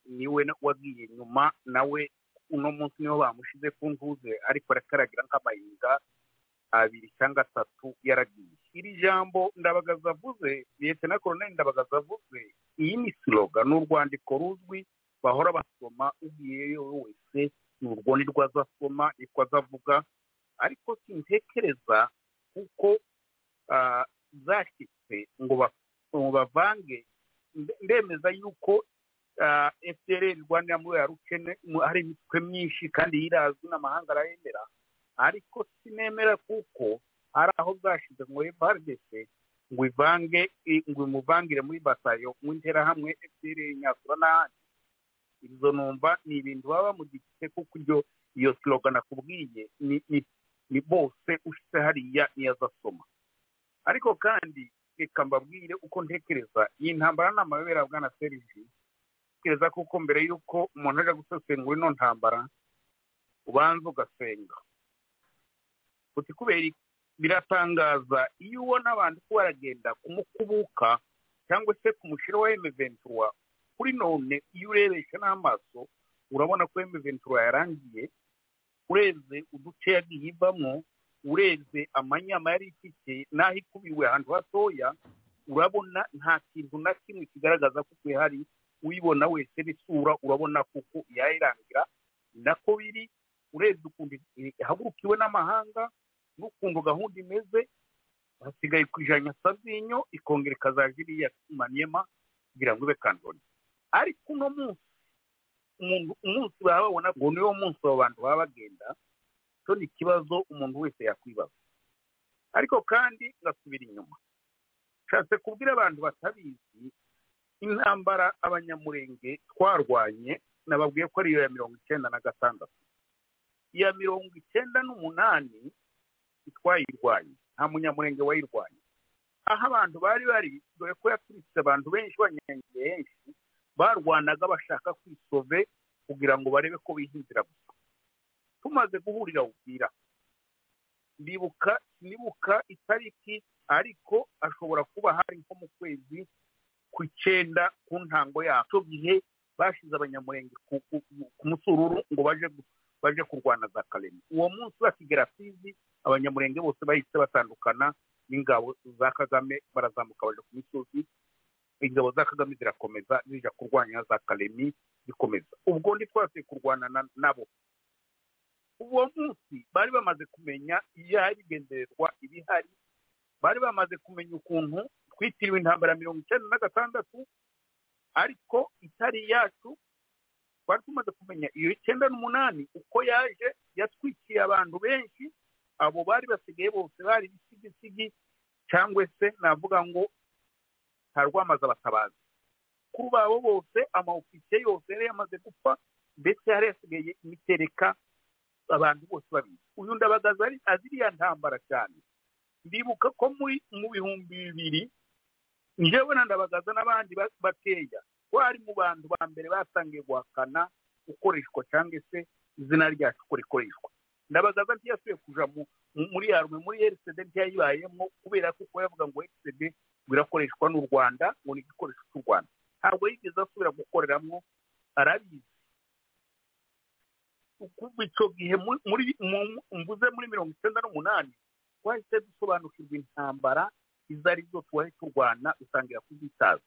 ni we wagiye nyuma nawe uno munsi ni ho bamushize ku ntuze ariko arakaragira nk'amahinga abiri cyangwa atatu yaragiye. Iri jambo ndabagaza avuze liyete na koroneli ndabagaza avuze iyi ni siloga ni urwandiko ruzwi bahora basoma ugiyeyo wese ni urwo nirwo azasoma nirwo azavuga. Ariko sintekereza kuko zashyitse ngo ba- ngo bavange. Nde- ndemeza yuko fdr rwanira muri ya rukene hari imitwe myinshi kandi yirazwi n'amahanga arayemera. Ariko sinemera kuko hari aho bwashize ngo frdc ngo ivange ngo imuvangire muri batayo mu interahamwe fdr nyakura n'ahandi. Ibyo numva ni ibintu baba bamugifite kuko iryo iyo slogan nakubwiye ni bose ushize hariya niyo azasoma. Ariko kandi reka mbabwire uko ntekereza iyi ntambara ni amayobera bwana serivisi ntekereza kuko mbere y'uko umuntu aje gusesengura ino ntambara ubanza ugasenga. Uti kubera biratangaza iyo ubona abantu ko baragenda kumukubuka cyangwa se kumushyira wa emeventura kuri none iyo urebesha n'amaso urabona ko emeventura yarangiye urebye uduce yagiye ivamo urebye amanyama yari ifite n'aho ikubiwe ahantu hatoya urabona nta kintu na kimwe kigaragaza ko ihari uyibona wese n'isura urabona kuko yayirangira. Nako biri urebye ukuntu ihagurukiwe n'amahanga n'ukuntu gahunda imeze hasigaye ku ijana sazinyo ikongera ikazajya iriya maniyema kugira ngo ibe kandoni ariko uno munsi umuntu umunsi baba babona ngo niwo munsi abo bantu baba bagenda cyo ni ikibazo umuntu wese yakwibaza. Ariko kandi ngasubira inyuma. Nshatse kubwira abantu batabizi intambara abanyamurenge twarwanye nababwiye ko ariyo ya mirongo icyenda na gatandatu. Iya mirongo icyenda n'umunani twayirwanye nta munyamurenge wayirwanye aho abantu bari bari dore ko yaturitse abantu benshi banyenge benshi barwanaga bashaka kwisove kugira ngo barebe ko bihinzira gusa. Tumaze guhurira ubwira ndibuka nibuka itariki ariko ashobora kuba hari nko mu kwezi ku icyenda ku ntango yacu gihe bashize abanyamurenge ku musururu ngo baje kurwana za karemi uwo munsi bakigera fizi abanyamurenge bose bahise batandukana n'ingabo za kagame barazamuka baje ku misozi. Ingabo za kagame zirakomeza zijya kurwanya za karemi zikomeza. Ubwo ndi twasuye kurwana na- nabo. Uwo munsi bari bamaze kumenya iyari igendererwa ibihari bari bamaze kumenya ukuntu twitiriwe intambara mirongo icyenda na gatandatu ariko itari iyacu twari tumaze kumenya iyo icyenda n'umunani uko yaje yatwikiye abantu benshi abo bari basigaye bose bari ibisigisigi cyangwa se navuga ngo nta rwamaze abatabazi kuri babo bose amaofisiye yose yari yamaze gupfa ndetse yari yasigaye imitereka abantu bose babizi uyu ndabagaza azi iriya ntambara cyane. Ndibuka ko muri mu bihumbi bibiri njyewe na ndabagaza n'abandi ba- bakeya twari mu bantu ba mbere batangiye guhakana gukoreshwa cyangwa se izina ryacu uko rikoreshwa. Ndabagaza ntiyasubiye kuja mu- mu- muri yarwe muri rcd ntiyayibayemo kubera ko uko yavuga ngo rcd ngo irakoreshwa n'u rwanda ngo ni igikoresho cy'u rwanda. Ntabwo yigeze asubira gukoreramo arabizi. Kuva icyo gihe mu- muri mu- mvuze muri mirongo icyenda n'umunani twahise dusobanukirwa intambara izo ari zo tuwahe turwana dutangira kuzitaza.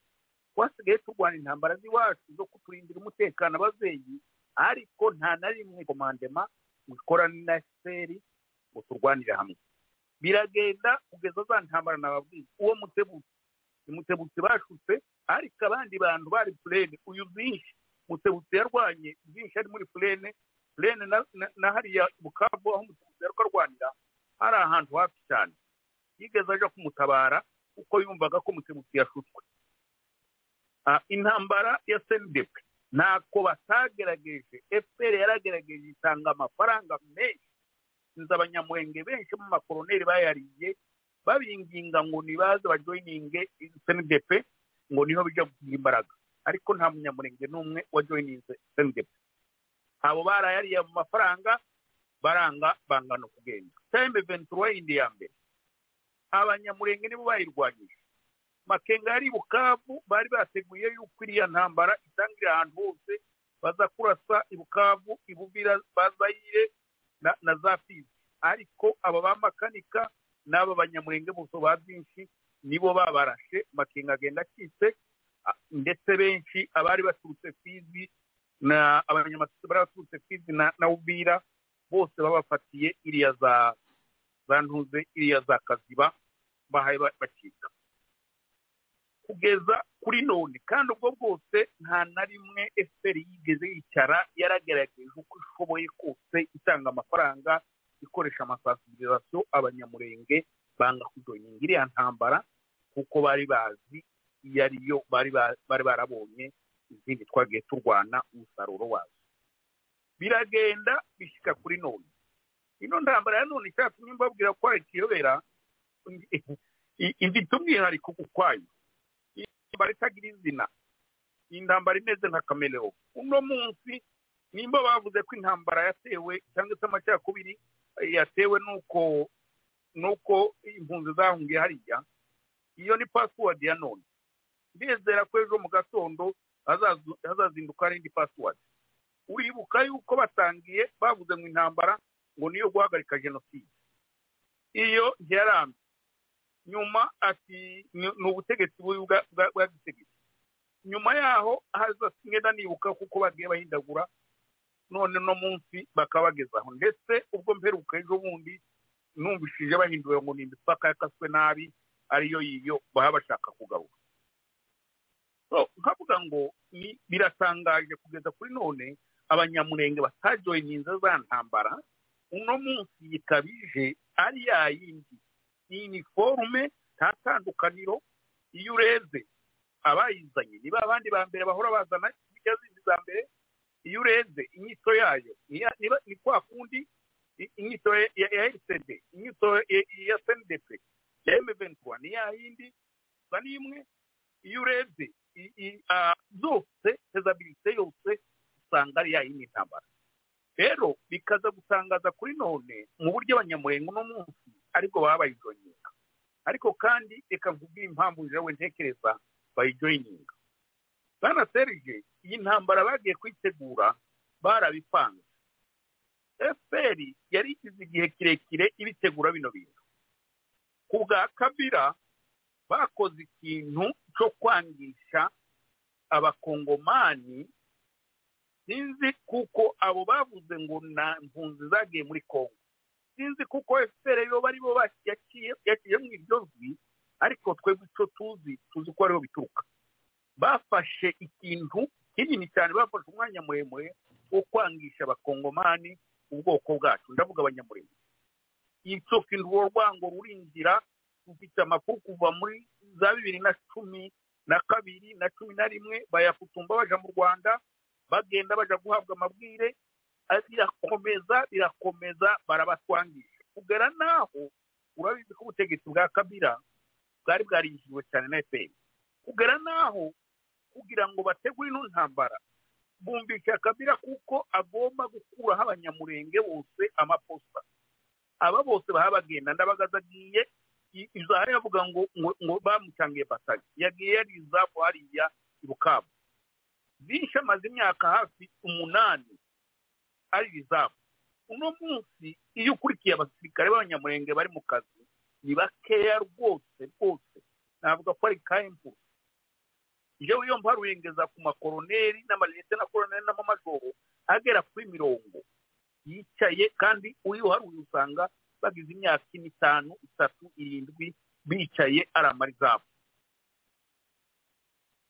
Twasigaye turwana intambara z'iwacu zo kuturindira umutekano ababyeyi ariko nta na rimwe komandema ikorana na efuperi ngo turwanire hamwe. Biragenda kugeza za ntambara nababwiye. Uwo mutebutsi mutebutsi bashutse ariko abandi bantu bari purene uyu byinshi mutebutsi yarwanye byinshi ari muri purene purene na- hariya bukavu aho mutebutsi yari arwanira hari ahantu hafi cyane. Yigeze aje kumutabara kuko yumvaga ko mutebutsi yashutswe. Ah, intambara ya senidepe ntako batagerageje fpr yaragerageje itanga amafaranga menshi. Nzi abanyamurenge benshi mu makoroneri bayariye. Babinginga ngo nibaze bajoyininge senidepe ngo ni ho bijya kugira imbaraga. Ariko nta munyamurenge n'umwe wajoyininze senidepe abo barayariye mu mafaranga baranga banga no kugenda. Cya emeventura yindi ya mbere. Abanyamurenge nibo bayirwanyije. Makenga yari bukavu bari bateguye yuko iriya ntambara itangirira ahantu hose baza kurasa i bukavu i buvira bazayire na, za fizi. Ariko aba bamakanika n'aba banyamurenge bose ba byinshi nibo babarashe. Makenga agenda acitse ndetse benshi abari baturutse fizi na abanyamasisi bari baturutse fizi na, ubira bose babafatiye iriya za ntuze iriya za kaziba bahaye ba- bacika kugeza kuri none. Kandi ubwo bwose nta na rimwe efuperi yigeze yicara yaragerageje uko ishoboye kose itanga amafaranga ikoresha amasansibirizasiyo abanyamurenge banga kujoyinga iriya ntambara kuko bari bazi iyo ariyo bari ba- bari barabonye izindi twagiye turwana umusaruro wazo. Biragenda bishyika kuri none. Ino ntambara ya none icyatumye mbabwira ko hari ikiyobera ifite umwihariko ukwayo iyi ntambara itagira izina. Iyi ntambara imeze nka kameleo uno munsi nimba bavuze ko intambara yatewe cyangwa se amacakubiri yatewe n'uko n'uko impunzi zahungiye hariya iyo ni pasiwadi ya none. Ndizera ko ejo mu gatondo hazazinduka hari indi pasiwadi uribuka yuko batangiye bavuze ngo intambara ngo niyo guhagarika jenoside iyo ntiyaramye nyuma ati ni ubutegetsi bubi bwa- bwa- bwa gitegeko nyuma yaho haza ngenda nibuka kuko bagiye bahindagura none no munsi bakabagezaho. Ndetse ubwo mperuka ejo bundi numvishije bahindura ngo ni imipaka yakaswe nabi ariyo yiyo baba bashaka kugaruka. Nkavuga ngo ni biratangaje kugeza kuri none abanyamurenge batajoyininze za ntambara uno munsi ikabije ari ya yindi. Ni iniforume nta tandukaniro. Iyo urebye abayizanye niba abandi ba mbere bahora bazana zijya zindi za mbere. Iyo urebye inyito yayo ni kwa kundi inyito ya rcd inyito ya cndp ya m23 ni ya yindi gusa ni imwe. Iyo urebye zose fezabilite yose usanga ari ya yindi ntambara. Rero bikaza gutangaza kuri none mu buryo abanyamurenge uno munsi ari bwo baba bayijoyininga ariko kandi reka nkubwire impamvu jewe ntekereza bayijoyininga bwana serge iyi ntambara bagiye kuyitegura barabipanze. Fpr yari igize igihe kirekire ibitegura bino bintu. Ku bwa kabira bakoze ikintu cyo kwangisha abakongomani. Sinzi kuko abo bavuze ngo na mpunzi zagiye muri kongo sinzi kuko fpr yo bari bo ba- yaciye yaciye mu iryo jwi ariko twebwe icyo tuzi tuzi ko ariho bituruka. Bafashe ikintu kinini cyane bafashe umwanya muremure wo kwangisha abakongomani ubwoko bwacu. Ndavuga abanyamurenge icyo kintu uwo rwango rurinjira rufite amakuru kuva muri za bibiri na cumi na kabiri na cumi na rimwe bayafutumba baja mu rwanda bagenda baja guhabwa amabwire birakomeza birakomeza barabatwangisha kugera naho urabizi ko ubutegetsi bwa kabira bwari bwarinjiriwe cyane na fpr kugera naho kugira ngo bategure ino ntambara bumvisha kabira kuko agomba gukuraho abanyamurenge bose amaposta. Aba bose baba bagenda. Ndabagaza agiye i- izaha yavuga ngo ngo bamucangiye batayo yagiye yarizavu hariya i bukavu byinshi amaze imyaka hafi umunani. Ari rizavu uno munsi iyo ukurikiye abasirikare b'abanyamurenge bari mu kazi ni bakeya rwose rwose. Navuga ko ari kayempu jewe iyo mparuyengeza ku makoroneri n'amalete na koroneri n'amamajoro agera kuri mirongo yicaye kandi uri uharuye usanga bagize imyaka ine itanu itatu irindwi bicaye ari amarizamu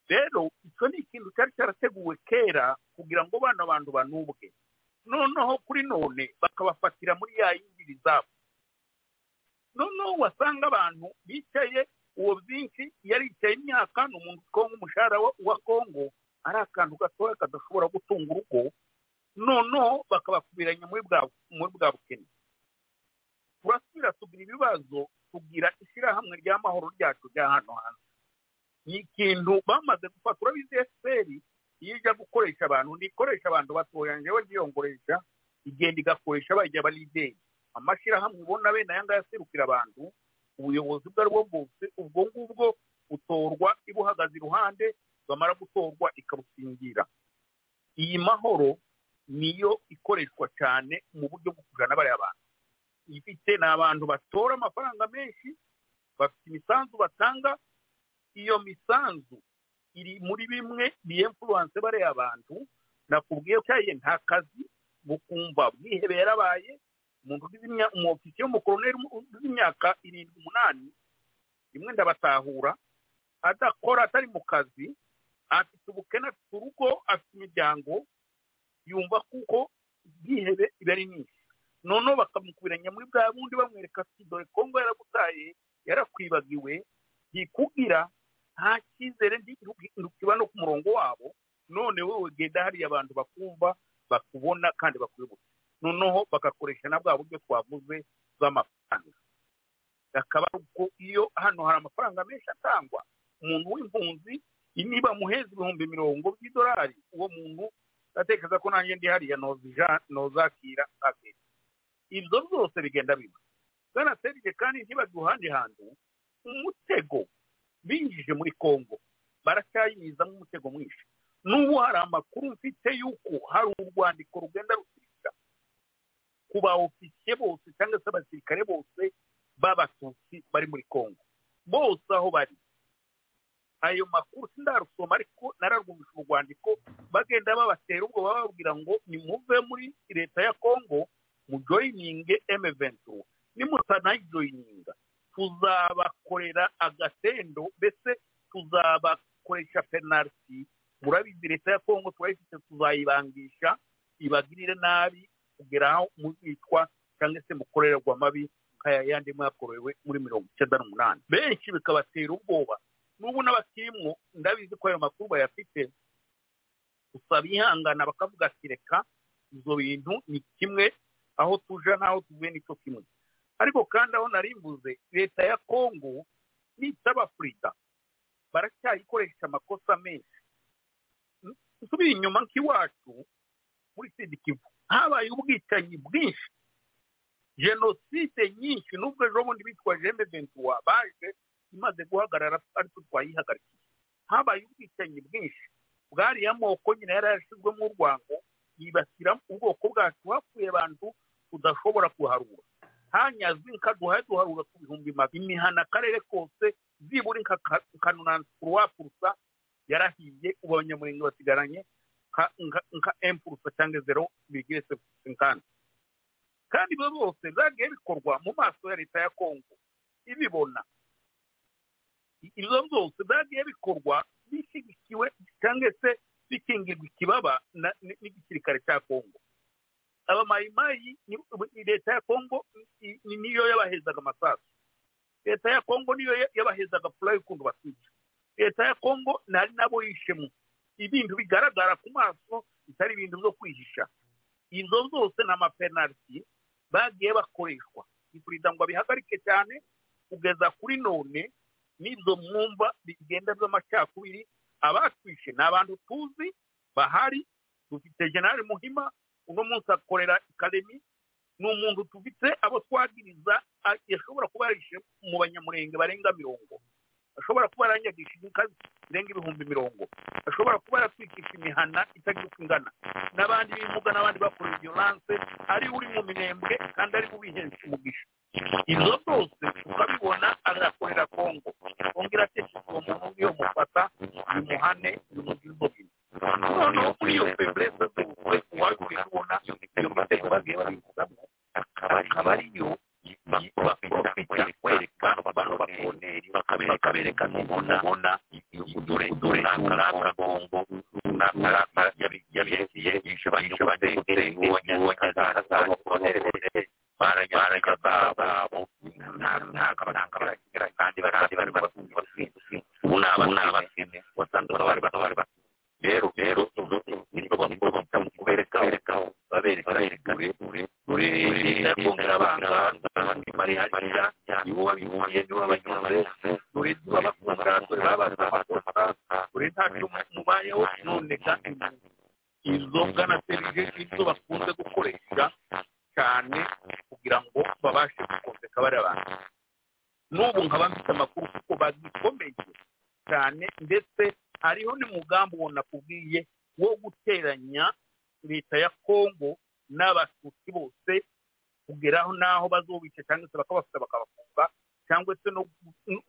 rero icyo ni ikintu cyari cyarateguwe kera kugira ngo bano bantu banubwe. Noneho kuri none bakabafatira muri ya yindi rizamu noneho wasanga abantu bicaye uwo byinshi yaricaye imyaka ni umuntu kongo umushahara wa- kongo ari akantu gatoya kadashobora gutunga urugo noneho bakabakubiranya muri bwa bukene. Turasubira tugira ibibazo tugira ishyirahamwe ry'amahoro ryacu rya hano hanze ni ikintu bamaze gufata urabizi efuperi iyo ijya gukoresha abantu ntikoresha abantu batoya njyewe ndiyongoresha igenda igakoresha bajya abalideri amashyirahamwe ubona bene aya ngaya aserukira abantu ubuyobozi ubwo ari bwo bwose ubwo ngubwo butorwa ibuhagaze iruhande bamara gutorwa ikabusingira. Iyi mahoro niyo ikoreshwa cyane mu buryo bwo kujana bariya bantu ifite ni abantu batora amafaranga menshi bafite imisanzu batanga iyo misanzu iri muri bimwe biyemfuruwanse bariya bantu nakubwiye ko nta kazi bukumva bwihebe yarabaye. Umwofisiye w'umukoroneri ugize imyaka irindwi umunani rimwe ndabatahura. Adakora atari mu kazi afite ubukene afite urugo afite imiryango yumva kuko bwihebe iba ari nyinshi. Noneho bakamukubiranya muri bwa bundi bamwereka ati dore kongo yaragutaye yarakwibagiwe ntikubwira nta cyizere ntikiba no ku murongo wabo none wowe genda hariya abantu bakumva bakubona kandi bakwibuka noneho bagakoresha na bwa buryo twavuze bw'amafaranga. Akaba uko iyo hano hari amafaranga menshi atangwa umuntu w'impunzi niba muheza ibihumbi mirongo by'idolari uwo muntu ndatekereza ko nanjye ndi hariya nozakira akira ibyo byose bigenda biba bwana serije kandi ntibajye ahandi hantu umutego binjije muri kongo baracyayizamo umutego mwinshi. N'ubu hari amakuru mfite y'uko hari urwandiko rugenda rusirika ku ba ofisiye bose cyangwa se abasirikare bose b'abatutsi bari muri kongo bose aho bari. Ayo makuru sindarusoma ariko nararwumvisha urwandiko bagenda babatera ubwo bababwira ngo nimuve muri leta ya kongo mujoyininge emeventu nimutanayijoyininga tuzabakorera agatendo mbese tuzabakoresha penaliti. Murabizi leta ya kongo turayifite tuzayibangisha ibagirire nabi kugera aho muzicwa cyangwa se mukorerwa amabi nk'aya yandi mwakorewe muri mirongo icyenda n'umunani. Benshi bikabatera ubwoba. N'ubu n'abakirimwo ndabizi ko ayo makuru bayafite gusa bihangana bakavuga ati reka ibyo bintu ni kimwe aho tuja n'aho tuvuye ni cyo kimwe. Ariko kandi aho narimbuze leta ya kongo nitaba afurika baracyayikoresha amakosa menshi. Nsubira inyuma nk'iwacu muri kivu habaye ubwicanyi bwinshi. Jenoside nyinshi nubwo ejo bundi bitwaje emeventuwa baje imaze guhagarara ariko twayihagarikiye habaye ubwicanyi bwinshi. Bwariya moko nyine yari yarashyizwemo urwango yibasira ubwoko bwacu. Hapfuye abantu tudashobora kuharura. Hanyazwe inka duhaye duharura ku bihumbi magana imihana akarere kose zibura inka kanunansi purusa yarahiye ubu abanyamurenge basigaranye nka- nka- nka empurusa cyangwa zero bigire senkani kandi ibyo byose byagiye bikorwa mu maso ya leta ya kongo. Ibibona. Ibyo byose byagiye bikorwa bishyigikiwe cyangwa se bikingirwa ikibaba n'igisirikare cya kongo. Abamayimayi ni- ni leta ya kongo ni- ni- niyo yabahezaga amasasu. Leta ya kongo niyo ya- yabahezaga furayi ukuntu batwica leta ya kongo nari nabo yishemo ibintu bigaragara ku maso bitari ibintu byo kwihisha. Izo zose ni amapenaliti bagiye bakoreshwa. Perezida ngo abihagarike cyane kugeza kuri none n'ibyo mwumva bigenda by'amacakubiri abatwishe ni abantu tuzi bahari dufite generale muhima uno munsi akorera ikademi ni umuntu tufite abo twagiriza a- yashobora kuba yarishe mu banyamurenge barenga mirongo. Ashobora kuba yaranyagishije inka zirenga ibihumbi mirongo. Ashobora kuba yaratwikisha imihana itagira uko ingana. N'abandi b'imuga n'abandi bakorera violence ari uri mu minembwe kandi ari bubihenze umugisha. Ibyo byose tukabibona agakorera kongo kongo iratesha uwo muntu niyo mufata bimuhane bimugire ubwo bintu noneho kuri iyo febreze zose uwagiye ubona iyo mitego bagiye babizamo akaba ariyo baprofita kwereka bano bakoneri bakabereka n'ubona dore dore runaka kongo runaka yabirekeye yishe bayishe bateye ubonye zabo konerere barajya babo ntabwo baragira kandi barandi bari bafite ubu ni abakene wasanze bari bari rero rero ni bwo ni bwo kubereka bereka babereka bereka ure ure ure kongera abanga abandi mariya mariya nibo babimuye nibo abanyamare ure babakunda ure babaza abakosa ure ntacyo mubayeho none kandi izo bwana serije izo bakunze gukoresha cyane kugira ngo babashe gukonseka bariya bantu n'ubu nkaba mfite amakuru kuko bagikomeye cyane ndetse hariho n'umugambi uwo nakubwiye wo guteranya leta ya kongo n'abatutsi bose kugeraho n'aho bazubica cyangwa se bakabafata bakabafunga cyangwa se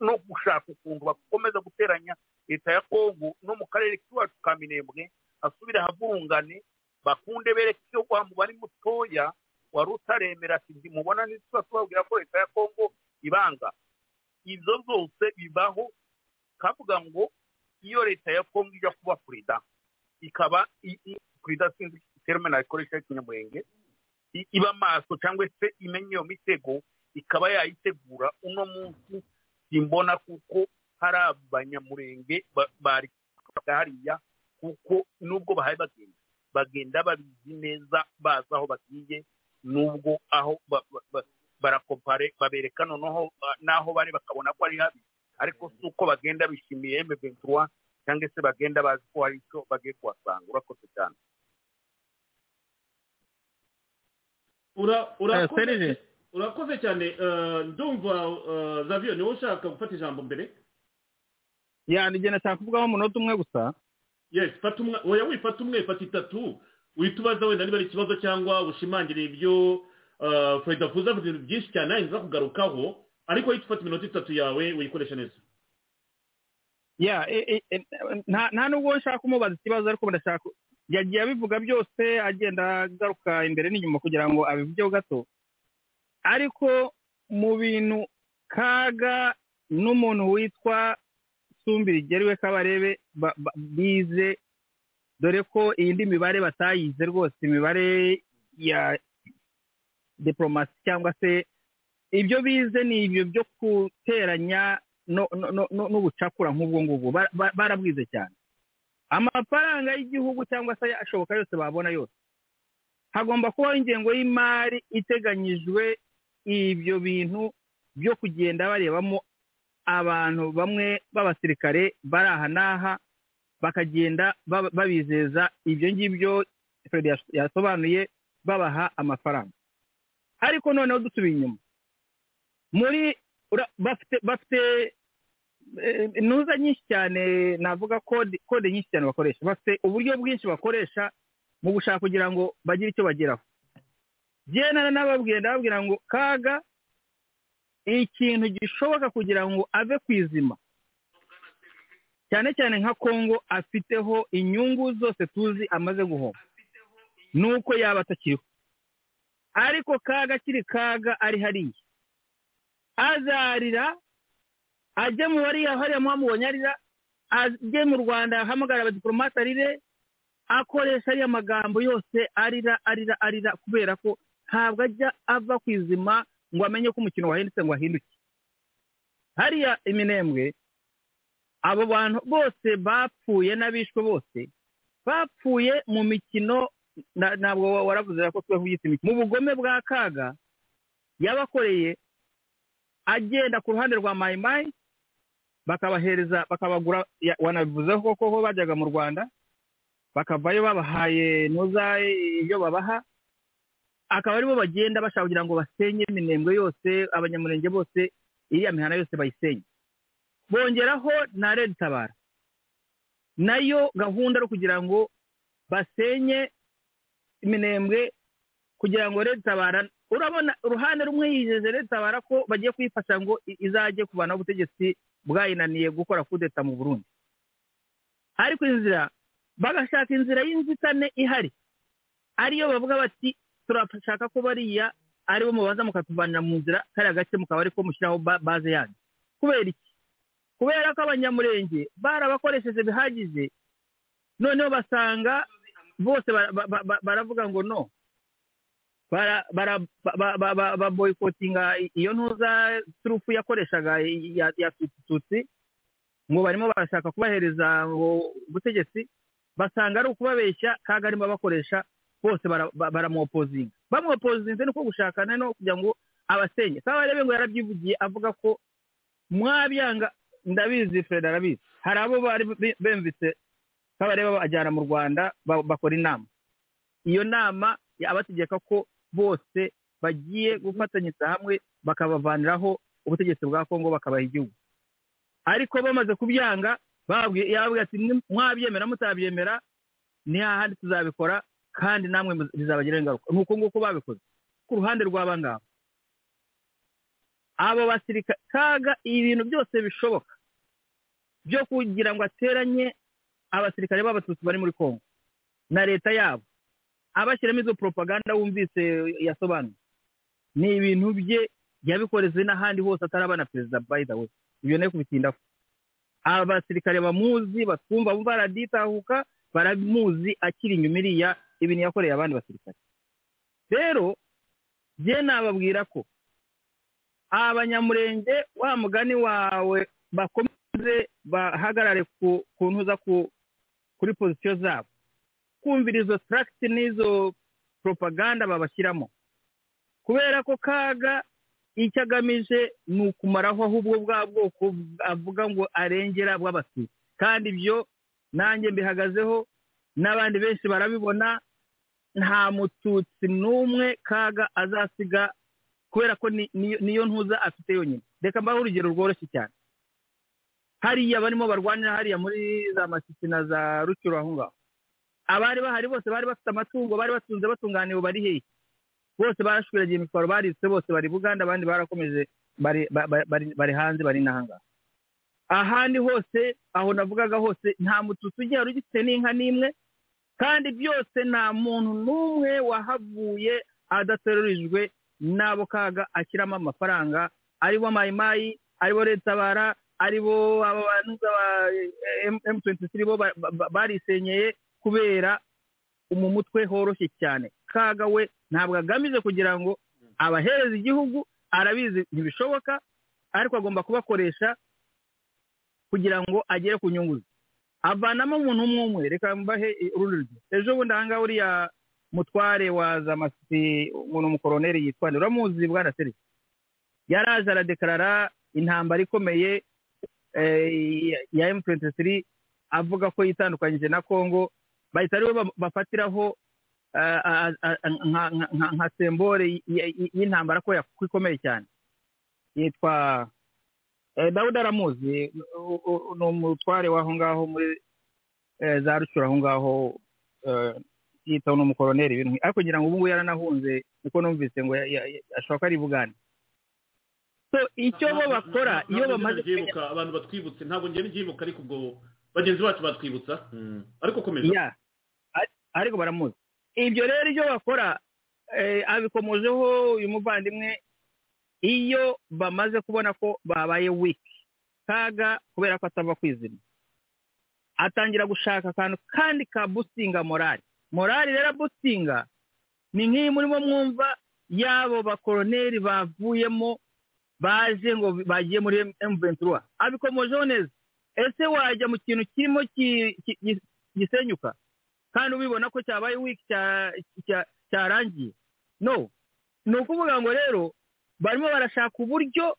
no, gushaka ukuntu bakomeza guteranya leta ya kongo no mu karere k'iwacu ka minembwe asubire havurungane bakunde bereke icyo wa mubare mutoya wari utaremera ati mubona ntituba tubabwira ko leta ya kongo ibanga. Ibyo zose bibaho kavuga ngo iyo leta ya kongo ijya kuba perezida ikaba perezida sinzi terme nayikoresha y'ikinyamurenge iba maso cyangwa se imenya iyo mitego ikaba yayitegura uno munsi simbona kuko hari abanyamurenge ba- bari hariya kuko nubwo bahaye bagenda bagenda babizi neza bazi aho bagiye nubwo aho ba- ba- ba- barakopare babereka noneho ah, n'aho bari bakabona ko ari habi. Ariko si uko bagenda bishimiye M23 cyangwa se bagenda bazi ko hari icyo bagiye kuhasanga. Urakoze cyane. Urakoze. Urakoze cyane eh, ndumva eh, Xavier ni we ushaka gufata ijambo mbere? Yanjye nashaka kuvugaho umunota umwe gusa. Yes fata umwe oya wifata umwe fata itatu. Uhita ubaza wenda niba ari ikibazo cyangwa ushimangire ibyo eh, Fred avuze byinshi cyane nanjye nza kugarukaho ariko uhita ufata iminota itatu yawe uyikoreshe neza. Ya e- e- e- nta nubwo nshaka kumubaza ikibazo ariko ndashaka yagiye abivuga byose agenda agaruka imbere n'inyuma kugira ngo abivugeho gato. Ariko mu bintu kaga n'umuntu witwa sumbirigeri we kabarebe ba- ba- bize dore ko iyi ndi mibare batayize rwose imibare ya diporomasi cyangwa se ibyo bize ni ibyo byo guteranya n'ubucakura nk'ubwo ngubwo. Ba- ba- barabwize cyane. Amafaranga y'igihugu cyangwa se ashoboka yose babona yose. Hagomba kubaho ingengo y'imari iteganyijwe ibyo bintu byo kugenda barebamo abantu bamwe b'abasirikare bari aha n'aha bakagenda babizeza ibyo ngibyo yasobanuye babaha amafaranga. Ariko noneho dusubiye inyuma. Muri bafite bafite eh, intuza nyinshi cyane navuga kode kode nyinshi cyane bakoresha. Bafite uburyo bwinshi bakoresha mu gushaka kugira ngo bagire icyo bageraho. Jyena nababwiye ndababwira ngo kaga ikintu gishoboka kugira ngo ave ku izima. Cyane cyane nka kongo afiteho inyungu zose tuzi amaze guhomba. Ni uko yaba atakiriho. Ariko kaga akiri kaga ari hariya. Azarira ajye mu bariya hariya mwamubonye arira ajye mu rwanda ahamagara abadiporomate arire akoresha ariya magambo yose arira arira arira kubera ko ntabwo ajya ava ku izima ngo amenye ko umukino wahindutse ngo ahinduke. Hariya iminembwe abo bantu bose bapfuye n'abishwe bose bapfuye mu mikino ntabwo waravuze ko twe kuyita imikino mu bugome bwa kaga yabakoreye agenda ku ruhande rwa mayimayi bakabahereza bakabagura ya- wanabivuzeho koko ko bajyaga mu rwanda bakavayo babahaye nuza ibyo babaha akaba ari bo bagenda bashaka kugira ngo basenye iminembwe yose abanyamurenge bose iriya mihana yose bayisenye. Bongeraho na redi tabara. Nayo gahunda ari kugira ngo basenye iminembwe kugira ngo redi tabara urabona uruhande rumwe yijeje redi tabara ko bagiye kuyifasha ngo izajye kuvanaho ubutegetsi bwayinaniye gukora kudeta mu burundi. Ariko inzira bagashaka inzira y'inzitane ihari. Ariyo bavuga bati turashaka ko bariya ari bo mubaza mukatuvanira mu nzira kariya gace mukaba ariko mushyiraho ba- baze yanyu. Kubera iki? Kubera ko abanyamurenge barabakoresheje bihagije noneho basanga bose bara- ba- ba- ba- baravuga ngo no. Baboyikotinga iyo ntuza turufu yakoreshaga ya ya tutsi ngo barimo barashaka kubahereza ngo ubutegetsi basanga ari ukubabeshya kaga arimo bakoresha bose bara- ba- baramuwopozinga bamwopozinze ni uko gushakana no kugira ngo abasenye kabarebe ngo yarabyivugiye avuga ko mwabyanga ndabizi fred arabizi hari abo bari be- bemvise kabarebe bajyana mu rwanda ba- bakora inama. Iyo nama abategeka ko bose bagiye gufatanyiriza hamwe bakabavaniraho ubutegetsi bwa kongo bakabaha igihugu. Ariko bamaze kubyanga yababwiye ati "Mwe- mwabyemera mutabyemera ni hahandi tuzabikora kandi namwe bizabagiraho ingaruka ni uko nguko babikoze. Ku ruhande rw'aba ngaba. Abo basirikare kaga ibintu byose bishoboka byo kugira ngo ateranye abasirikare b'abatutsi bari muri kongo na leta yabo. Abashyiramo izo propaganda wumvise yasobanuye. Ni ibintu bye yabikoreze n'ahandi hose ataraba na perezida way. Ibyo na yo kubitindaho abasirikare bamuzi batwumva bumva baraditahuka baramuzi akiri inyuma iriya ibintu yakoreye abandi basirikare. Rero jye nababwira ko abanyamurenge wa mugani wawe bakomeze bahagarare ku ntuza ku kuri pozisiyo zabo. Kumvira izo taragiti n'izo propaganda babashyiramo. Kubera ko kaga icyo agamije ni ukumaraho ahubwo bwa bwoko avuga ngo arengera bw'abatutsi kandi ibyo nanjye mbihagazeho n'abandi benshi barabibona nta mututsi n'umwe kaga azasiga kubera ko ni- ni- niyo ntuza afite yonyine. Reka mbaho urugero rworoshye cyane. Hariya barimo barwanira hariya muri za masisi na za rucyuro aho ngaho. Abari bahari bose bari bafite amatungo bari batunze batunganiwe bari hehe? Bose barashwiragiye imitwaro baritse bose bari buganda abandi barakomeje bari ba- ba- bari- bari hanze bari n'ahangaha ahandi hose aho navugaga hose nta mututsi ugiye wari ugifite n'inka n'imwe kandi byose nta muntu n'umwe wahavuye adaterorijwe n'abo kaga ashyiramo amafaranga. Aribo mayimayi ari bo retabara ari bo aba bantu ba emu twenti bo ba- ba- barisenyeye kubera mu mutwe horoshye cyane. Kaga we ntabwo agamije kugira ngo abahereze igihugu arabizi ntibishoboka ariko agomba kubakoresha kugira ngo agere ku nyungu ze. Avanamo umuntu umwe umwe reka mbahe urundi ejo bundi aha ngaha uriya mutware wa za masisi umuntu umukoroneri yitwa uramuzi bwana serisi yaraje aradekarara intambara ikomeye ya emu twenti tiri avuga ko yitandukanyije na kongo bahita ba- bafatiraho ah, ah, ah, nka- sembore y'intambara ko ikomeye cyane yitwa eh, dawudi aramuzi ni umutware w'aho ngaho muri eh, za rucura aho ngaho eh, yitaho ni umukoroneri ibintu ariko ngira ngo ubu ngubu yaranahunze niko numvise ngo ashobora ko ari bugande so icyo bo bakora iyo bamaze mbyibuka abantu batwibutse ntabwo njye mbyibuka ariko ubwo bagenzi bacu batwibutsa. Mm. ariko komeza ariko baramuzi. Ibyo rero ibyo bakora eh, abikomojeho uyu muvandimwe iyo bamaze kubona ko babaye wiki kaga kubera ko atava kwizima. Atangira gushaka akantu kandi ka businga morali morali rero businga ni nk'iyi murimo mwumva y'abo bakoroneri bavuyemo baje ngo bagiye muri M23. Abikomojeho neza ese wajya mu kintu kirimo ki- ki- gi- gisenyuka? Kandi ubibona ko cyabaye wiki cya- cya- cyarangiye? No. Ni ukuvuga ngo rero barimo barashaka uburyo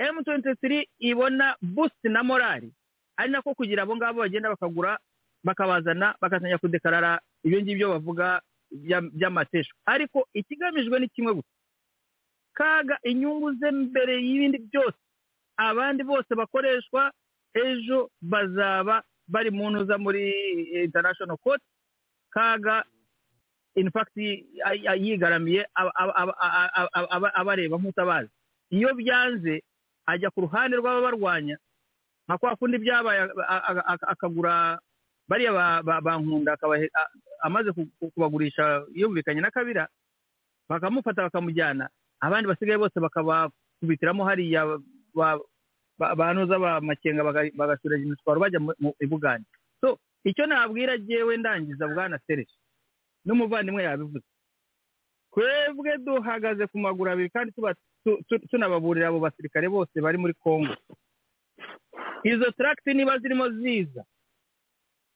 M23 ibona boost na morali ari nako kugira abo ngabo bagenda bakagura bakabazana bakatangira kudekarara ibyo ngibyo bavuga bya- by'amateshwa ariko ikigamijwe ni kimwe gusa. Kaga inyungu ze mbere y'ibindi byose. Abandi bose bakoreshwa ejo bazaba bari mu ntuza muri international court. Kaga in fact yi- yi- yigaramiye aba- aba- aba- aba- aba- aba- abareba nk'utabazi. Iyo byanze ajya ku ruhande rw'ababarwanya nka kwa kundi byabaye akagura bariya ba- ba- bankunda amaze ku- ku- kubagurisha yumvikanye na kabira bakamufata bakamujyana. Abandi basigaye bose bakabakubitiramo hariya ba- ba- banuza ba makenga baga- bagasura imitwaro bajya mu- so icyo nabwira jyewe ndangiza bwana seresi n'umuvandimwe yabivuze. Twebwe duhagaze ku maguru abiri kandi tunababurira abo basirikare bose bari muri congo. Izo taragiti niba zirimo ziza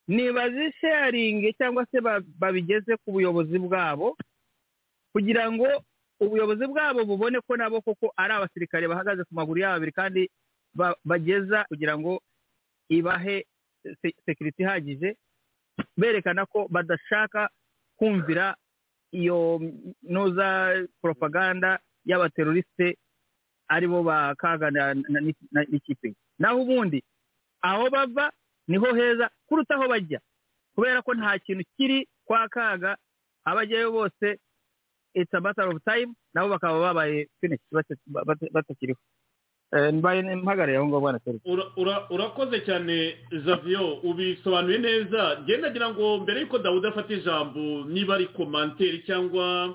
niba zisharinge cyangwa se ba- babigeze ku buyobozi bwabo kugira ngo ubuyobozi bwabo bubone ko nabo koko ari abasirikare bahagaze ku maguru yabo abiri kandi ba- bageza kugira ngo ibahe se- sekiriti ihagije berekana ko badashaka kumvira iyo noza propaganda y'abaterorisite ari bo bakagana n'ikipe. Naho ubundi aho bava ni ho heza kuruta aho bajya. Kubera ko nta kintu kiri kwa kaga abajyayo bose it's a matter of time nabo bakaba babaye finish bata- bata- batakiriho. Mbaye mpagarariye aho ngaho bwana urakoze cyane zavio ubisobanuye neza. Njye ndagira ngo mbere y'uko dawudi afata ijambo niba ari komanteri cyangwa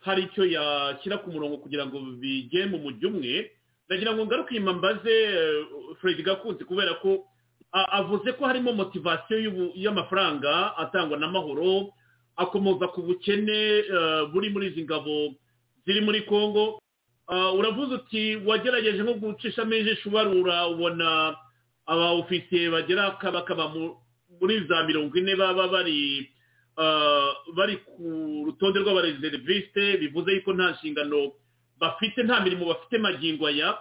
hari icyo yashyira ku murongo kugira ngo bigere mu mujyi umwe ndagira ngo ngaruke inyuma mbaze eh, fred gakunzi kubera ko avuze ko harimo motivasiyo y'amafaranga atangwa n'amahoro akomoza ku bukene eh, buri muri izi ngabo ziri muri congo. Uravuze uti wagerageje nko gucishamo ijisho ubarura ubona aba ofisiye bagera bakaba mu- muri za mirongo ine baba bari ah, bari ku rutonde rw'abareseriviste bivuze yuko nta nshingano bafite nta mirimo bafite magingo aya.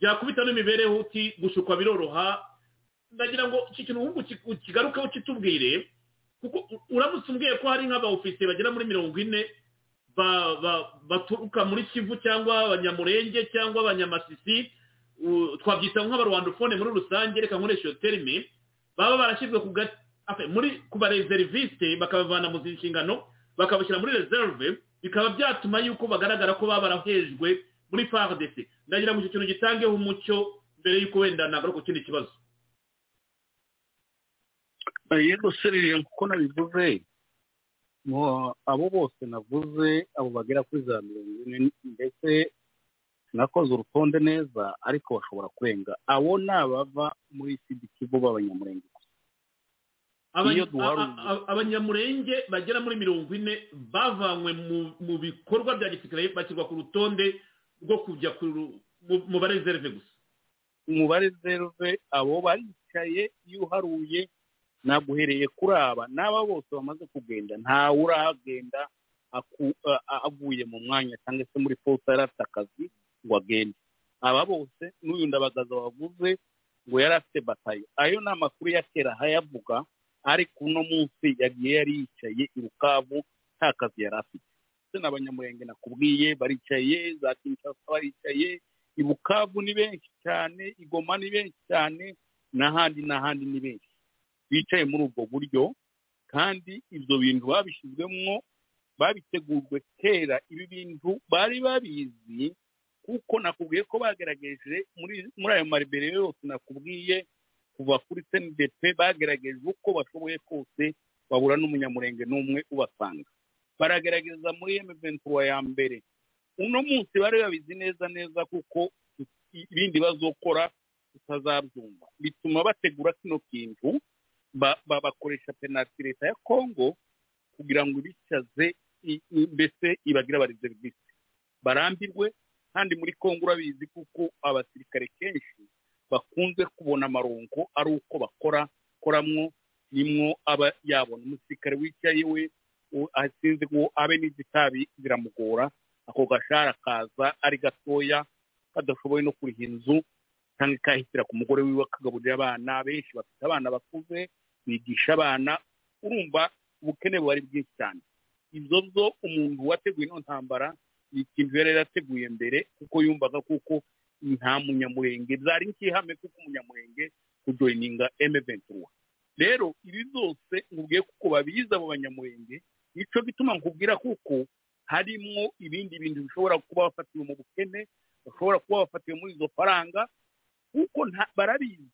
Byakubita n'imibereho uti gushukwa biroroha. Ndagira ngo iki kintu wumva uki- ukigarukeho kitubwire kuko uramutse umbwiye ko hari nk'aba ofisiye bagera muri mirongo ine baturuka muri kivu cyangwa abanyamurenge cyangwa abanyamasisi twabyita nk'abarwandofone muri rusange reka nkoresha iyo terime baba barashyizwe ku muri ku bareseriviste bakabavana mu nshingano bakabashyira muri reserve bikaba byatuma yuko bagaragara ko baba barahejwe muri fardc ndagira ngo icyo kintu gitangeho umucyo mbere y'uko wenda nagaruka ku kindi kibazo. Yego serije kuko nabivuze abo bose navuze abo bagera kuri za mirongo ine ndetse nakoze urutonde neza ariko bashobora kurenga. Abo ni abava muri sidi kivu b'abanyamurenge. Gusa abanyamurenge bagera muri mirongo ine bavanywe mu- mu bikorwa bya gisirikare bashyirwa ku rutonde rwo kujya mu- mu bareserve gusa. Umubare zeruve abo baricaye iyo uharuye naguhereye kuri aba n'aba bose bamaze kugenda ntawe urahagenda aku- a- a- avuye mu mwanya cyangwa se muri posta yari afite akazi ngo agende. Aba bose n'uyu ndabagaza wavuze ngo yari afite batayo ayo ni amakuru ya kera hayavuga ariko uno munsi yagiye yari yicaye i rukavu nta kazi yari afite. Ndetse n'abanyamurenge nakubwiye baricaye za kinshasa baricaye i bukavu ni benshi cyane i goma ni benshi cyane n'ahandi n'ahandi ni benshi. Bicaye muri ubwo buryo kandi ibyo bintu babishyizwemo babitegurwe kera ibi bintu bari babizi kuko nakubwiye ko bagerageje muri ayo maribere yose nakubwiye kuva kuri cndp bagerageje uko bashoboye kose babura n'umunyamurenge n'umwe ubasanga. Baragerageza muri M23 ya mbere. Uno munsi bari babizi neza neza kuko ibindi bazokora tutazabyumva. Bituma bategura kino kintu bakoresha penaliti leta ya kongo kugira ngo ibicaze mbese ibagire abareserivisi barambirwe kandi muri kongo urabizi kuko abasirikare kenshi bakunze kubona amaronko ari uko bakora koramwo nimwo aba yabona. Umusirikare wicaye we asinze ngo abe n'izitabi biramugora ako gashahara kaza ari gatoya kadashoboye no kuriha inzu cyangwa ikahitira ku mugore wiwe akagaburira abana benshi bafite abana bakuze bigisha abana urumva ubukene buba ari bwinshi cyane. Ibyo byo umuntu wateguye ino ntambara ni ikintu yari yarateguye mbere kuko yumvaga kuko nta munyamurenge byari nk'ihame kuko umunyamurenge kujoyininga M23. Rero ibi byose nkubwiye kuko babizi abo banyamurenge ni cyo gituma nkubwira kuko harimo ibindi bintu bishobora kuba bafatiwe mu bukene bashobora kuba bafatiwe muri izo faranga kuko barabizi.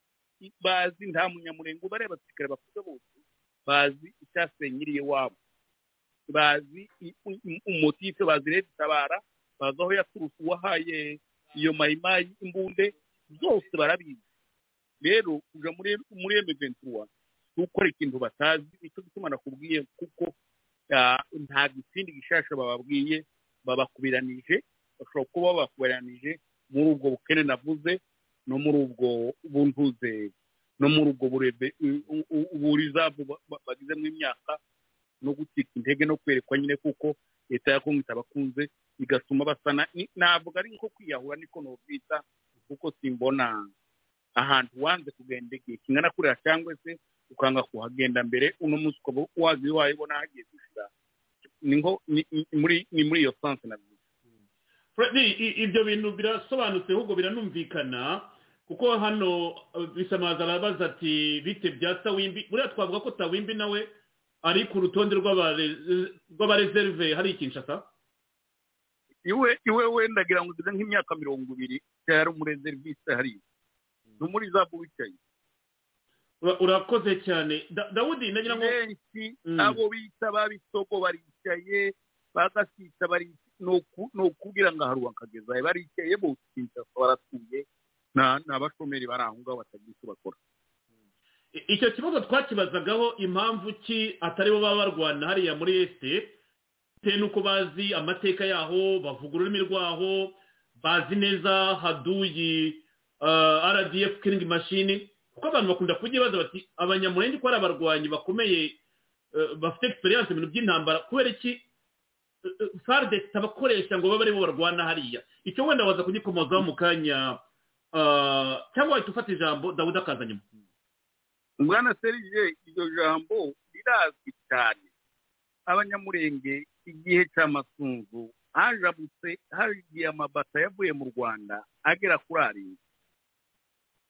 Bazi nta munyamurenge ubareba abasirikare bakuze bose bazi icyasenyiriye wabo bazi umumotife bazi leta itabara bazi aho yaturutse uwahaye iyo mayimayi imbunde byose barabizi. Rero kuja muri muri M23 gukora ikintu batazi ni cyo gituma nakubwiye kuko nta gitsindi gishasha bababwiye babakubiranije bashobora kuba babakubiranije muri ubwo bukene navuze no muri ubwo buntuze no muri ubwo burebe uburizavu ba- ba- bagizemo imyaka no gucika intege no kwerekwa nyine kuko leta ya kongo itabakunze bigatuma basana navuga ari nko kwiyahura niko nokwita kuko simbona ahantu wanze kugenda igihe kingana kuriya cyangwa se ukanga kuhagenda mbere uno munsi ukaba wazi wayibona hagiye gushira. Ni muri iyo sanse na Fred, i- ibyo bintu birasobanutse ahubwo biranumvikana. Kuko hano uh, bisamaza arabaza ati bite bya tawimbi? Buriya twavuga ko tawimbi nawe ari ku rutonde rw'abare- rw'abareserve. Hari ikinshasa iwe iwe wenda agira ngo ugize nk'imyaka mirongo ibiri yari umurezerivisi hariya. Ni muri za wicaye Ura- urakoze cyane. Da- dawudi nagira ngo benshi Mm. abo bita babisogo baricaye bagasita bari ni uku- ni ukubwira ngo haruwa akagezayo baricaye bose kinshasa baratuye. Ni abashomeri bari aho ngaho batagira icyo bakora. Icyo kibazo twakibazagaho impamvu ki atari bo baba barwana hariya muri esite bitewe n'uko bazi amateka yaho bavuga ururimi rwaho bazi neza haduyi uh, rdf killing machine kuko abantu bakunda kugibaza bati abanyamurenge ko ari abarwanyi bakomeye uh, bafite experience mu bintu by'intambara kubera iki? Farde tabakoresha ngo babe ari bo barwana hariya. Icyo wenda waza kugikomozaho mu kanya uh, cyangwa wahita ufata ijambo dawudi akaza nyuma? Bwana serije iryo jambo rirazwi cyane. Abanyamurenge igihe cy'amasunzu hajabutse hagiye amabata yavuye mu rwanda agera kuri arindwi.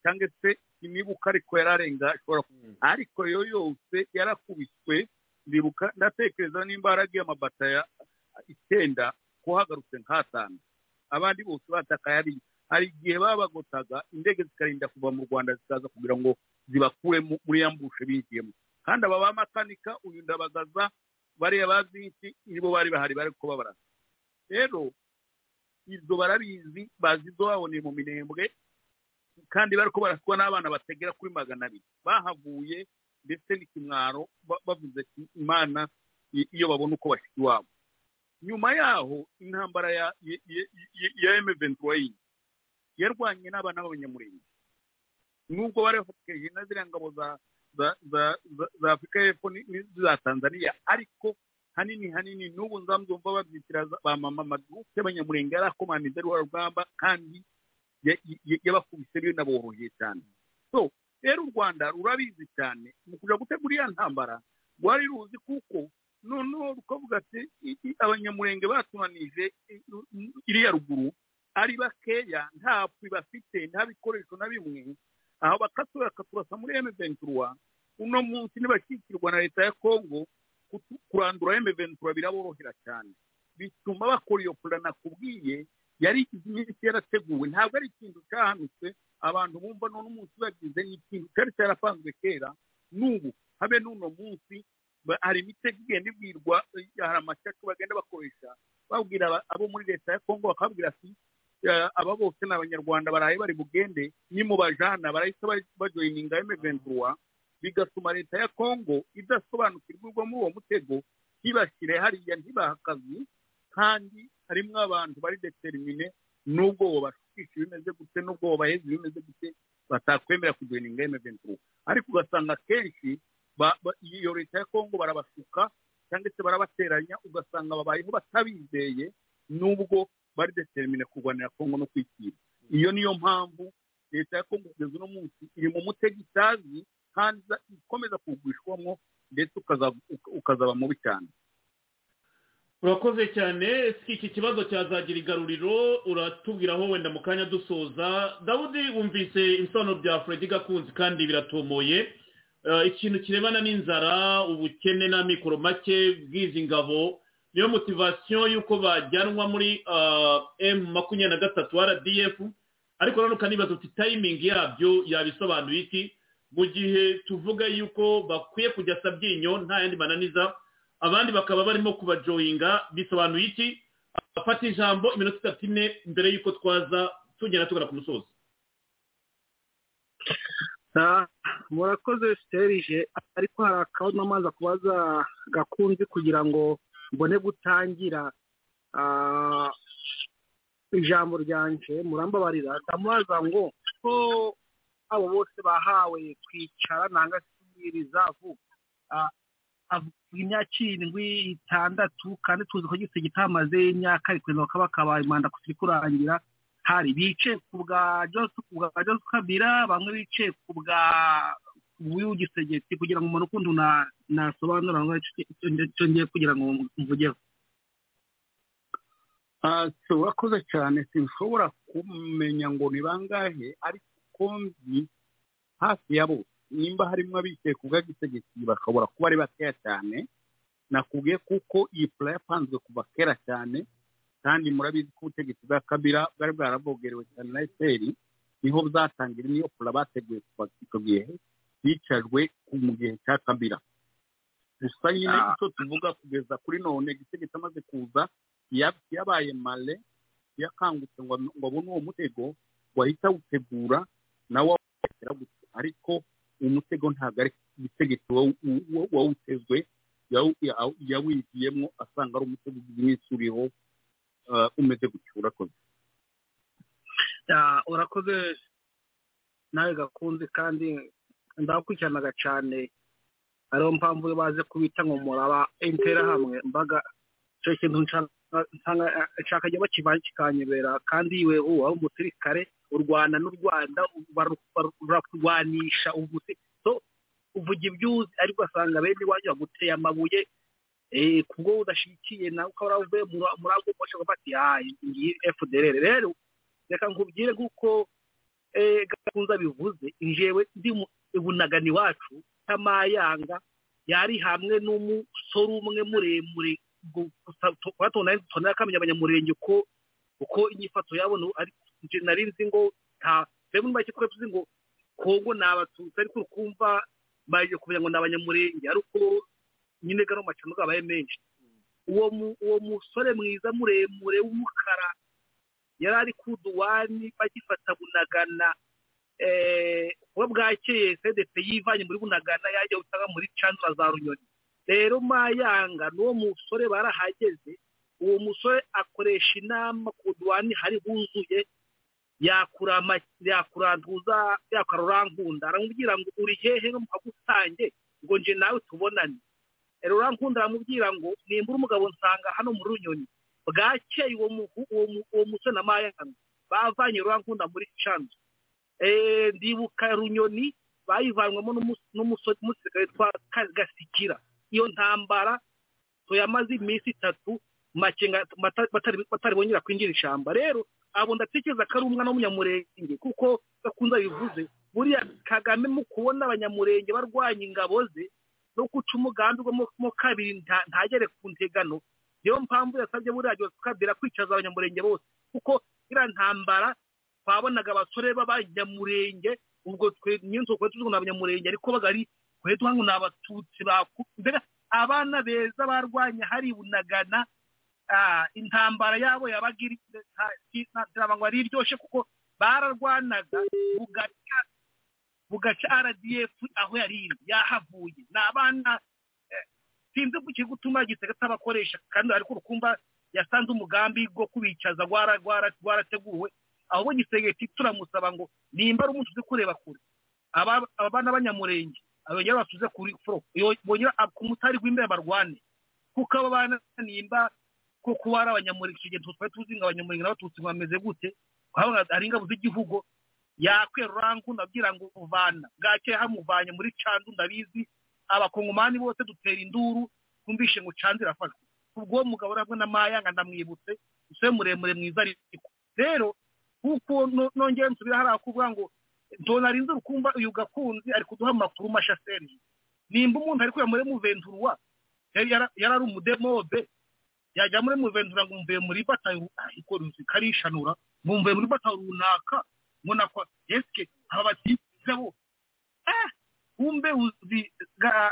Cyangwa se sinibuka ariko yararenga ashobora kuba ariko yo yose yarakubiswe ndibuka ndatekereza nimba haragiye amabata ya icyenda ko hagarutse nk'atanu. Abandi bose batakaye ari hari igihe babagotaga indege zikarinda kuva mu rwanda zikaza kugira ngo zibakure mu- muri ya mbushe binjiyemo. Kandi aba bamakanika uyu ndabagaza bariya bazi iki? Nibo bari bahari bari kuba barasa rero ibyo barabizi bazi ibyo baboneye mu minembwe kandi bari ko baraswa n'abana bategera kuri magana abiri. Bahavuye ndetse n'ikimwaro ba- bavuze imana iyo babona uko bashika iwabo nyuma yaho intambara ya ya M23 yarwanye n'abana b'abanyamurenge. Nubwo bari bafatanyije na ziriya ngabo za za za afurika y'epfo ni- n'iza tanzania ariko hanini hanini n'ubu nzamuzumva babyitira ba mama maduke y'abanyamurenge yari akomanije rwa rugamba kandi ya- ya- yabakubise binaboroheye cyane. So rero u rwanda rurabizi cyane mu kuja gutegura iya ntambara rwari ruzi kuko noneho rukavuga ati abanyamurenge batunanije iriya ruguru ari bakeya nta bafite nta bikoresho na bimwe aho bakatura bakaturasa muri M23 uno munsi nibashyikirwa na leta ya Kongo kurandura M23 biraborohera cyane. Bituma bakora iyo plan nakubwiye yari igize iminsi yarateguwe. Ntabwo ari ikintu cyahanutse abantu bumva none umunsi bagize ni ikintu cyari cyarapanzwe kera. N'ubu habe n'uno munsi hari imitego igenda ibwirwa eh, hari amashyaka bagenda bakoresha babwira abo muri leta ya kongo bakabwira ati aba bose ni abanyarwanda baraye bari bugende nimubajana barahita ba- bajoyininga M23 bigatuma leta ya kongo idasobanukirwa muri uwo mutego ntibashyire hariya ntibaha akazi kandi harimo abantu bari determine n'ubwo bobashukisha ibimeze gute n'ubwo bobaheza ibimeze gute batakwemera kujoyininga M23 ariko ugasanga kenshi ba- ba- iyo leta ya kongo barabasuka cyangwa se barabateranya ugasanga babayeho batabizeye n'ubwo bari determine kurwanira kongo no kwikira iyo niyo mpamvu leta ya kongo kugeza uno munsi iri mu mutego itazi kandi ikomeza kugwishwamo ndetse ukaza- uka- ukazaba mubi cyane. Urakoze cyane si iki kibazo cyazagira igaruriro uratubwiraho wenda mu kanya dusoza. Dawudi wumvise ibisobanuro bya fredi gakunzi kandi biratomoye. Eh, ikintu kirebana n'inzara ubukene n'amikoro make bw'izi ngabo niyo motivasiyo y'uko bajyanwa muri m makumyabiri na gatatu rdf ariko nanone ukanibaza uti tayimingi yabyo yabisobanuye iki? Mu gihe tuvuga yuko bakwiye kujya sabyinyo nta yandi mananiza abandi bakaba barimo kubajoyinga bisobanuye iki? Afata ijambo iminota itatu ine mbere y'uko twaza tugenda tugana ku musozi. Ah, murakoze serije ariko hari akabazo amazi kubaza gakunze kugira ngo mbone gutangira ah, ijambo ryanje murambabarira. Ndamubaza ngo ko abo bose bahawe kwicara nanga rizavu ah, avuga imyaka irindwi itandatu kandi tuzi ko gise kitamaze imyaka ariko bakaba bakabaye manda kuri kurangira hari bice ku bwa Joseph ku bwa Joseph Kabila bamwe bice ku bwa ku w'igisegeti kugira ngo umuntu ukundi na- nasobanura icyo ngiye kugira ngo mvugeho. Ah, urakoze cyane sinshobora kumenya ngo ni bangahe ariko uko nzi hafi ya bose nimba harimo abicaye ku bw'agitegeki bashobora kuba ari bakeya cyane. Nakubwiye kuko iyi pula yapanzwe kuva kera cyane kandi murabizi ko ubutegetsi bwa kabira bwari bwaravogerewe cyane na efuperi ni ho bwatangira niyo pula bateguye kuva icyo gihe. Yicajwe ku- mu gihe cya kabira gusa nyine Ah. icyo tuvuga kugeza kuri none igitegeko amaze kuza ya- yabaye male yakangutse ngo abone uwo mutego wahita awutegura nawe awutekera gutya ariko uwo mutego ntabwo ari wa- wawutezwe yawinjiyemo asanga ari umutego iminsi uriho ah, umeze gutyo. Urakoze. Ya, urakoze. Nawe gakunze kandi ndakurikiranaga cyane ariyo mpamvu iyo baze kubita ngo muraba interahamwe mbaga icyo kintu nshaka bakivanye kikanyobera kandi uwo ari umusirikare u rwanda n'u rwanda baru- baru- bararwanisha ubusi so uvuga ibyo uzi ariko ugasanga bene iwanyu baguteye amabuye eh, kubwo udashyigikiye nawe ukaba waravuye muri- ako moshe ukavuga ati ah iyi fdr rero reka nkubwire nk'uko eh, gakunze bivuze njyewe ndi mu ibunagana iwacu tamayanga yari hamwe n'umusore umwe muremure twatona akamenya abanyamurenge uko uko inyifato yabo nu- ari nje nari nzi ngo nta twebwe make twari tuzi ngo kongo ni abatutsi ariko ukumva baje kumenya ngo ni abanyamurenge ariko nyine gano macano gabaye menshi. Uwo mu- uwo musore mwiza muremure w'umukara yari ari ku duwani bagifata bunagana kuba bwakeye cdp yivanye muri bunagana yajya gutanga muri candra za runyoni. Rero mayanga n'uwo musore barahageze uwo musore akoresha inama ku duwani hari huzuye yakurama yakurantuza yakarurankunda aramubwira ngo uri hehe no mukagusange ngo nje nawe tubonane. Rero urankunda aramubwira ngo nimbura umugabo nsanga hano muri runyoni. Bwakeye uwo musore na mayanga bavanye rurankunda muri canzu Eh, ndibuka runyoni bayivanywemo n'umu- n'umusore umusirikare witwa Ka- gasikira iyo ntambara tuyamaze iminsi itatu makenga batari bongera kwinjira ishyamba rero abo ndatekereza ko ari umwana w'umunyamurenge kuko gakunze bivuze buriya kagame mu kubona abanyamurenge barwanya ingabo ze no guca umugambi wo mo- kabiri nta- ntagere ku ntegano. Niyo mpamvu yasabye buriya kabila kwicaza abanyamurenge bose kuko iriya ntambara twabonaga abasore b'abanyamurenge ubwo twe nyine twari tuzi ngo ni abanyamurenge ariko bagari twe tuvuga ngo ni abatutsi mbega abana beza barwanya hari bunagana intambara yabo yabaga iri ntabwo ari iryoshye kuko bararwanaga bugaca rdf aho yari iri yahavuye. Ni abana eh, sinzi ku kiri gutuma gitega atabakoresha kandi ariko urukumva yasanze umugambi wo kubicaza gwara- ahubwo gisegeti turamusaba ngo nimba ari umuntu uzi kureba kure. Aba aba bana b'abanyamurenge abongera basuze kuri furo bongera ku mutari w'imbere barwane kuko aba bana nimba ko kuba ari abanyamurenge icyo gihe twari tuzi ngo abanyamurenge n'abatutsi bameze gute twabona ari ingabo z'igihugu yakwera urangu ndabwira ngo uvana bwakeye hamuvanye muri canzu ndabizi abakongomani bose dutera induru twumvishe ngo canzu irafashwe. Ubwo mugabo urabwo na mayanga ndamwibutse umusore muremure mwiza ariko. Rero kuko no- nongeye nsubira hariya kuvuga ngo ntona arinze urukumva uyu gakunzi ari kuduha amakuru masha serge. Nimba umuntu ari kuya muri muventurwa yari ari umudemobe yajya muri muventura ngo mvuye muri batayo ariko ruzi karishanura ngo mvuye muri batayo runaka. Ngo nakwa eske aba batize bo. Eh umbe uzi ga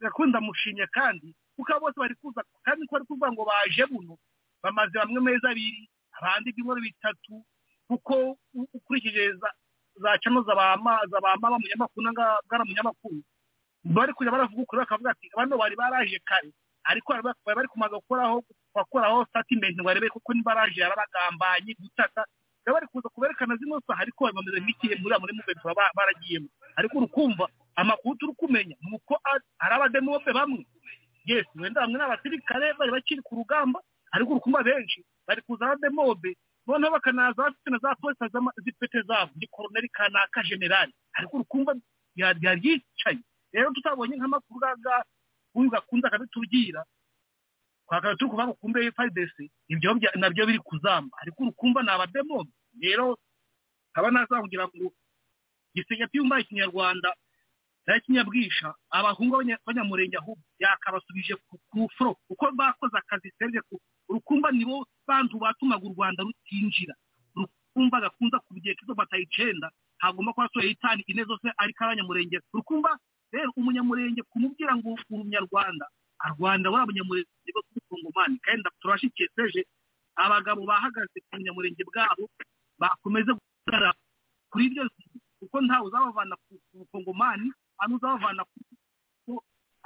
gakunda mushimye kandi kuko bose bari kuza kandi ko bari kuvuga ngo baje buno bamaze bamwe amezi abiri abandi ibyumweru bitatu kuko ukurikije za cano zabama zabama munyamakuru nanga bwara munyamakuru bari kujya baravuga ukuri bakavuga ati bano bari baraje kare. Ariko bari bari kumaga gukoraho bakoraho statement ngo barebe kuko ni baraje yarabagambanye gutata. Bari bari kuza kuberekana zino saha ariko bameze nk'ikihe muri muri muventura ba- baragiyemo. Ariko urukumva amakuru turi kumenya ni uko ari abademobe bamwe yes wenda bamwe n'abasirikare bari bakiri ku rugamba ariko urukumva benshi bari kuza abademobe noneho bakanaza bafite na za polisi z'ama- z'ipete zabo ni koroneli kanaka generali ariko urukumva ryari ryicaye. Rero tutabonye nk'amakuru gaga uyu gakunze akabitubwira twakaba turi kuvuga ngo kumbe faridesi ibyo na byo biri kuzamba. Ariko urukumva ni abademo. Rero nkaba naza kugira ngo gisenge tuyumva ikinyarwanda na yo kinyabwisha abahungu b'abanyamurenge ahubwo yakabasubije ku furo kuko bakoze akazi serije urukumva nibo bantu batumaga u rwanda rutinjira. Rukumva gakunza kubigeka izo bataye icenda hagomba kuba soye itani ine zose ariko abanyamurenge rukumva rero umunyamurenge kumubwira ngo umunyarwanda arwanda buriya munyamurenge bwo k'umukongomani kandi turashikiye seje abagabo bahagaze ku bunyamurenge bwabo bakomeze guhagarara kuri ibyo kuko ntawe uzabavana ku bukongomani hano uzabavana ku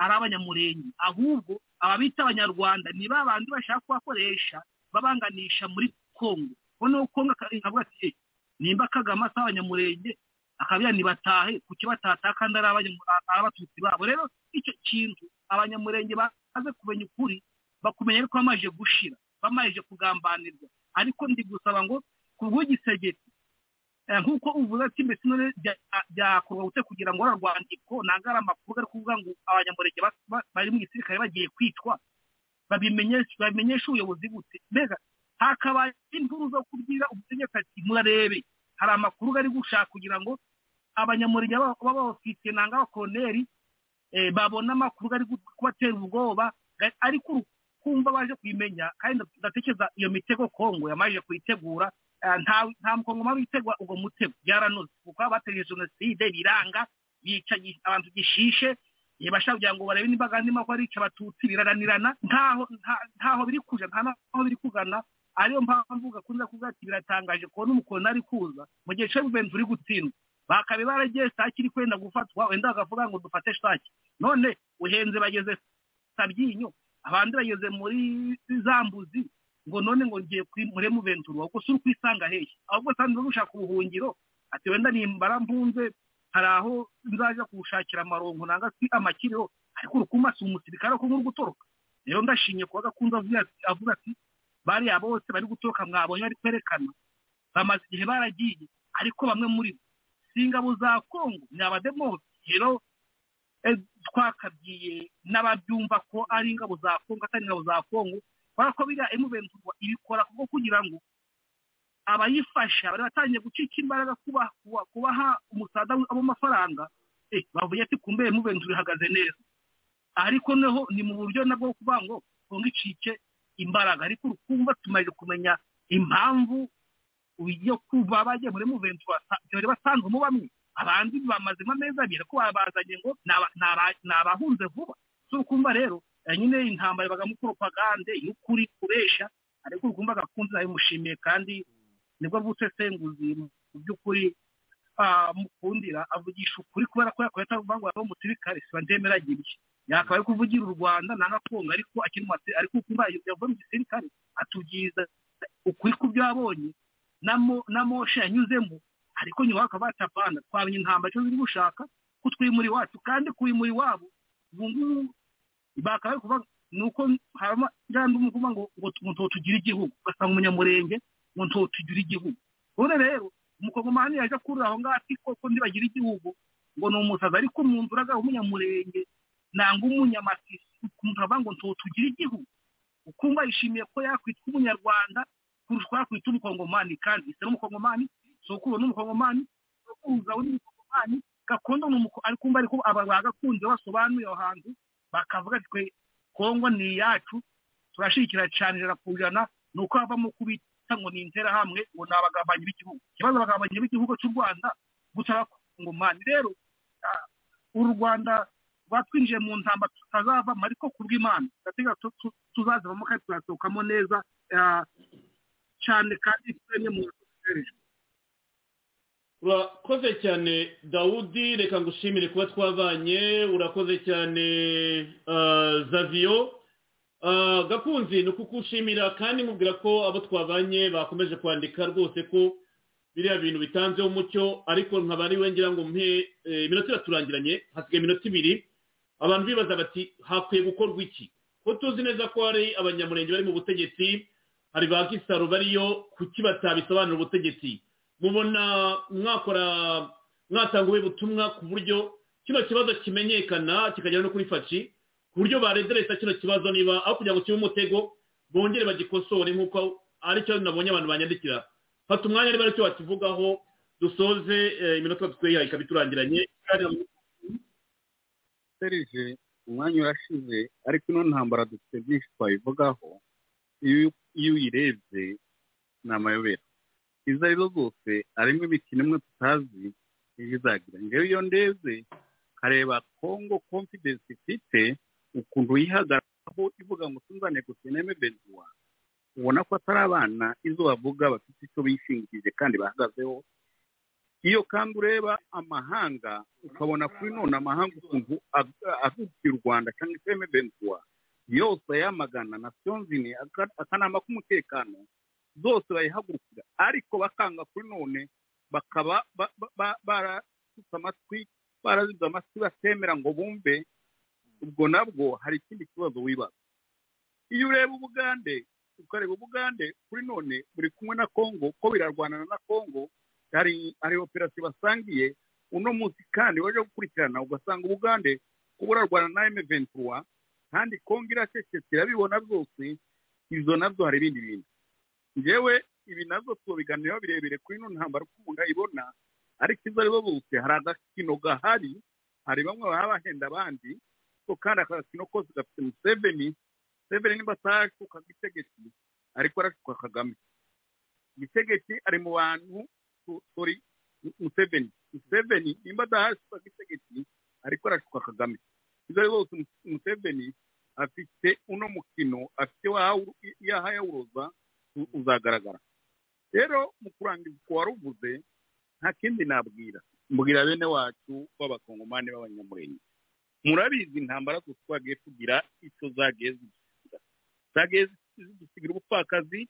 ari abanyamurenge. Ahubwo ababita abanyarwanda ni ba bandi bashaka kubakoresha babanganisha muri kongo. Noneho kongo akavuga ati nimba kagame asa abanyamurenge akabya ntibatahe kuki batataha kandi ari abatutsi babo? Rero icyo kintu abanyamurenge baze kumenya ukuri bakumenya ariko bamaze gushira bamaze kugambanirwa. Ariko ndi gusaba ngo ku bw'igisegeti nk'uko uvuze ati mbese none byakorwa gute kugira ngo rwandiko ntabwo ari amakuru ari kuvuga ngo abanyamurenge bari mu gisirikare bagiye kwicwa babimenyesha ubuyobozi gute mbega hakabaye inkuru zo kubwira ubutegetsi ati murarebe. Hari amakuru ari gushaka kugira ngo abanyamurenge b'abofisiye nanga abakoroneri babona amakuru ari kubatera ubwoba ariko kumva baje kuyimenya kandi ndatekereza iyo mitego kongo yamaze kuyitegura nta mukongoma witegwa ubwo mutego byaranoze kuko abategereje jenoside biranga bica abantu gishishe bashaka kugira ngo barebe nimba kandi ko arica abatutsi biraranirana ntaho ntaho biri kuja nta naho biri kugana. Ariyo mpamvu gakunze kuvuga ati biratangaje kubona umukono ari kuza. Mu gihe cyo guverinoma uri gutsindwa. Bakabe baragiye sake iri kwenda gufatwa wenda bakavuga ngo dufate sake none uhenze bageze sabyinyo abandi bageze muri zambuzi ngo none ngo ngiye muri muventura ubwo si uri kwisanga hehe? Ahubwo sanzwe gushaka ubuhungiro? Ati wenda nimbara mpunze hari aho nzaja kuwushakira amarongo nanga si amakiriro ariko urukuma si umusirikare ko nk'uri gutoroka. Rero ndashinye kuba gakunze avuga ati bariya bose bari gutoroka mwabonye bari kwerekana. Bamaze igihe baragiye ariko bamwe muri bo si ingabo za kongo ni abademosi rero twakabwiye n'ababyumva ko ari ingabo za kongo atari ingabo za kongo kubera ko biriya emuventurwa ibikora kuko kugira ngo abayifasha bari batangiye gucika imbaraga kubaha umusada w'amafaranga bavuye ati kumbe emuventura ihagaze neza. Ariko noneho ni mu buryo nabwo kuvuga ngo kongo icike imbaraga. Ariko urukumva tumaze kumenya impamvu yo kuva bagiye muri muventura byari basanzwemo bamwe abandi bamazemo amezi abiri ko babazanye ngo ni abahunze vuba. So ukumva rero nyine intambara ibagamo poropagande y'ukuri kubesha ariko urukumva gakunze nabimushimiye kandi ni bwo bw'usesenguzi mu by'ukuri mukundira avugisha ukuri kubera ko yakoye atavuga ngo umusirikare siba ndemera ibyo yakaba ari kuvugira u rwanda nanga kongo ariko akiri mu ariko ukumva yavuye mu gisirikare atubwiza ukuri ku byo yabonye na moshe yanyuzemo ariko nyuma bakaba batapana twabonye intambara icyo ziri gushaka ko twimura iwacu kandi kuwimura iwabo ubu ngubu bakaba kuvuga ni uko harimo ngandi umuvuga ngo ngo tugire igihugu ugasanga umunyamurenge ngo ntotugire igihugu. None rero umukongomani yaje kurira aho ngaho ati koko ndibagira igihugu ngo ni umusazi ariko umuntu uraga umunyamurenge nanga umunyamasisi umuntu avuga ngo ntotugire igihugu. Ukumva yishimiye ko yakwitwa umunyarwanda kurusha uko yakwita umukongomani. Kandi ise n'umukongomani? Sokuru n'umukongomani sokuruza we n'umukongomani? Gakondo ni umuko ariko umva ariko aba bagakunze basobanuye aho hantu bakavuga twe kongo ni iyacu turashikira cyane ijana ku ijana ni uko havamo kubita ngo ni interahamwe ngo ni abagambanyi b'igihugu ikibazo abagambanyi b'igihugu cy'u rwanda gusa abakongomani rero u rwanda rwatwinjiye mu ntamba tutazavamo ariko ku bw'imana ndategeka tuzazivamo kandi tuzasohokamo neza cyane kandi twemye mu urakoze cyane dawudi reka ngushimire kuba twabanye urakoze cyane zaviyo gakunzi ni ukukushimira kandi nkubwira ko abo twabanye bakomeje kwandika rwose ko biriya bintu bitanzeho umucyo ariko nkaba ari ngira ngo mpe iminota iraturangiranye hasigaye iminota ibiri abantu bibaza bati hakwiye gukorwa iki? Ko tuzi neza ko hari abanyamurenge bari mu butegetsi hari ba gisaro bariyo kuki batabisobanura ubutegetsi? Mubona mwakora mwatanga ubuhe butumwa ku buryo kino kibazo kimenyekana kikagera no kuri faci? Ku buryo barederesa kino kibazo niba aho kugira ngo kibe umutego bongere bagikosore nk'uko ari cyo nabonye abantu banyandikira. Fata umwanya niba ari cyo wakivugaho dusoze eh, iminota twihaye ikaba iturangiranye. Serije umwanya urashize ariko ino ntambara dufite byinshi twabivugaho iyo uyirebye ni amayobera. Izo ari zo zose harimo imikino imwe tutazi iyo izagira ngewe iyo ndeze kareba kongo confidence ifite ukuntu yihagararaho ivuga ngo tunzane gusineme bezuwa ubona ko atari abana izo bavuga bafite icyo bishingikije kandi bahagazeho. Iyo kandi ureba amahanga ukabona kuri none amahanga ukuntu avukiye u rwanda cyangwa se emebentuwa yose ayamagana na zine akanama k'umutekano zose bayihagurukira. Ariko bakanga kuri none bakaba ba- ba- ba- baratutse amatwi barazize amatwi batemera ngo bumve ubwo nabwo hari ikindi kibazo wibaza. Iyo ureba ubugande ukareba ubugande kuri none buri kumwe na kongo ko birarwanana na kongo hari operasiyo basangiye uno munsi kandi waje gukurikirana ugasanga ubugande ko burarwana na emeventura kandi kongo iracecetse irabibona byose izo na byo hari ibindi bintu. Njyewe ibi na byo tubiganiraho birebire kuri ino ntambara uko umuntu ayibona ariko izo ari bo bose hari agakino gahari hari bamwe baba bahenda abandi kandi aka gakino kose gafite museveni museveni niba atashuka gitegeki ariko arashuka kagame. Gitegeki ari mu bantu tu- sorry museveni. Museveni nimba adahashuka gitegeki ariko arashuka kagame. Izo ari zose museveni afite uno mukino afite yaha yawuroza u- uzagaragara. Rero mu kurangiza uko wari uvuze nta kindi nabwira. Mbwira bene wacu b'abakongomani b'abanyamurenge. Murabizi intambara zose twagiye tugira icyo zagiye zidusigira zagiye zidusigira ubupfakazi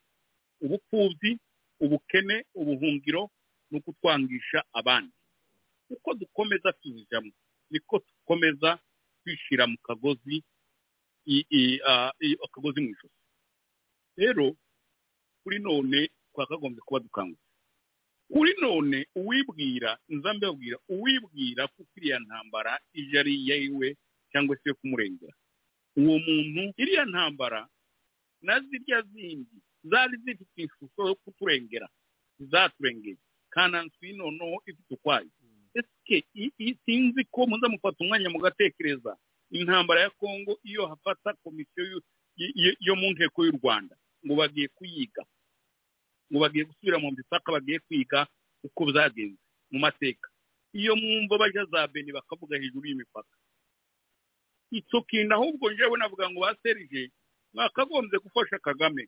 ubupfubyi ubukene ubuhungiro no kutwangisha abandi. Uko dukomeza tuzijamo niko dukomeza kwishyira mu kagozi akagozi mu ijosi. Rero kuri none twakagombye kuba dukangutse. Kuri none uwibwira nza mbabwira uwibwira ko iriya ntambara ije ari iyiwe cyangwa se yo kumurengera. Uwo muntu iriya ntambara na zirya zindi zari zifite ishusho yo kuturengera zaturengeye. Kanansi noneho ifite ukwayo. Ese i- i- sinzi ko muza mufata umwanya mugatekereza. Intambara ya kongo iyo hafata komisiyo yo- yo- yo mu nteko y'u rwanda ngo bagiye kuyiga. Ngo bagiye gusubira mu mipaka bagiye kwiga uko byagenze mu mateka. Iyo mwumva bajya za beni bakavuga hejuru y'imipaka. Kintu ahubwo njyewe navuga ngo ba serije mwakagombye gufasha kagame.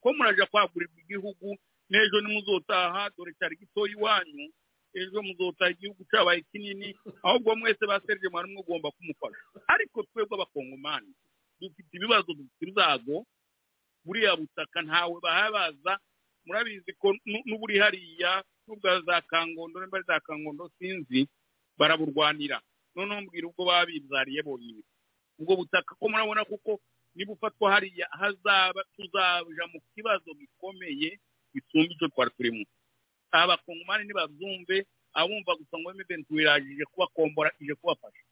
Ko muraja kwagurirwa igihugu n'ejo nimuzotaha dore cyari gitoya iwanyu ejo muzotaha igihugu cyabaye kinini ahubwo mwese ba serije mwari mugomba kumufasha. Ariko twebwe abakongomani dufite ibibazo dufite ibyago buriya butaka ntawe bahabaza murabizi ko nu- n'uburi hariya n'ubwa za kangondo nimba ari za kangondo sinzi baraburwanira. Noneho mbwira ubwo baba bibyariye bonyine. Ubwo butaka ko murabona kuko niba ufatwa hariya hazaba tuzaja mu kibazo gikomeye gisumba icyo twari turimo. Abakongomani nibabyumve abumva gusa ngo emedenti wirajije kubakombora ije kubafasha.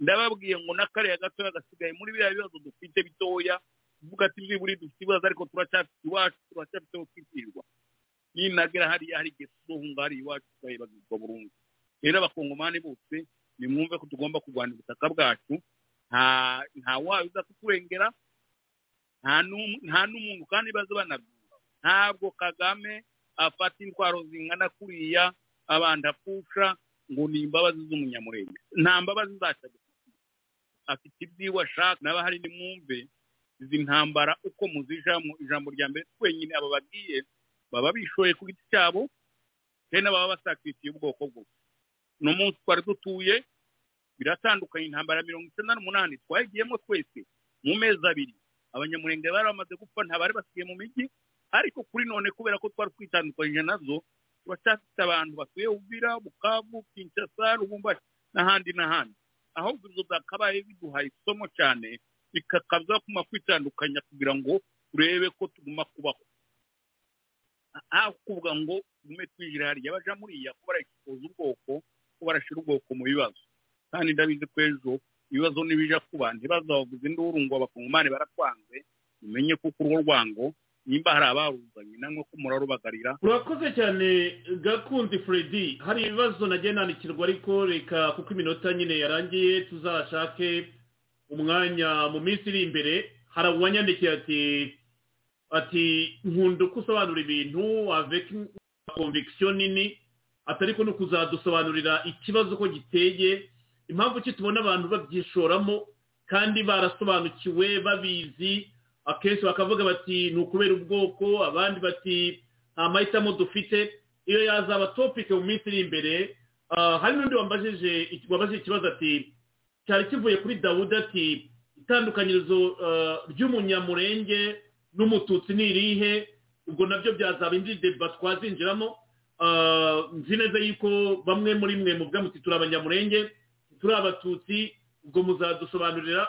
Ndababwiye ngo n'akariya gatoya gasigaye muri biriya bibazo dufite bitoya tuvuga ati byibura dufite ibibazo ariko turacyafite iwacu turacyafite aho twitirirwa ninagera hariya hari igihe tuzohunga hariya iwacu tukayibagirwa burundu. Rero abakongomani bose nimwumve ko tugomba kurwanya ubutaka bwacu. Nta uza kuturengera nta n'um- nta n'umuntu kandi baza banabyumva ntabwo kagame afata intwaro zingana kuriya abandi apfusha ngo ni imbabazi z'umunyamurenge. Nta mbabazi zacu. Afite ibyiwe ashaka naba hari nimwumve. Izi ntambara uko muzijamo ijambo rya mbere twenyine aba bagiye baba bishoye ku giti cyabo kandi baba basakitiye ubwoko bwose uno munsi twari dutuye biratandukanye intambara mirongo icyenda n'umunani twayigiyemo twese mu mezi abiri. Abanyamurenge bari bamaze gupfa nta bari basigaye mu mijyi ariko kuri none kubera ko twari twitandukanyije na zo turacyafite abantu batuye uvira bukavu kinshasa rubumbashi n'ahandi n'ahandi. Ahubwo ibyo byakabaye biduhaye isomo cyane bikakaza kuma kwitandukanya kugira ngo turebe ko tuguma kubaho. Aho kuvuga ngo tugume twijira hariya baja muriya ko barayikoza ubwoko ko barashyira ubwoko mu bibazo. Kandi ndabizi ko ejo ibibazo nibija kuba ntibazavuze induru ngo abakongomani baratwanze mumenye ko urwo rwango nimba hari abaruzanye namwe ko murarubagarira. Urakoze cyane gakundi freddy. Hari ibibazo nagiye nandikirwa ariko reka kuko iminota nyine yarangiye tuzashake umwanya mu minsi iri imbere hari uwanyandikiye ati ati nkunda uko usobanura ibintu avec conviction nini atari ko no kuzadusobanurira ikibazo ko giteye impamvu ki tubona abantu babyishoramo kandi barasobanukiwe babizi akenshi bakavuga bati ni ukubera ubwoko abandi bati nta mahitamo dufite. Iyo yazaba topike mu minsi iri imbere ah, hari n'undi wabajije ikibazo ati cyari kivuye kuri dawudi ati itandukanyirizo ah, ry'umunyamurenge n'umututsi ni irihe? Ubwo na byo byazaba indi deba twazinjiramo. Ah, nzi neza yuko bamwe muri mwe muvuga muti turi abanyamurenge turi abatutsi ubwo muzadusobanurira.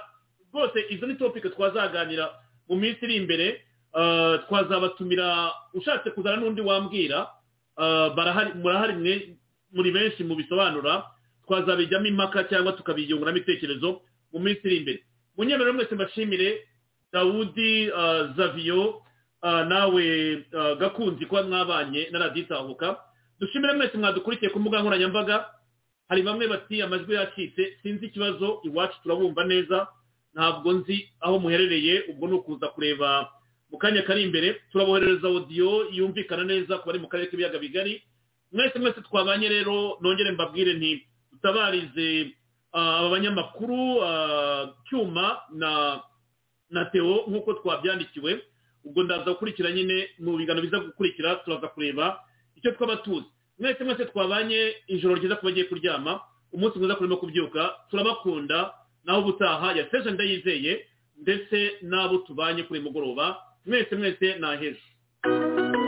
Rwose izo ni topike twazaganira mu minsi iri imbere. Ah, twazabatumira ushatse kuzana n'undi wambwira. Ah, barahari murahari muri benshi mu bisobanura twazabijyamo impaka cyangwa tukabiyunguramo ibitekerezo mu minsi iri imbere. Munyemerero mwese mbashimire dawudi zaviyo ah, nawe ah, gakunzi kuba mwabanye na radiyo itahuka. Dushimire mwese mwadukurikiye ku mbuga nkoranyambaga. Hari bamwe bati amajwi yacitse sinzi ikibazo iwacu turabumva neza. Ntabwo nzi aho muherereye ubwo ni ukuza kureba mu kanya kari imbere. Turaboherereza odiyo yumvikana neza ku bari mu karere k'ibiyaga bigari. Mwese mwese twabanye rero nongere mbabwire nti dutabarize ah, aba banyamakuru ah, cyuma na na teo nk'uko twabyandikiwe ubwo ndaza gukurikira nyine mu biganiro biza gukurikira turaza kureba icyo twaba tuzi mwese mwese twabanye ijoro ryiza ku bagiye kuryama umunsi mwiza kurimo kubyuka turabakunda naho ubutaha ya seje ndayizeye ndetse n'abo tubanye kuri mugoroba mwese mwese naheje ufatanya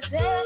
byageze